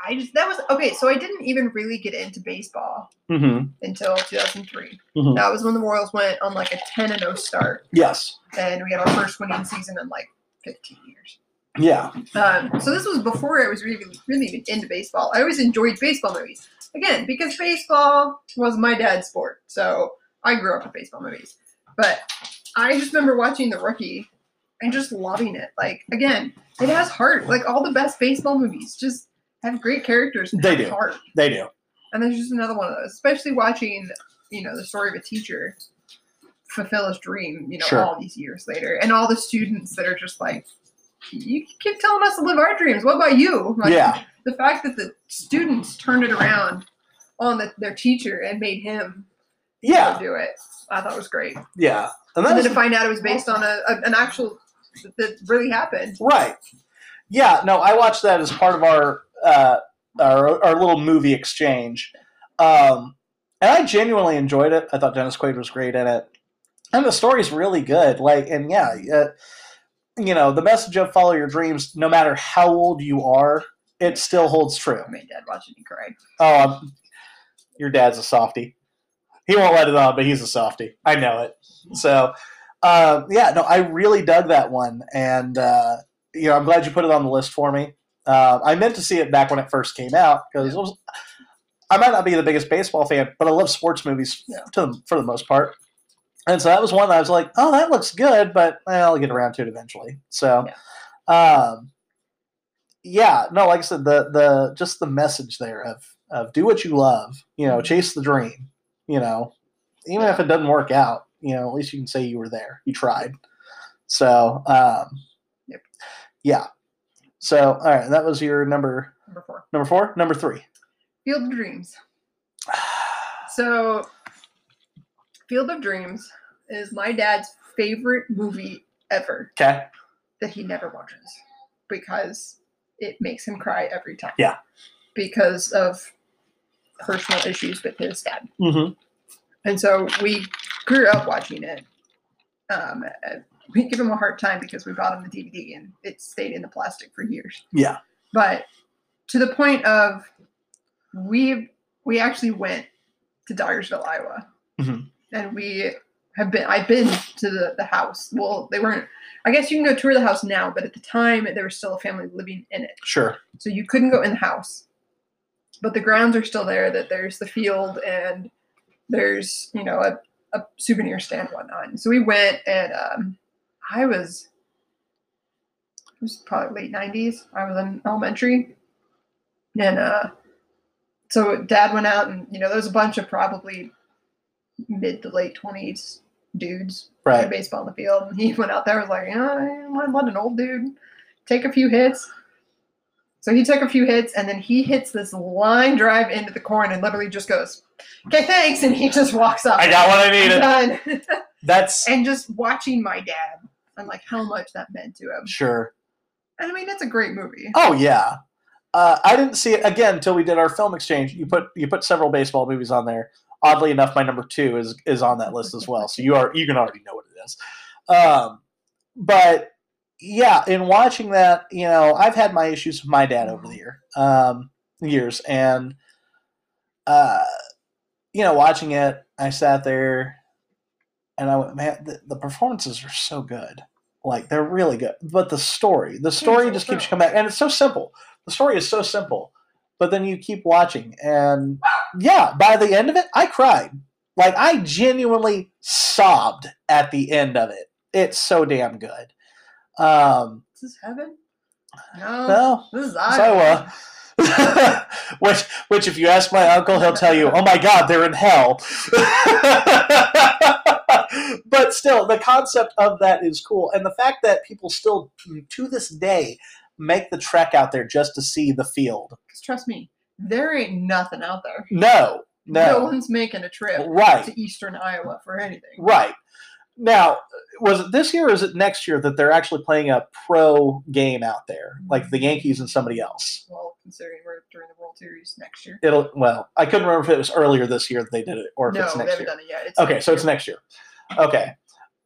Speaker 2: I just that was okay. So I didn't even really get into baseball
Speaker 1: Mm-hmm.
Speaker 2: until 2003.
Speaker 1: Mhm.
Speaker 2: That was when the Royals went on like a 10 and 0 start,
Speaker 1: Yes.
Speaker 2: and we had our first winning season in like 15 years.
Speaker 1: Yeah.
Speaker 2: Um, so this was before I was really, really even into baseball. I always enjoyed baseball movies. Again, because baseball was my dad's sport. So I grew up with baseball movies. But I just remember watching The Rookie and just loving it. Like, again, it has heart. Like, all the best baseball movies just have great characters and
Speaker 1: They
Speaker 2: have
Speaker 1: do.
Speaker 2: heart.
Speaker 1: They do.
Speaker 2: And there's just another one of those, especially watching, you know, the story of a teacher fulfill his dream, you know,
Speaker 1: Sure.
Speaker 2: all these years later. And all the students that are just like, you keep telling us to live our dreams. What about you? Like,
Speaker 1: Yeah.
Speaker 2: The fact that the students turned it around on the, their teacher and made him
Speaker 1: Yeah.
Speaker 2: do it, I thought was great.
Speaker 1: Yeah. And
Speaker 2: And then to find out it was based on a, a an actual that really happened.
Speaker 1: Right. Yeah. No, I watched that as part of our uh, our, our little movie exchange, um, and I genuinely enjoyed it. I thought Dennis Quaid was great in it, and the story's really good. Like, and yeah, uh, you know, the message of follow your dreams, no matter how old you are, it still holds true.
Speaker 2: I made dad watching and cry.
Speaker 1: Oh, your dad's a softie. He won't let it on, but he's a softie. I know it. So, uh, yeah, no, I really dug that one, and uh, you know, I'm glad you put it on the list for me. Uh, I meant to see it back when it first came out because. I might not be the biggest baseball fan, but I love sports movies
Speaker 2: Yeah.
Speaker 1: to the, for the most part. And so that was one that I was like, oh, that looks good, but eh, I'll get around to it eventually. So, um, yeah, no, like I said, the the just the message there of of do what you love, you know, chase the dream, you know, even if it doesn't work out, you know, at least you can say you were there, you tried. So, um,
Speaker 2: Yep.
Speaker 1: yeah. So, all right, that was your number
Speaker 2: Number four,
Speaker 1: number four, number three.
Speaker 2: Field of Dreams. So, Field of Dreams is my dad's favorite movie ever
Speaker 1: Okay.
Speaker 2: that he never watches because it makes him cry every time.
Speaker 1: Yeah.
Speaker 2: Because of personal issues with his dad.
Speaker 1: Mm-hmm.
Speaker 2: And so we grew up watching it. Um, we give him a hard time because we bought him the DVD and it stayed in the plastic for years.
Speaker 1: Yeah.
Speaker 2: But to the point of we we actually went to Dyersville, Iowa,
Speaker 1: Mhm.
Speaker 2: And we have been. I've been to the the house. Well, they weren't. I guess you can go tour the house now, but at the time there was still a family living in it,
Speaker 1: Sure.
Speaker 2: so you couldn't go in the house. But the grounds are still there. That there's the field and there's you know a, a souvenir stand and whatnot. So we went and um, I was it was probably late nineties. I was in elementary. And uh so dad went out and you know there was a bunch of probably mid to late twenties dudes playing
Speaker 1: Right.
Speaker 2: baseball in the field and he went out there and was like, you know, I might let an old dude take a few hits. So he took a few hits and then he hits this line drive into the corn and literally just goes, Okay, thanks, and he just walks up.
Speaker 1: I got what I needed.
Speaker 2: Done.
Speaker 1: That's
Speaker 2: and just watching my dad and like how much that meant to him.
Speaker 1: sure.
Speaker 2: And I mean, it's a great movie.
Speaker 1: Oh yeah. Uh, I didn't see it again until we did our film exchange. You put you put several baseball movies on there. Oddly enough, my number two is is on that list as well. So you are you can already know what it is. Um, but yeah, in watching that, you know, I've had my issues with my dad over the year um, years, and uh, you know, watching it, I sat there and I went, man, the, the performances are so good. Like they're really good, but the story, the story just keeps coming back, and it's so simple. The story is so simple, but then you keep watching, and yeah, by the end of it, I cried. Like I genuinely sobbed at the end of it. It's so damn good. Um,
Speaker 2: Is this heaven? No,
Speaker 1: no,
Speaker 2: this is. Iowa.
Speaker 1: which, which, if you ask my uncle, he'll tell you, "Oh my God, they're in hell." but still, the concept of that is cool, and the fact that people still, to this day, make the trek out there just to see the field.
Speaker 2: trust me, there ain't nothing out there.
Speaker 1: No,
Speaker 2: No
Speaker 1: no,
Speaker 2: one's making a trip
Speaker 1: right,
Speaker 2: to eastern Iowa for anything.
Speaker 1: right. Now, was it this year or is it next year that they're actually playing a pro game out there, like the Yankees and somebody else?
Speaker 2: Well, considering we're during the World Series next year.
Speaker 1: It'll well, I couldn't remember if it was earlier this year that they did it or if
Speaker 2: No,
Speaker 1: it's
Speaker 2: they
Speaker 1: next
Speaker 2: haven't
Speaker 1: year.
Speaker 2: done it yet. It's
Speaker 1: Okay, so it's next year. Okay.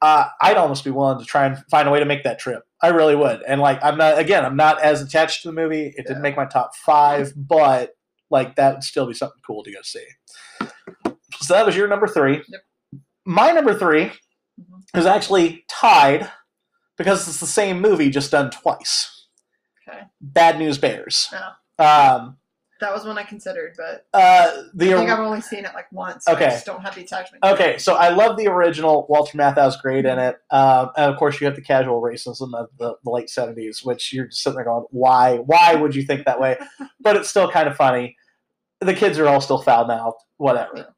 Speaker 1: Uh, I'd almost be willing to try and find a way to make that trip. I really would. And like, I'm not again, I'm not as attached to the movie. It didn't
Speaker 2: Yeah.
Speaker 1: make my top five, but like that would still be something cool to go see. So that was your number three.
Speaker 2: Yep.
Speaker 1: My number three
Speaker 2: Mhm.
Speaker 1: is actually tied because it's the same movie just done twice.
Speaker 2: Okay.
Speaker 1: Bad News Bears.
Speaker 2: Oh.
Speaker 1: Um,
Speaker 2: That was one I considered, but
Speaker 1: uh, the
Speaker 2: I think I've only seen it like once. so
Speaker 1: Okay.
Speaker 2: I just don't have the attachment.
Speaker 1: Okay, so I love the original. Walter Matthau's great in it. Um, and of course, you have the casual racism of the, the late seventies, which you're just sitting there going, "Why? Why would you think that way?" but it's still kind of funny. The kids are all still foul mouthed, whatever.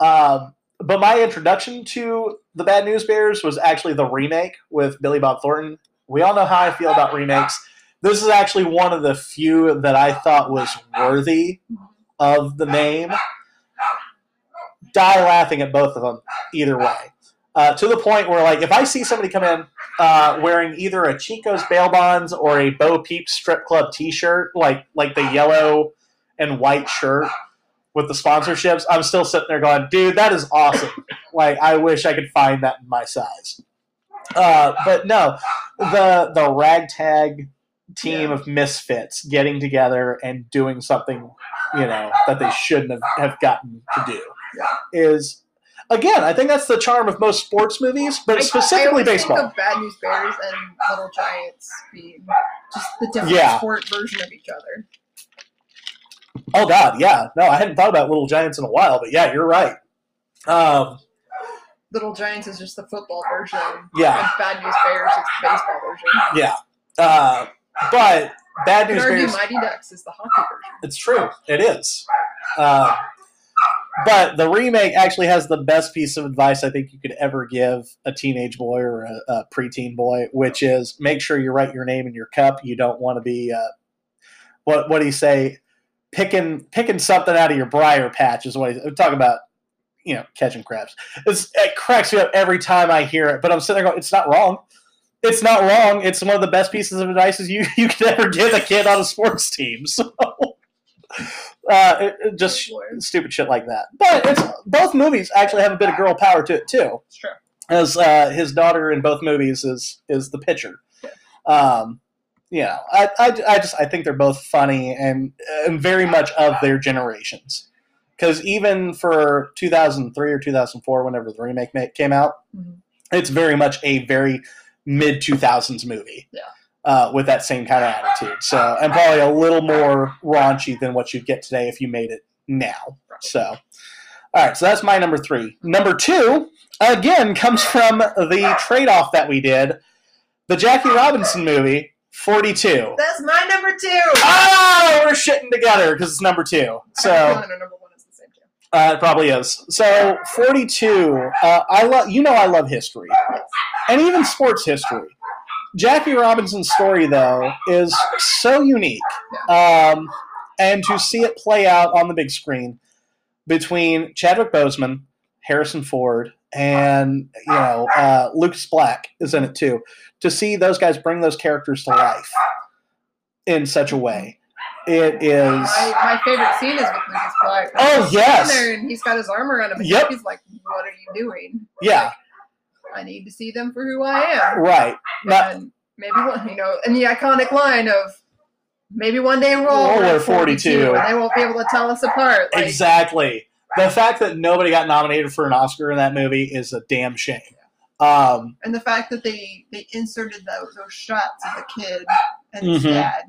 Speaker 1: Um, but my introduction to the Bad News Bears was actually the remake with Billy Bob Thornton. We all know how I feel about remakes. This is actually one of the few that I thought was worthy of the name. Die laughing at both of them either way. Uh, to the point where, like, if I see somebody come in uh, wearing either a Chico's bail bonds or a Bo Peep strip club T-shirt, like like the yellow and white shirt with the sponsorships, I'm still sitting there going, "Dude, that is awesome!" like, I wish I could find that in my size. Uh, but no, the the ragtag team
Speaker 2: Yeah.
Speaker 1: of misfits getting together and doing something, you know, that they shouldn't have, have gotten to do
Speaker 2: Yeah.
Speaker 1: is again, I think that's the charm of most sports movies, but
Speaker 2: I- I
Speaker 1: specifically
Speaker 2: always
Speaker 1: baseball.
Speaker 2: Think of Bad News Bears and Little Giants being just the different
Speaker 1: Yeah.
Speaker 2: sport version of each other.
Speaker 1: Oh God, yeah. No, I hadn't thought about Little Giants in a while, but yeah, you're right. Um,
Speaker 2: Little Giants is just the football version.
Speaker 1: Yeah.
Speaker 2: And Bad News Bears is the baseball version.
Speaker 1: yeah. Uh, but Bad News
Speaker 2: argue
Speaker 1: Bears.
Speaker 2: Mighty Ducks is the hockey version.
Speaker 1: It's true. It is. Uh, but the remake actually has the best piece of advice I think you could ever give a teenage boy or a, a preteen boy, which is make sure you write your name in your cup. You don't want to be uh, what what do you say? Picking picking something out of your briar patch is what he's talking about. You know, catching crabs. It's, it cracks me up every time I hear it. But I'm sitting there going, it's not wrong. It's not wrong. It's one of the best pieces of advice you you could ever give a kid on a sports team. So. Uh, it, it just stupid shit like that. But it's both movies actually have a bit of girl power to it too,
Speaker 2: It's true.
Speaker 1: as uh, his daughter in both movies is is the pitcher. Um, you know, I, I, I just I think they're both funny and, and very much of their generations. Because even for 2003 or 2004, whenever the remake came out,
Speaker 2: Mhm.
Speaker 1: it's very much a very mid 2000s movie.
Speaker 2: Yeah.
Speaker 1: Uh, with that same kind of attitude. So, and probably a little more raunchy than what you'd get today if you made it now. So, all right, so that's my number three. Number two, again, comes from the trade off that we did the Jackie Robinson movie, 42.
Speaker 2: That's my number two.
Speaker 1: Oh, we're shitting together because it's number two. So,
Speaker 2: have a feeling our number one is the same too.
Speaker 1: Uh, it probably is. So, 42, uh, I love, you know, I love history and even sports history. Jackie Robinson's story, though, is so unique. Um, and to see it play out on the big screen between Chadwick Boseman, Harrison Ford, and you know uh, Lucas Black is in it too. To see those guys bring those characters to life in such a way, it is.
Speaker 2: My, my favorite scene is with Lucas Black.
Speaker 1: Oh,
Speaker 2: He's
Speaker 1: yes.
Speaker 2: there and he's got his arm around him. And
Speaker 1: Yep.
Speaker 2: He's like, "What are you doing?"
Speaker 1: Yeah,
Speaker 2: I need to see them for who I am.
Speaker 1: right. Not,
Speaker 2: and maybe one, you know, and the iconic line of maybe one day we'll all
Speaker 1: We'll
Speaker 2: wear
Speaker 1: wear 42.
Speaker 2: 42, and they won't be able to tell us apart. Like,
Speaker 1: exactly. The fact that nobody got nominated for an Oscar in that movie is a damn shame. Um,
Speaker 2: And the fact that they they inserted those, those shots of the kid and his
Speaker 1: Mhm.
Speaker 2: dad,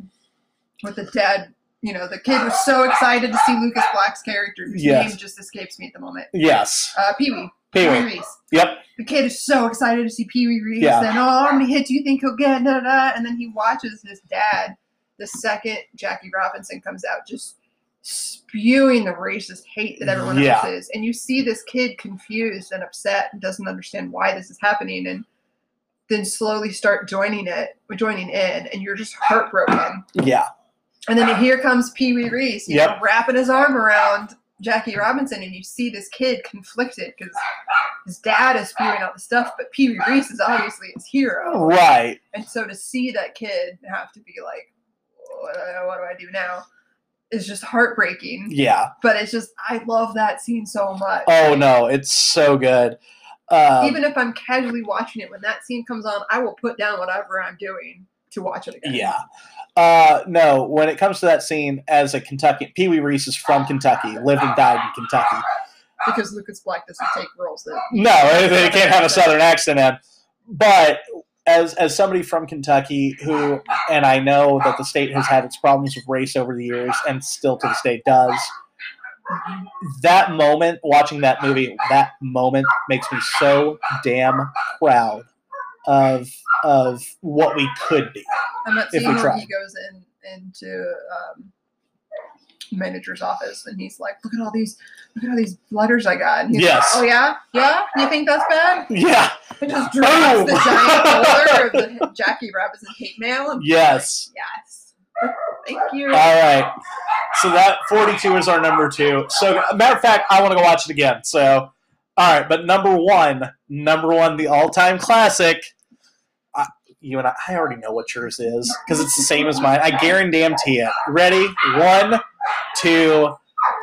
Speaker 2: with the dad, you know, the kid was so excited to see Lucas Black's character, whose
Speaker 1: Yes.
Speaker 2: name just escapes me at the moment.
Speaker 1: yes.
Speaker 2: Uh, Pee Wee.
Speaker 1: Pee Wee.
Speaker 2: Reese.
Speaker 1: Yep.
Speaker 2: The kid is so excited to see Pee Wee Reese,
Speaker 1: Yeah.
Speaker 2: and oh, how many hits do you think he'll get? Da, da, da. And then he watches his dad the second Jackie Robinson comes out, just spewing the racist hate that everyone
Speaker 1: Yeah.
Speaker 2: else is. And you see this kid confused and upset and doesn't understand why this is happening, and then slowly start joining it, joining in, and you're just heartbroken.
Speaker 1: Yeah.
Speaker 2: And then here comes Pee Wee Reese, you know, wrapping his arm around Jackie Robinson, and you see this kid conflicted because his dad is spewing out the stuff, but Pee Wee Reese is obviously his hero.
Speaker 1: Right.
Speaker 2: And so to see that kid have to be like, what, what do I do now? Is just heartbreaking.
Speaker 1: Yeah.
Speaker 2: But it's just, I love that scene so much.
Speaker 1: Oh no, it's so good. Um,
Speaker 2: Even if I'm casually watching it, when that scene comes on, I will put down whatever I'm doing to watch it again.
Speaker 1: yeah. Uh, no, when it comes to that scene, as a Kentucky, Pee Wee Reese is from Kentucky, lived and died in Kentucky.
Speaker 2: Because Lucas Black doesn't take roles that.
Speaker 1: No, they, they can't have a southern accent in. But as as somebody from Kentucky who, and I know that the state has had its problems with race over the years, and still to this day does. That moment, watching that movie, that moment makes me so damn proud of of what we could be.
Speaker 2: And that
Speaker 1: If
Speaker 2: scene
Speaker 1: we try.
Speaker 2: he goes in into um, manager's office and he's like, "Look at all these, look at all these letters I got." And he's
Speaker 1: Yes.
Speaker 2: like, oh yeah, yeah. You think that's bad?
Speaker 1: Yeah.
Speaker 2: And just drops the
Speaker 1: Oh.
Speaker 2: giant folder of the Jackie Robinson hate mail. And
Speaker 1: Yes.
Speaker 2: Yes. Thank you.
Speaker 1: All right. So that 42 is our number two. So, matter of fact, I want to go watch it again. So, all right. But number one, number one, the all time classic. I, you and I, I already know what yours is because it's the same as mine. I guarantee it. Ready? One, two,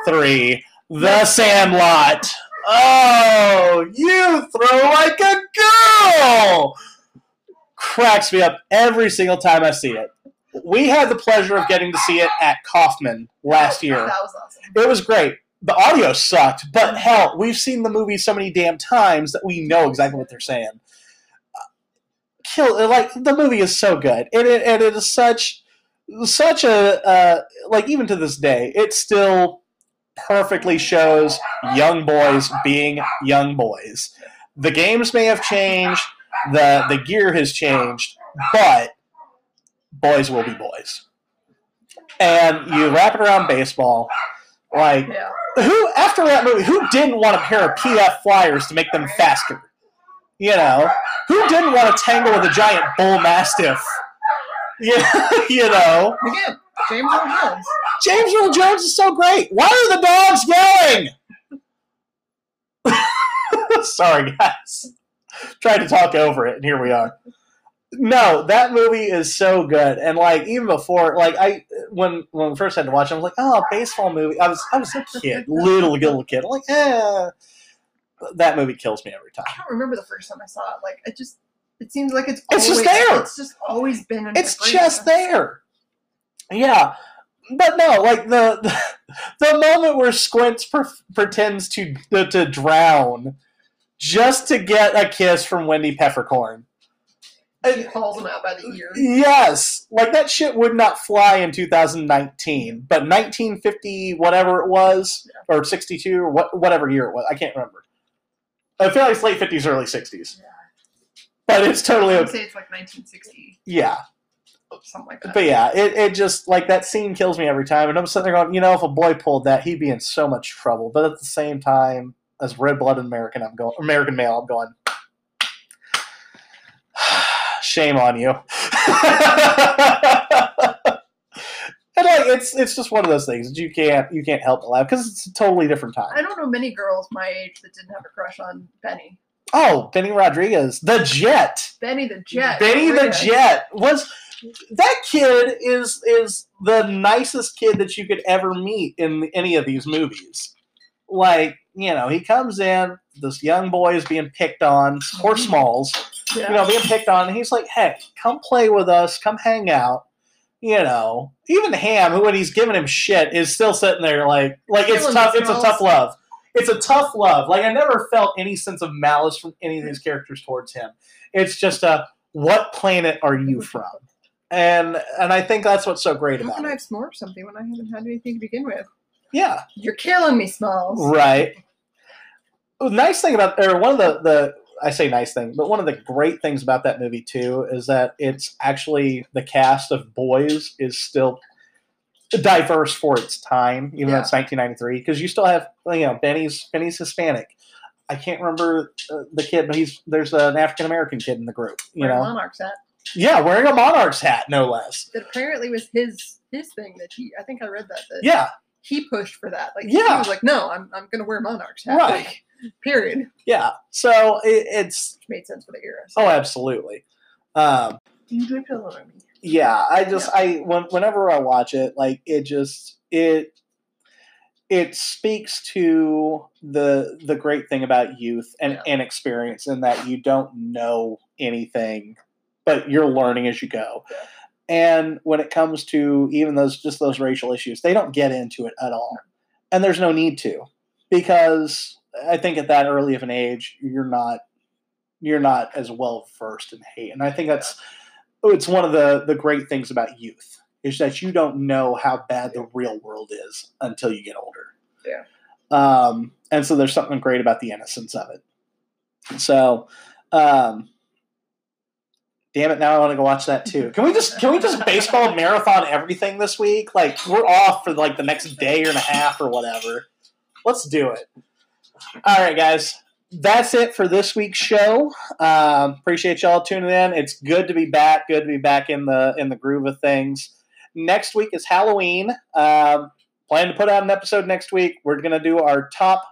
Speaker 1: three. The Sandlot. Oh, you throw like a girl. Cracks me up every single time I see it. We had the pleasure of getting to see it at Kauffman last year.
Speaker 2: That was awesome.
Speaker 1: It was great. The audio sucked, but hell, we've seen the movie so many damn times that we know exactly what they're saying. Kill like the movie is so good, and it, and it is such such a uh, like even to this day, it still perfectly shows young boys being young boys. The games may have changed, the the gear has changed, but boys will be boys. And you wrap it around baseball, like
Speaker 2: Yeah.
Speaker 1: Who after that movie, who didn't want a pair of PF flyers to make them faster? You know, who didn't want to tangle with a giant bull mastiff? Yeah, you know,
Speaker 2: Again, James Earl Jones.
Speaker 1: James Earl Jones is so great. Why are the dogs yelling? Sorry, guys. Tried to talk over it, and here we are. No, that movie is so good, and like even before, like I when when I first had to watch, it, I was like, oh, baseball movie. I was I was a kid, little little kid. I'm like, eh. That movie kills me every time.
Speaker 2: I don't remember the first time I saw it. Like it just it seems like it's
Speaker 1: It's just
Speaker 2: always,
Speaker 1: there.
Speaker 2: It's just always been
Speaker 1: It's just there. Yeah, but no, like the the, the moment where Squints pre- pretends to to drown just to get a kiss from Wendy Peppercorn.
Speaker 2: He hauls him out by the ear.
Speaker 1: Yes, like that shit would not fly in 2019, but 1950 whatever it was, or 62 or what whatever year it was, I can't remember. I feel like it's late 50s, early 60s,
Speaker 2: Yeah.
Speaker 1: but it's totally
Speaker 2: I would say it's like 1960,
Speaker 1: yeah.
Speaker 2: something like that.
Speaker 1: But yeah, it, it just like that scene kills me every time, and I'm sitting there going, you know, if a boy pulled that, he'd be in so much trouble. But at the same time, as red-blooded American, I'm going American male, I'm going. Shame on you. and like it's it's just one of those things that you can't you can't help but laugh because it's a totally different time.
Speaker 2: I don't know many girls my age that didn't have a crush on Benny.
Speaker 1: Oh, Benny Rodriguez, the Jet.
Speaker 2: Benny the Jet.
Speaker 1: Benny the Jet was that kid is is the nicest kid that you could ever meet in any of these movies. Like you know, he comes in, this young boy is being picked on, or mm-hmm. Smalls,
Speaker 2: Yeah.
Speaker 1: you know, being picked on, and he's like, "Hey, come play with us, come hang out." You know, even Ham, who when he's giving him shit, is still sitting there like, like it's
Speaker 2: Killing
Speaker 1: tough. It's a tough love. It's a tough love. Like I never felt any sense of malice from any of these characters towards him. It's just a what planet are you from? And and I think that's what's so great
Speaker 2: How
Speaker 1: about
Speaker 2: can I have s'more something when I haven't had anything to begin with?
Speaker 1: Yeah,
Speaker 2: You're killing me, Smalls.
Speaker 1: right. Nice thing about or one of the the I say nice thing, but one of the great things about that movie too is that it's actually the cast of boys is still diverse for its time, even though it's 1993. Because you still have you know Benny's Benny's Hispanic. I can't remember uh, the kid, but he's there's an African American kid in the group. You
Speaker 2: Wearing
Speaker 1: know,
Speaker 2: Monarch's hat.
Speaker 1: yeah, wearing a Monarch's hat, no less.
Speaker 2: That apparently was his his thing that he. I think I read that. that
Speaker 1: Yeah,
Speaker 2: He pushed for that. Like he was like, no, I'm I'm gonna wear Monarch's hat.
Speaker 1: Right.
Speaker 2: Like, period.
Speaker 1: yeah. So it, it's
Speaker 2: Which made sense for the era. So.
Speaker 1: oh, absolutely. Um,
Speaker 2: You do pillow on me.
Speaker 1: yeah i just i when, whenever i watch it like it just it it speaks to the the great thing about youth and,
Speaker 2: Yeah.
Speaker 1: and experience in that you don't know anything but you're learning as you go
Speaker 2: Yeah.
Speaker 1: and when it comes to even those just those racial issues they don't get into it at all and there's no need to because i think at that early of an age you're not you're not as well versed in hate and i think that's it's one of the the great things about youth is that you don't know how bad the real world is until you get older.
Speaker 2: Yeah.
Speaker 1: Um, and so there's something great about the innocence of it. So, um, damn it! Now I want to go watch that too. Can we just can we just baseball marathon everything this week? Like we're off for like the next day and a half or whatever. Let's do it. All right, guys that's it for this week's show. Um, appreciate y'all tuning in. It's good to be back. Good to be back in the in the groove of things. Next week is Halloween. Um, plan to put out an episode next week. We're gonna do our top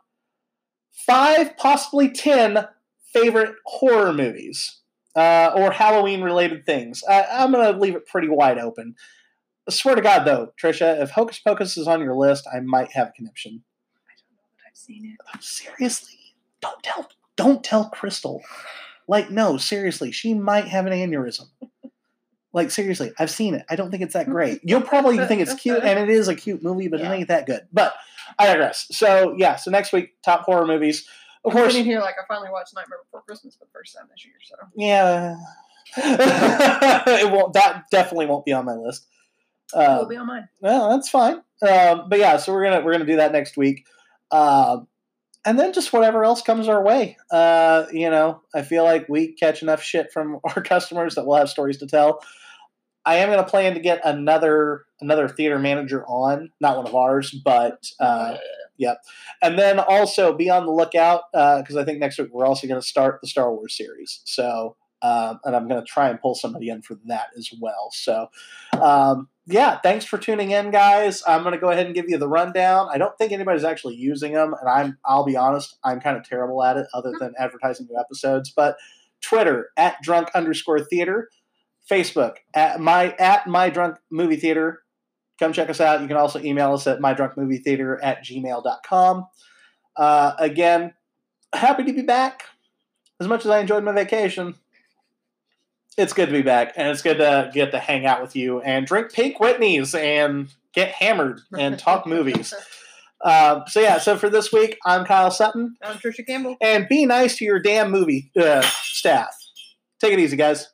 Speaker 1: five, possibly ten favorite horror movies uh, or Halloween related things. I, I'm gonna leave it pretty wide open. I swear to God, though, Trisha, if Hocus Pocus is on your list, I might have a conniption.
Speaker 2: I don't know that I've seen it.
Speaker 1: Seriously, don't tell don't tell Crystal. Like, no, seriously, she might have an aneurysm. Like, seriously, I've seen it. I don't think it's that great. You'll probably think it's cute, and it is a cute movie, but
Speaker 2: Yeah.
Speaker 1: it ain't that good. But I digress. So yeah, so next week, top horror movies. Of course,
Speaker 2: sitting here like I finally watched Nightmare Before Christmas for the first time this year. So
Speaker 1: yeah. it won't that definitely won't be on my list. Uh,
Speaker 2: will be on mine.
Speaker 1: well, that's fine. Um, but yeah, so we're gonna we're gonna do that next week, um, and then just whatever else comes our way. Uh, you know, I feel like we catch enough shit from our customers that we'll have stories to tell. I am gonna plan to get another another theater manager on, not one of ours, but uh, yeah. and then also be on the lookout uh, because I think next week we're also going to start the Star Wars series. So, um, and I'm going to try and pull somebody in for that as well. So, um, yeah, thanks for tuning in, guys. I'm going to go ahead and give you the rundown. I don't think anybody's actually using them, and I'm I'll be honest, I'm kind of terrible at it, other than advertising new episodes. But Twitter at drunk underscore theater, Facebook at my at my drunk movie theater come check us out. You can also email us at mydrunkmovietheater at gmail.com. Uh, again, happy to be back. As much as I enjoyed my vacation, it's good to be back, and it's good to get to hang out with you and drink Pink Whitney's and get hammered and talk movies. Uh, so yeah, so for this week, I'm Kyle Sutton,
Speaker 2: I'm Trisha Campbell.
Speaker 1: and be nice to your damn movie uh, staff. Take it easy, guys.